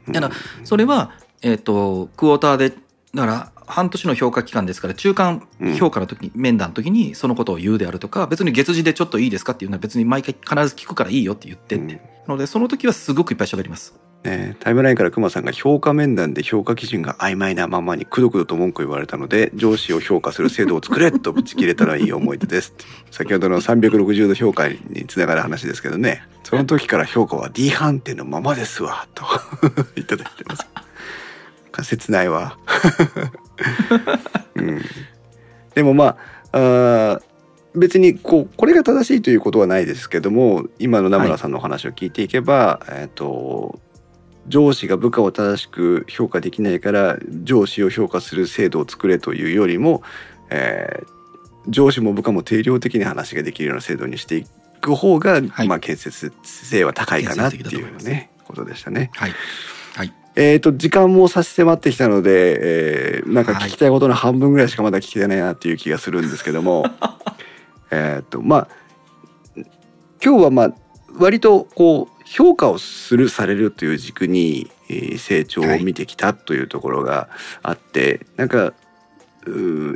だからそれはえっ、ー、と、クォーターで、だから半年の評価期間ですから中間評価の時に、うん、面談の時にそのことを言うであるとか別に月次でちょっといいですかっていうのは別に毎回必ず聞くからいいよって言ってって、うん、なのでその時はすごくいっぱい喋ります。ね、タイムラインから熊さんが評価面談で評価基準が曖昧なままにくどくどと文句言われたので上司を評価する制度を作れとぶち切れたらいい思い出です。先ほどの360度評価につながる話ですけどねその時から評価は D 判定のままですわと いただいてます。切ないわ、うん、でもまああ別にこうこれが正しいということはないですけども今の名村さんのお話を聞いていけば、はい、えっ、ー、と上司が部下を正しく評価できないから上司を評価する制度を作れというよりも、えー、上司も部下も定量的に話ができるような制度にしていく方が、はい、まあ建設性は高いかなっていうねことでしたね。はい、はいえっ、ー、と、時間も差し迫ってきたので、えー、なんか聞きたいことの半分ぐらいしかまだ聞きてないなっていう気がするんですけども、えっ、とまあ今日はまあ割とこう評価をするされるという軸に成長を見てきたというところがあって、はい、なんか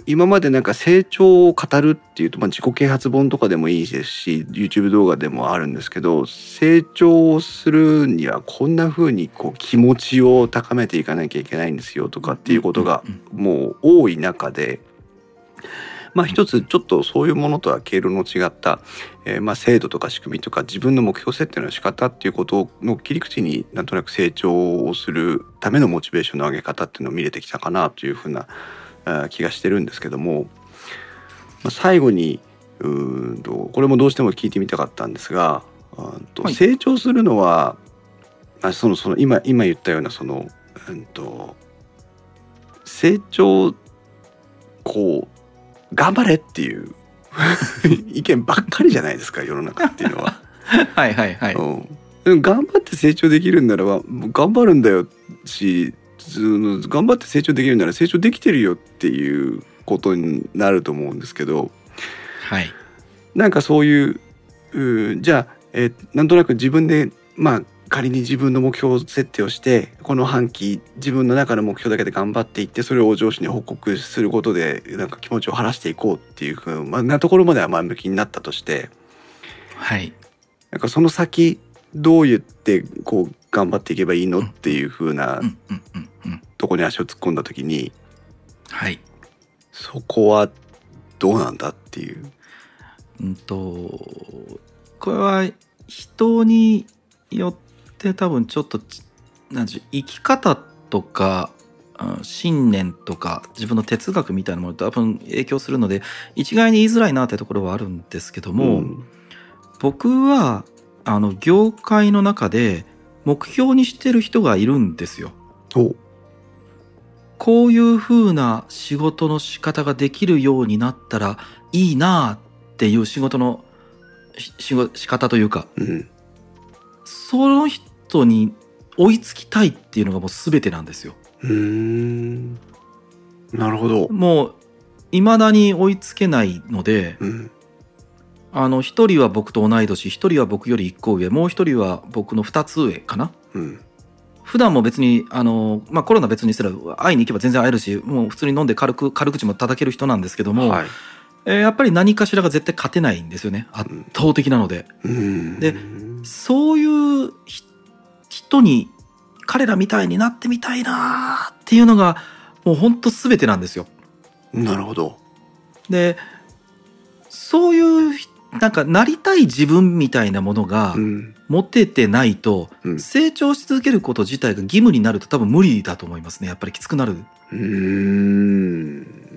今までなんか成長を語るっていうと、まあ、自己啓発本とかでもいいですし YouTube 動画でもあるんですけど成長をするにはこんな風にこう気持ちを高めていかなきゃいけないんですよとかっていうことがもう多い中で。まあ一つちょっとそういうものとは経路の違った、えー、まあ制度とか仕組みとか自分の目標設定の仕方っていうことの切り口になんとなく成長をするためのモチベーションの上げ方っていうのを見れてきたかなというふうな気がしてるんですけども最後にうんとこれもどうしても聞いてみたかったんですが、と成長するのはあそのその今今言ったようなその、うんと、成長こう頑張れっていう 意見ばっかりじゃないですか世の中っていうのは。はいはいはい、うん。頑張って成長できるんならば頑張るんだよし頑張って成長できるなら成長できてるよっていうことになると思うんですけど、はい、なんかそういううじゃあ、えなんとなく自分でまあ仮に自分の目標設定をしてこの半期自分の中の目標だけで頑張っていってそれを上司に報告することでなんか気持ちを晴らしていこうっていうふうなところまでは前向きになったとして、はい、なんかその先どう言ってこう頑張っていけばいいのっていうふうなとこに足を突っ込んだ時に、はい、そこはどうなんだっていう。うんとこれは人によって多分ちょっとなん生き方とか信念とか自分の哲学みたいなものと多分影響するので一概に言いづらいなってところはあるんですけども、うん、僕はあの業界の中で目標にしてる人がいるんですよ。こういう風な仕事の仕方ができるようになったらいいなっていう仕事の仕仕方というか、うん、その人に追いつきたいっていうのがもう全てなんですよ。うん。なるほど。もう未だに追いつけないので、うん、あの一人は僕と同い年一人は僕より1個上もう一人は僕の2つ上かな、うん、普段も別にあの、まあ、コロナ別にすら会いに行けば全然会えるしもう普通に飲んで軽く軽口も叩ける人なんですけども、はい、えー、やっぱり何かしらが絶対勝てないんですよね圧倒的なので。うん、でそういう人に彼らみたいになってみたいなっていうのがもう本当全てなんですよ。なるほどでそういうなんかなりたい自分みたいなものが持ててないと、成長し続けること自体が義務になると多分無理だと思いますね。やっぱりきつくなる。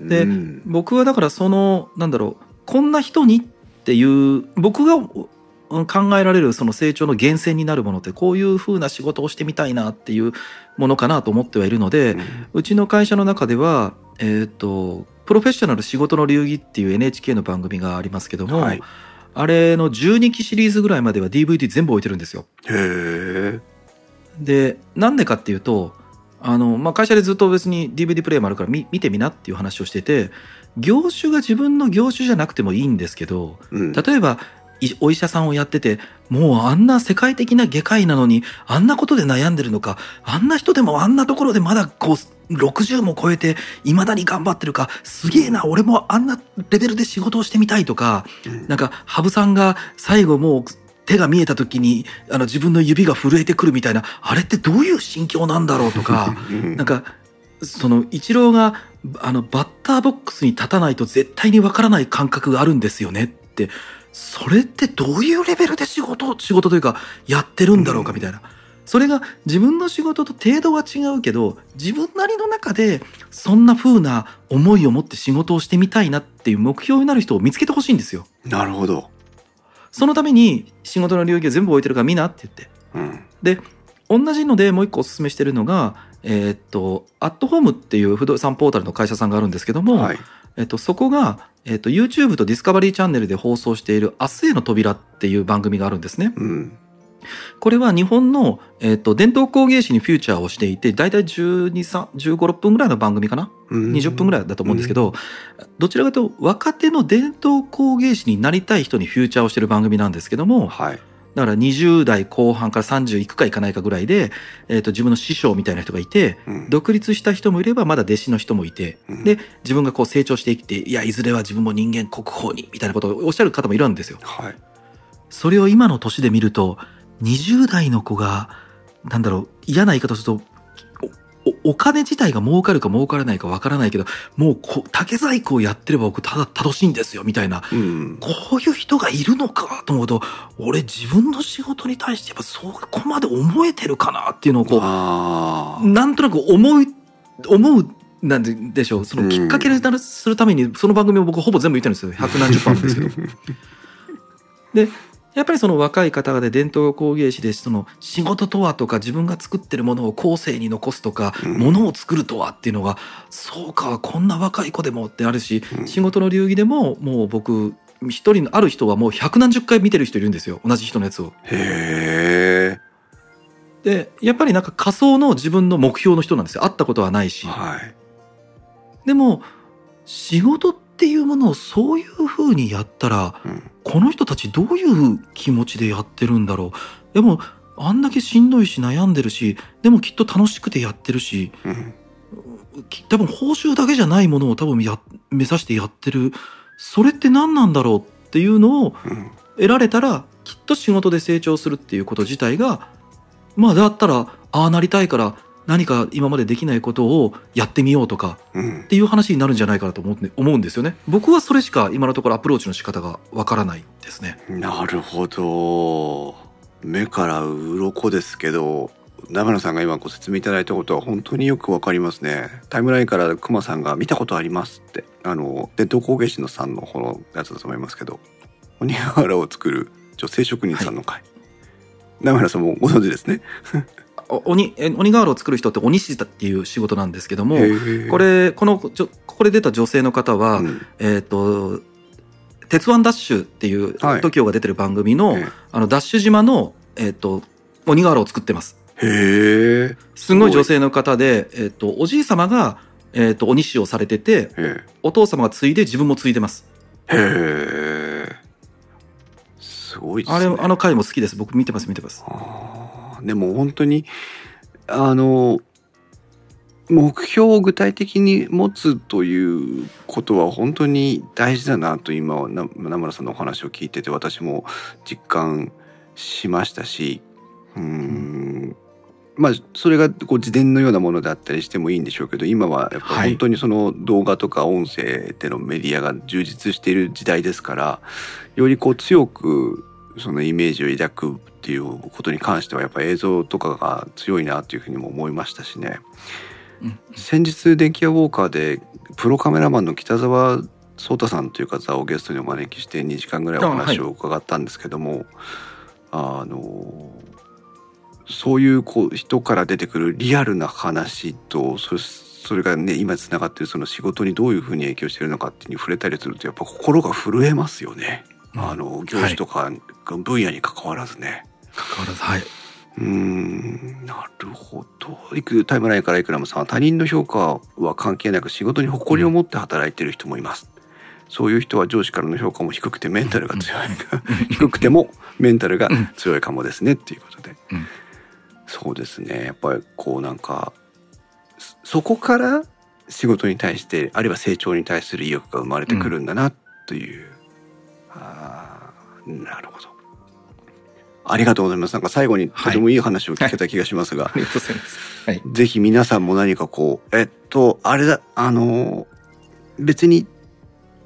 で僕はだからそのなんだろうこんな人にっていう僕が考えられるその成長の源泉になるものってこういうふうな仕事をしてみたいなっていうものかなと思ってはいるので、うちの会社の中ではえっ、とプロフェッショナル仕事の流儀っていう NHK の番組がありますけども、はい、あれの12期シリーズぐらいまでは DVD 全部置いてるんですよ。へでなんでかっていうとあの、まあ、会社でずっと別に DVD プレイもあるから見見てみなっていう話をしてて業種が自分の業種じゃなくてもいいんですけど、うん、例えばお医者さんをやっててもうあんな世界的な外科医なのにあんなことで悩んでるのかあんな人でもあんなところでまだこう60も超えて未だに頑張ってるかすげえな俺もあんなレベルで仕事をしてみたいとか、うん、なんか羽生さんが最後もう手が見えた時にあの自分の指が震えてくるみたいなあれってどういう心境なんだろうとか、うん、なんかそのイチローがあのバッターボックスに立たないと絶対にわからない感覚があるんですよねってそれってどういうレベルで仕事仕事というかやってるんだろうかみたいな。うんそれが自分の仕事と程度は違うけど自分なりの中でそんな風な思いを持って仕事をしてみたいなっていう目標になる人を見つけてほしいんですよ。なるほど。そのために仕事の領域を全部置いてるから見なって言って。うん、で同じのでもう一個おすすめしてるのがえー、っとアットホームっていう不動産ポータルの会社さんがあるんですけども、はい、えっと、そこが、えっと、YouTube とディスカバリーチャンネルで放送している「明日への扉」っていう番組があるんですね。うん。これは日本の、えーと、伝統工芸士にフューチャーをしていて大体1 2 1 5 6分ぐらいの番組かな、うん、20分ぐらいだと思うんですけど、うん、どちらかというと若手の伝統工芸士になりたい人にフューチャーをしてる番組なんですけども、はい、だから20代後半から30いくかいかないかぐらいで、えーと、自分の師匠みたいな人がいて、うん、独立した人もいればまだ弟子の人もいて、うん、で自分がこう成長していっていやいずれは自分も人間国宝にみたいなことをおっしゃる方もいるんですよ。はい、それを今の年で見ると20代の子がなんだろう嫌な言い方するとお金自体が儲かるか儲からないかわからないけど、もうこ竹細工をやってれば僕ただ楽しいんですよ、みたいな、うん、こういう人がいるのかと思うと、俺自分の仕事に対してやっぱそこまで思えてるかなっていうのをこう、なんとなく思い、思うなんでしょう、そのきっかけにするために、その番組を僕ほぼ全部言ってるんですよ。百何十番ですけど。で、やっぱりその若い方で伝統工芸士でその仕事とはとか自分が作ってるものを後世に残すとか、ものを作るとはっていうのがそうかこんな若い子でもってあるし、仕事の流儀でももう僕一人のある人はもう百何十回見てる人いるんですよ同じ人のやつを。へえ。でやっぱりなんか仮想の自分の目標の人なんですよ会ったことはないし。はい、でも仕事っていうものをそういうふうにやったら、うん、この人たちどういう気持ちでやってるんだろう？でもあんだけしんどいし悩んでるしでもきっと楽しくてやってるし、うん、多分報酬だけじゃないものを多分や目指してやってる。それって何なんだろうっていうのを得られたら、きっと仕事で成長するっていうこと自体がまあだったらああなりたいから何か今までできないことをやってみようとかっていう話になるんじゃないかなと思うんですよね。僕はそれしか今のところアプローチの仕方がわからないですね。なるほど。目から鱗ですけど、長野さんが今ご説明いただいたことは本当によくわかりますね。タイムラインから熊さんが見たことありますって、あの伝統工芸士のさんの方のやつだと思いますけど、鬼瓦を作る女性職人さんの会。はい、長野さんもご存知ですね。鬼鬼瓦を作る人って鬼師っていう仕事なんですけどもこれこのここで出た女性の方は、うん、えっ、と「鉄腕ダッシュ」っていう TOKIO が出てる番組の,、あのダッシュ島の、えーと、鬼瓦を作ってます。へえ。すごい女性の方で、えっ、ー、と、おじい様が、えっ、ー、と、鬼師をされてて、お父様が継いで自分も継いでます。へえ。すごいですね。あれ、あの回も好きです。僕見てます、見てます。でも本当にあの目標を具体的に持つということは本当に大事だなと今名村さんのお話を聞いてて私も実感しましたしうん。まあそれがこう自伝のようなものであったりしてもいいんでしょうけど今はやっぱ本当にその動画とか音声でのメディアが充実している時代ですからよりこう強くそのイメージを抱くっていうことに関してはやっぱ映像とかが強いなというふうにも思いましたしね、うん、先日電気屋ウォーカーでプロカメラマンの北澤壮太さんという方をゲストにお招きして2時間ぐらいお話を伺ったんですけどもあ、はい、あのそういうこう人から出てくるリアルな話とそそれがね今つながってるその仕事にどういうふうに影響してるのかっていうに触れたりするとやっぱ心が震えますよね。あの業種とか分野に関わらずね。関わらずはい。うんなるほど。いくタイムラインからいくらもさん他人の評価は関係なく仕事に誇りを持って働いている人もいます、うん、そういう人は上司からの評価も低くてメンタルが強い、うん、低くてもメンタルが強いかもですねっていうことで、うん、そうですね。やっぱりこうなんかそこから仕事に対してあるいは成長に対する意欲が生まれてくるんだなという、あなるほどありがとうございます。なんか最後にとてもいい話を聞けた気がしますが、はい、ありがとうございます。はい、ぜひ皆さんも何かこう、えっと、あれだ、あの、別に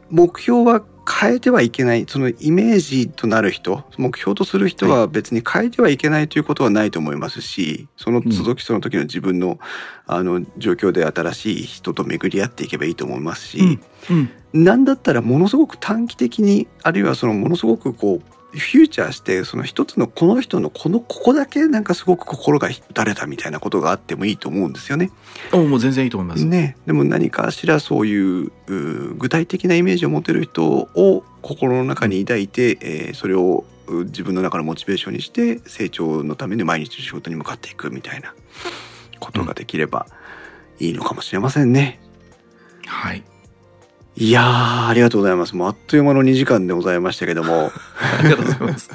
目標は変えてはいけない、そのイメージとなる人、目標とする人は別に変えてはいけないということはないと思いますし、その続きその時の自分の、あの状況で新しい人と巡り合っていけばいいと思いますし、うん。うん、なんだったらものすごく短期的にあるいはそのものすごくこうフューチャーしてその一つのこの人のこのここだけなんかすごく心が打たれたみたいなことがあってもいいと思うんですよね。おもう全然いいと思います。ね、でも何かしらそういう具体的なイメージを持てる人を心の中に抱いて、えー、それを自分の中のモチベーションにして成長のために毎日仕事に向かっていくみたいなことができればいいのかもしれませんね。うん、はいいやー、ありがとうございます。もうあっという間の2時間でございましたけども。ありがとうございます。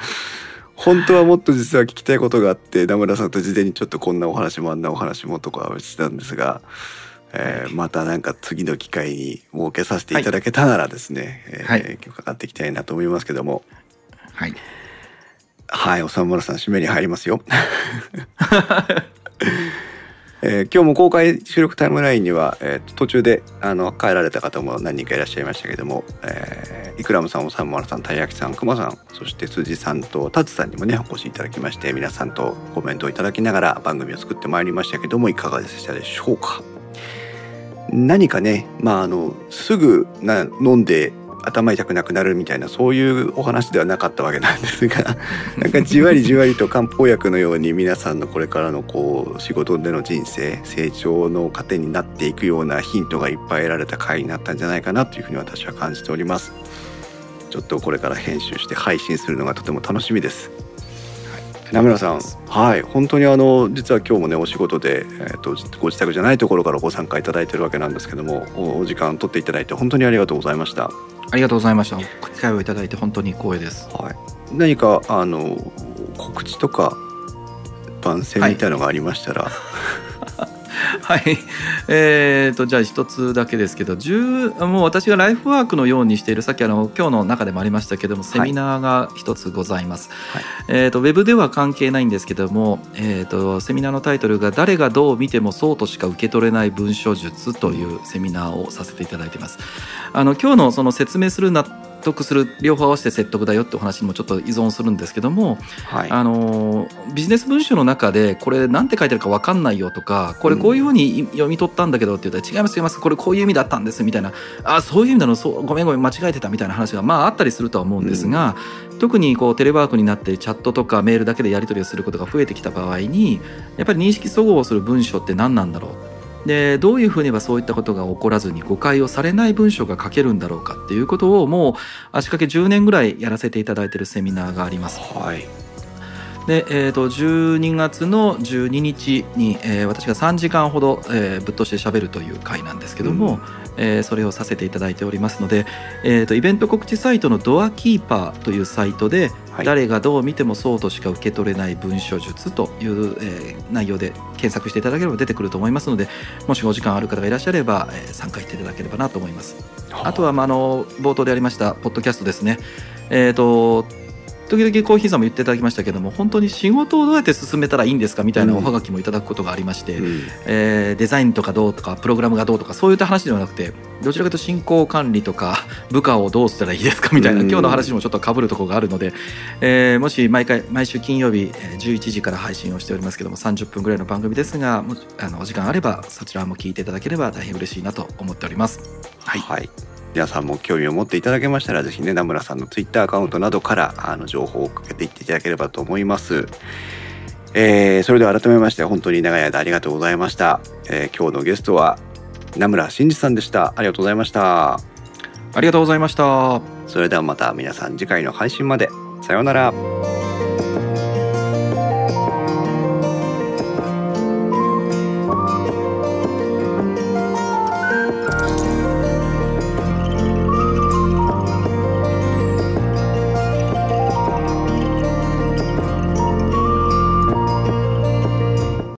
本当はもっと実は聞きたいことがあって、名村さんと事前にちょっとこんなお話もあんなお話もとかしたんですが、えー、またなんか次の機会に設けさせていただけたならですね、はい、えー、伺っていきたいなと思いますけども。はい。はい、おさむらさん、締めに入りますよ。えー、今日も公開収録タイムラインには、えー、途中であの帰られた方も何人かいらっしゃいましたけども、えー、イクラムさん、おさんまるさん、たいやきさん、くまさん、そして辻さんとタツさんにもね、お越しいただきまして、皆さんとコメントをいただきながら番組を作ってまいりましたけども、いかがでしたでしょうか。何かね、まあ、あの、すぐな飲んで頭痛くなくなるみたいなそういうお話ではなかったわけなんですが なんかじわりじわりと漢方薬のように皆さんのこれからのこう仕事での人生成長の糧になっていくようなヒントがいっぱい得られた回になったんじゃないかなというふうに私は感じております。ちょっとこれから編集して配信するのがとても楽しみです名村さん、はい、本当にあの実は今日もねお仕事で、えーと、ご自宅じゃないところからご参加いただいてるわけなんですけどもお時間取っていただいて本当にありがとうございました。ありがとうございました。機会をいただいて本当に光栄です。はい。何かあの告知とか番宣みたいのがありましたら、は い はい。えーと、じゃあ一つだけですけど、もう私がライフワークのようにしている、さっきあの、今日の中でもありましたけども、セミナーが一つございます。はい、えーと、ウェブでは関係ないんですけども、えーと、セミナーのタイトルが、誰がどう見てもそうとしか受け取れない文書術というセミナーをさせていただいています。あの、今日のその説明するな得する両方合わせて説得だよってお話にもちょっと依存するんですけども、はい、あのビジネス文書の中でこれ何て書いてあるか分かんないよとかこれこういうふうに読み取ったんだけどって言ったら、違います違いますこれこういう意味だったんですみたいな。あそういう意味なの？そうごめんごめん間違えてたみたいな話がまああったりするとは思うんですが、うん、特にこうテレワークになってチャットとかメールだけでやり取りをすることが増えてきた場合にやっぱり認識齟齬をする文章って何なんだろう？でどういうふうにはそういったことが起こらずに誤解をされない文章が書けるんだろうかっていうことをもう足掛け10年ぐらいやらせていただいているセミナーがあります。はいで、えーと、12月の12日に、えー、私が3時間ほど、えー、ぶっ通してしゃべるという回なんですけども、うん、えー、それをさせていただいておりますので、えーと、イベント告知サイトのドアキーパーというサイトで、はい、誰がどう見てもそうとしか受け取れない文書術という、えー、内容で検索していただければ出てくると思いますのでもしお時間ある方がいらっしゃれば、えー、参加していただければなと思います。あとは、まあ、あの冒頭でありましたポッドキャストですね。えーと時々コーヒーさんも言っていただきましたけども本当に仕事をどうやって進めたらいいんですかみたいなおはがきもいただくことがありまして、うん、えー、デザインとかどうとかプログラムがどうとかそういった話ではなくてどちらかというと進行管理とか部下をどうしたらいいですかみたいな、うん、今日の話もちょっとかぶるところがあるので、えー、もし毎回毎週金曜日11時から配信をしておりますけども30分ぐらいの番組ですがもあのお時間あればそちらも聞いていただければ大変嬉しいなと思っております。はい、はい皆さんも興味を持っていただけましたら、ぜひね、名村さんのツイッターアカウントなどから、あの、情報をかけていっていただければと思います。えー、それでは改めまして、本当に長い間ありがとうございました。えー、今日のゲストは、名村真二さんでした。ありがとうございました。ありがとうございました。それではまた皆さん次回の配信まで。さようなら。